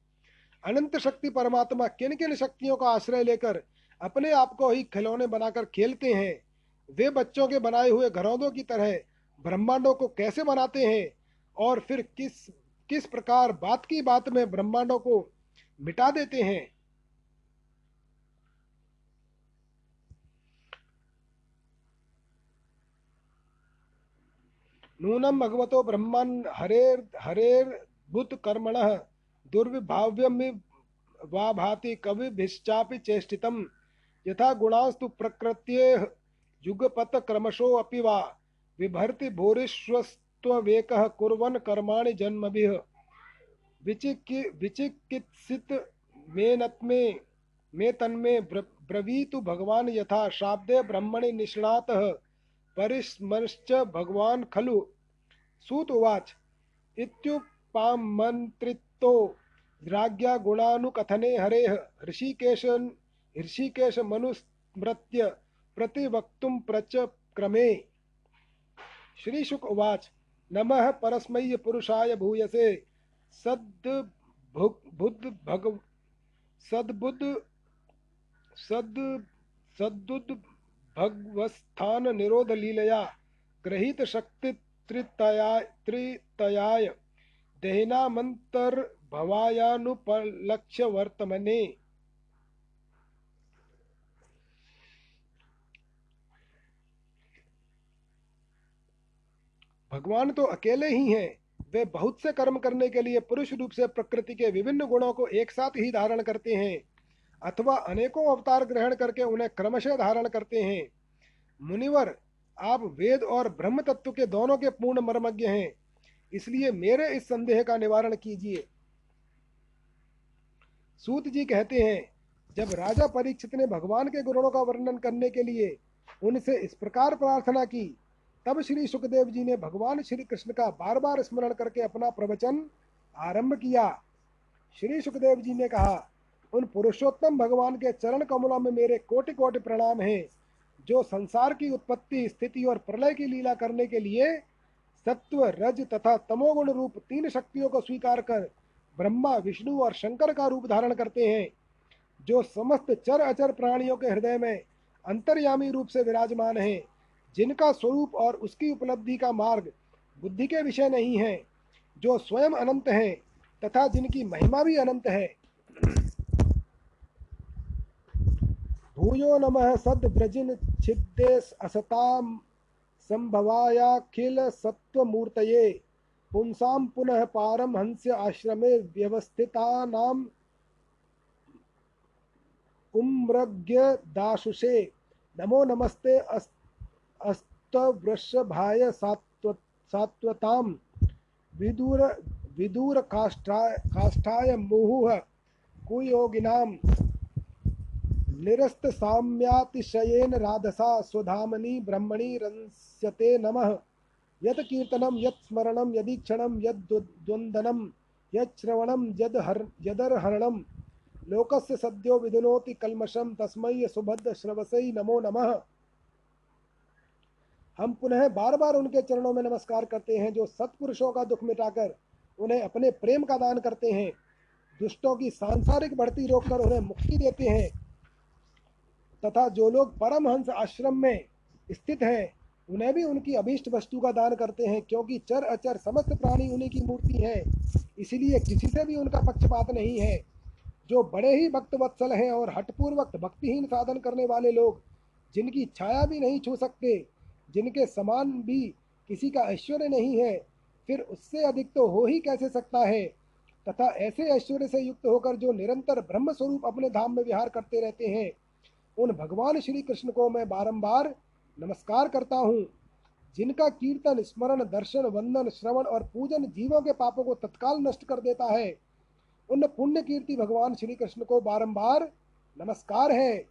अनंत शक्ति परमात्मा किन किन शक्तियों का आश्रय लेकर अपने आप को ही खिलौने बनाकर खेलते हैं? वे बच्चों के बनाए हुए घरौंदों की तरह ब्रह्मांडों को कैसे बनाते हैं? और फिर किस किस प्रकार बात की बात में ब्रह्मांडों को मिटा देते हैं? नूनम भगवतो ब्रह्मन् हरेर हरेर भूत कर्मण दुर्विभाव्यम वा भाति कविभिश्चापि चेष्टितम। यथा गुणास्तु प्रकृत्ये युगपत क्रमशो अपि वा, विभर्ति भूरिश्वस्त्ववेकः कुर्वन् कर्माणि जन्मभिः। विचिकि विचिकित्सित मेनत्मे मे तन्मे ब्रवीतु भगवान यथा शाब्दे ब्रह्मणि निष्णातः परिस्मश्च भगवान् खलु। सूत उवाच। इत्युपामन्त्रितो राज्ञा गुणानुकथने हरेः ऋषिकेश ऋषिकेशमनुस्मृत्य प्रतिवक्तुं प्रच क्रमे श्रीशुक उवाच, नमः परस्मै पुरुषाय भूयसे। सद् बुद्ध भग सद्बुद्ध सद् सद्दुद् भगवस्थान निरोध लीलया ग्रहित शक्ति त्रितयाय त्रितयाय। देहनामंतर भवायानुपलक्ष्य वर्तमने भगवान तो अकेले ही हैं। वे बहुत से कर्म करने के लिए पुरुष रूप से प्रकृति के विभिन्न गुणों को एक साथ ही धारण करते हैं, अथवा अनेकों अवतार ग्रहण करके उन्हें क्रमशः धारण करते हैं। मुनिवर, आप वेद और ब्रह्म तत्व के दोनों के पूर्ण मर्मज्ञ हैं। इसलिए मेरे इस संदेह का निवारण कीजिए। सूत जी कहते हैं, जब राजा परीक्षित ने भगवान के गुणों का वर्णन करने के लिए उनसे इस प्रकार प्रार्थना की, तब श्री सुखदेव जी ने भगवान श्री कृष्ण का बार बार स्मरण करके अपना प्रवचन आरंभ किया। श्री सुखदेव जी ने कहा, उन पुरुषोत्तम भगवान के चरण कमलों में मेरे कोटि कोटि प्रणाम हैं, जो संसार की उत्पत्ति, स्थिति और प्रलय की लीला करने के लिए सत्व, रज तथा तमोगुण रूप तीन शक्तियों को स्वीकार कर ब्रह्मा, विष्णु और शंकर का रूप धारण करते हैं। जो समस्त चर अचर प्राणियों के हृदय में अंतर्यामी रूप से विराजमान है, जिनका स्वरूप और उसकी उपलब्धि का मार्ग बुद्धि के विषय नहीं है, जो स्वयं अनंत हैं तथा जिनकी महिमा भी अनंत है। भूयो नमः सद्व्रजिन छिद्दे असताम। संभवायाखिल सत्वमूर्तये पुंसां पुनः पारमहंस्य आश्रमे व्यवस्थितानाम उम्रज्ञदाशुषे। नमो नमस्ते अस्तवृषभाय सात्व सात्वतां विदूर विदूर काष्ठाय काष्ठाय मुहुः कुयोगिनां निरस्त साम्यातिशयेन राधसा स्वधामनि ब्रह्मणि रंस्यते नमः। यत् कीर्तनं, यत् स्मरणं यदीक्षणं यद्द्वन्द्वनं यच्छ्रवणं यद् हर लोकस्य सद्यो विधुनोति कल्मषं, तस्मै सुभद्र श्रवसै नमो नमः। हम पुनः बार बार उनके चरणों में नमस्कार करते हैं, जो सत्पुरुषों का दुख मिटाकर उन्हें अपने प्रेम का दान करते हैं। दुष्टों की सांसारिक बढ़ती रोककर उन्हें मुक्ति देते हैं। तथा जो लोग परमहंस आश्रम में स्थित हैं, उन्हें भी उनकी अभीष्ट वस्तु का दान करते हैं, क्योंकि चर अचर समस्त प्राणी उन्हीं की मूर्ति है। इसलिए किसी से भी उनका पक्षपात नहीं है। जो बड़े ही भक्त वत्सल हैं और हटपूर्वक भक्तिहीन साधन करने वाले लोग, जिनकी छाया भी नहीं छू सकते, जिनके समान भी किसी का ऐश्वर्य नहीं है, फिर उससे अधिक तो हो ही कैसे सकता है? तथा ऐसे ऐश्वर्य से युक्त होकर जो निरंतर ब्रह्म स्वरूप अपने धाम में विहार करते रहते हैं उन भगवान श्री कृष्ण को मैं बारंबार नमस्कार करता हूँ, जिनका कीर्तन, स्मरण, दर्शन, वंदन, श्रवण और पूजन जीवों के पापों को तत्काल नष्ट कर देता है। उन पुण्य कीर्ति भगवान श्री कृष्ण को बारंबार नमस्कार है।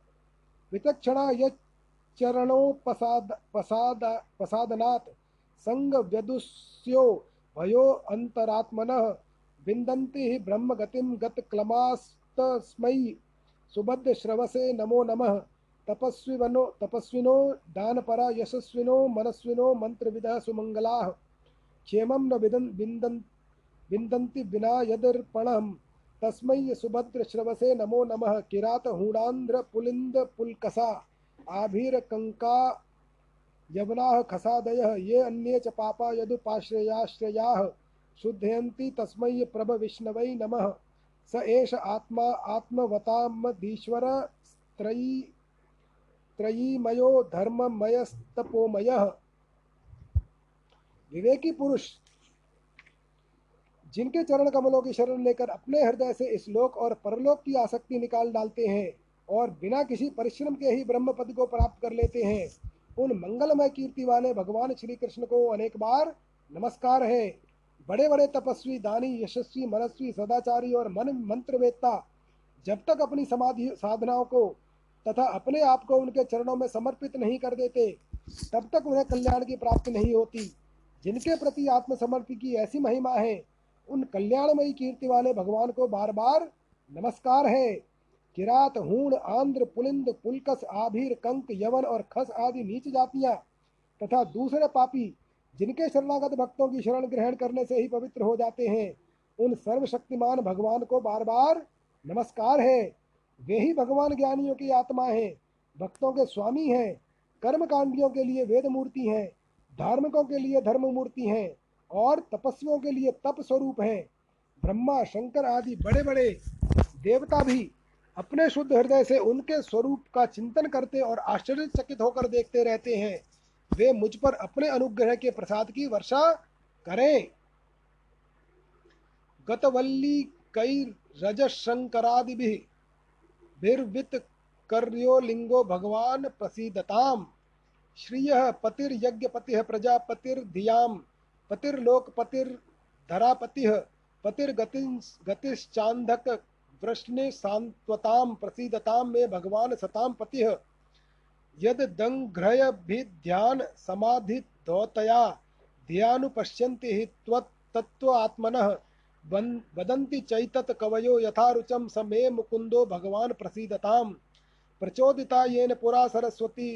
विचक्षणा यरणोपसाद पसाद, पसादनात् संग व्यदुष्यो भयो अंतरात्मनः, विन्दन्ति हि ब्रह्मगतिं गतक्लमास्तस्मै। सुभद्रश्रवसे नमो नमः। तपस्विनो तपस्विनो, दानपरा यशस्विनो, मनस्विनो, मंत्रविदः सुमङ्गलाः क्षेमं न विदन् विन्दन् विन्दन्ति विना यदर्पणम् तस्मै सुभद्रश्रवसे नमो नमः। किरातहूणान्ध्रपुलिन्दपुल्कसा आभीरकङ्का यवनाः खसादयः। ये अन्ये च पापा शुद्धयन्ति तस्मै प्रभविष्णवै नमः। स एष आत्मा आत्मवतामधीश्वर त्रयी, त्रयीमयो धर्ममयस्तपोमयः। विवेकी पुरुष, जिनके चरण कमलों की शरण लेकर अपने हृदय से इस लोक और परलोक की आसक्ति निकाल डालते हैं और बिना किसी परिश्रम के ही ब्रह्म पद को प्राप्त कर लेते हैं, उन मंगलमय कीर्ति वाले भगवान श्री कृष्ण को अनेक बार नमस्कार है। बड़े बड़े तपस्वी, दानी, यशस्वी, मनस्वी, सदाचारी और मन मंत्रवेत्ता जब तक अपनी समाधि साधनाओं को तथा अपने आप को उनके चरणों में समर्पित नहीं कर देते, तब तक उन्हें कल्याण की प्राप्ति नहीं होती। जिनके प्रति आत्मसमर्पण की ऐसी महिमा है, उन कल्याणमयी कीर्ति वाले भगवान को बार बार नमस्कार है। किरात, हूण, आंध्र, पुलिंद, पुलकस, आभीर, कंक, यवन और खस आदि नीच जातियाँ तथा दूसरे पापी जिनके शरणागत भक्तों की शरण ग्रहण करने से ही पवित्र हो जाते हैं, उन सर्वशक्तिमान भगवान को बार बार नमस्कार है। वे ही भगवान ज्ञानियों की आत्मा है, भक्तों के स्वामी हैं कर्म कांडियों के लिए वेद मूर्ति हैं, धार्मिकों के लिए धर्म मूर्ति हैं और तपस्वियों के लिए तप स्वरूप हैं। ब्रह्मा, शंकर आदि बड़े बड़े देवता भी अपने शुद्ध हृदय से उनके स्वरूप का चिंतन करते और आश्चर्यचकित होकर देखते रहते हैं। वे मुझ पर अपने अनुग्रह के प्रसाद की वर्षा करें। गतवल्ली कई रजशंकरादि भिर्वित कर्यो लिंगो भगवान प्रसीदताम। श्रिय पतिर्यज्ञपति प्रजापतिर्धियाम। पतिर्लोकपतिर्धरापति पतिर्गतिश्चांधक वृष्णे सांत्वताम प्रसीदताम में भगवान सताम पति यद दंघ्रय भी ध्यान समाधि दौतया ध्यानुपश्यन्ति हि तत्व आत्मनः वदन्ति चैतत कवयो यथारुचम समे मुकुंदो भगवान प्रसीदताम। प्रचोदिता येन पुरा सरस्वती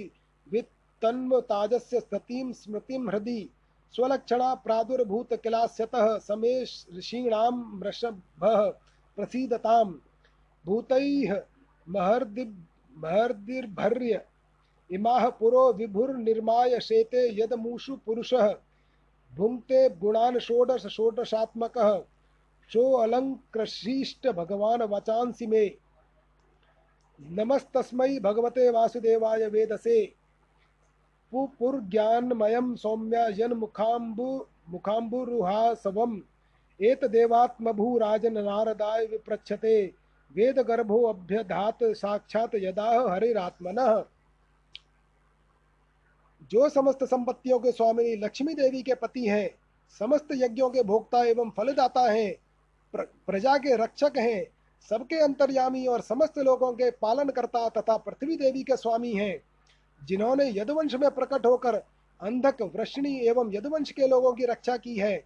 वित्तन्वताजस्य सतीं स्मृतिं हृदि, स्वलक्षणा प्रादुर्भूत किलास्यतः समे वृषभः प्रसीदताम। भूतैः महर्दि महर्दिर्भर्य इमाह पुरो विभुर्निर्माय शेते यदमूषु पुरुषः। भुङ्क्ते गुणान् षोडश षोडशात्मकः। चोऽलङ्कृशिष्ट भगवान् वचांसि मे। नमस्तस्मै भगवते वासुदेवाय वेदसे। पुपुर्ज्ञानमयं सौम्य यन्मुखाम्बु मुखाम्बुरुहासवम्। एतदेवात्मभूराजन नारदाय विपृच्छते वेदगर्भो अभ्यधात साक्षात यदा हरिरात्मनः। जो समस्त संपत्तियों के स्वामी लक्ष्मी देवी के पति हैं समस्त यज्ञों के भोक्ता एवं फलदाता हैं प्र, प्रजा के रक्षक हैं सबके अंतर्यामी और समस्त लोगों के पालनकर्ता तथा पृथ्वी देवी के स्वामी हैं जिन्होंने यदुवंश में प्रकट होकर अंधक वृष्णि एवं यदुवंश के लोगों की रक्षा की है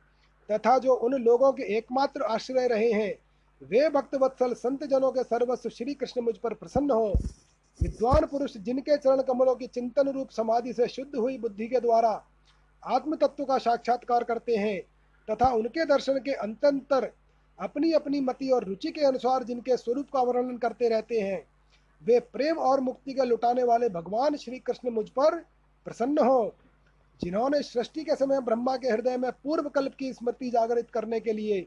तथा जो उन लोगों के एकमात्र आश्रय रहे हैं वे भक्त वत्सल संत जनों के सर्वस्व श्री कृष्ण मुझ पर प्रसन्न हो। विद्वान पुरुष जिनके चरण कमलों की चिंतन रूप समाधि से शुद्ध हुई बुद्धि के द्वारा आत्म तत्व का साक्षात्कार करते हैं, तथा उनके दर्शन के अंतंतर अपनी अपनी मति और रुचि के अनुसार जिनके स्वरूप का वर्णन करते रहते हैं, वे प्रेम और मुक्ति के लुटाने वाले भगवान श्री कृष्ण मुझ पर प्रसन्न हो। जिन्होंने सृष्टि के समय ब्रह्मा के हृदय में पूर्व कल्प की स्मृति जागृत करने के लिए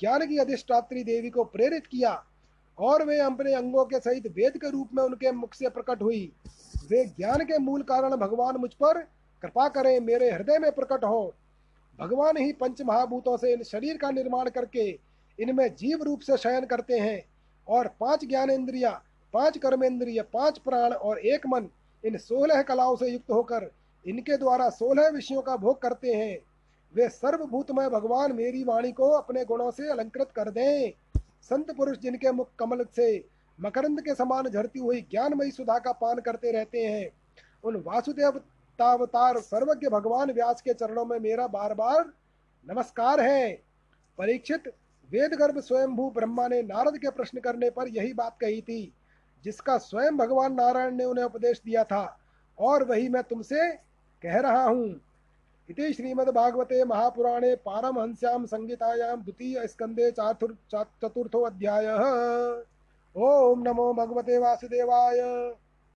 ज्ञान की अधिष्ठात्री देवी को प्रेरित किया और वे अपने अंगों के सहित वेद के रूप में उनके मुख से प्रकट हुई। वे ज्ञान के मूल कारण भगवान मुझ पर कृपा करें, मेरे हृदय में प्रकट हो। भगवान ही पंच महाभूतों से इन शरीर का निर्माण करके इनमें जीव रूप से शयन करते हैं और पाँच ज्ञान इंद्रिया पाँच कर्मेंद्रिय, पाँच प्राण और एक मन इन सोलह कलाओं से युक्त होकर इनके द्वारा सोलह विषयों का भोग करते हैं। वे सर्वभूतमय भगवान मेरी वाणी को अपने गुणों से अलंकृत कर दें। संत पुरुष जिनके मुख कमल से मकरंद के समान झरती हुई ज्ञानमयी सुधा का पान करते रहते हैं, उन वासुदेव तावतार सर्वज्ञ भगवान व्यास के चरणों में मेरा बार बार नमस्कार है। परीक्षित वेद गर्भ स्वयंभू ब्रह्मा ने नारद के प्रश्न करने पर यही बात कही थी, जिसका स्वयं भगवान नारायण ने उन्हें उपदेश दिया था, और वही मैं तुमसे कह रहा हूँ। इति श्रीमद्भागवते महापुराणे पारमहंस्यां संहितायां द्वितीय स्कंदे चतुर्थो अध्यायः। ओम नमो भगवते वासुदेवाय।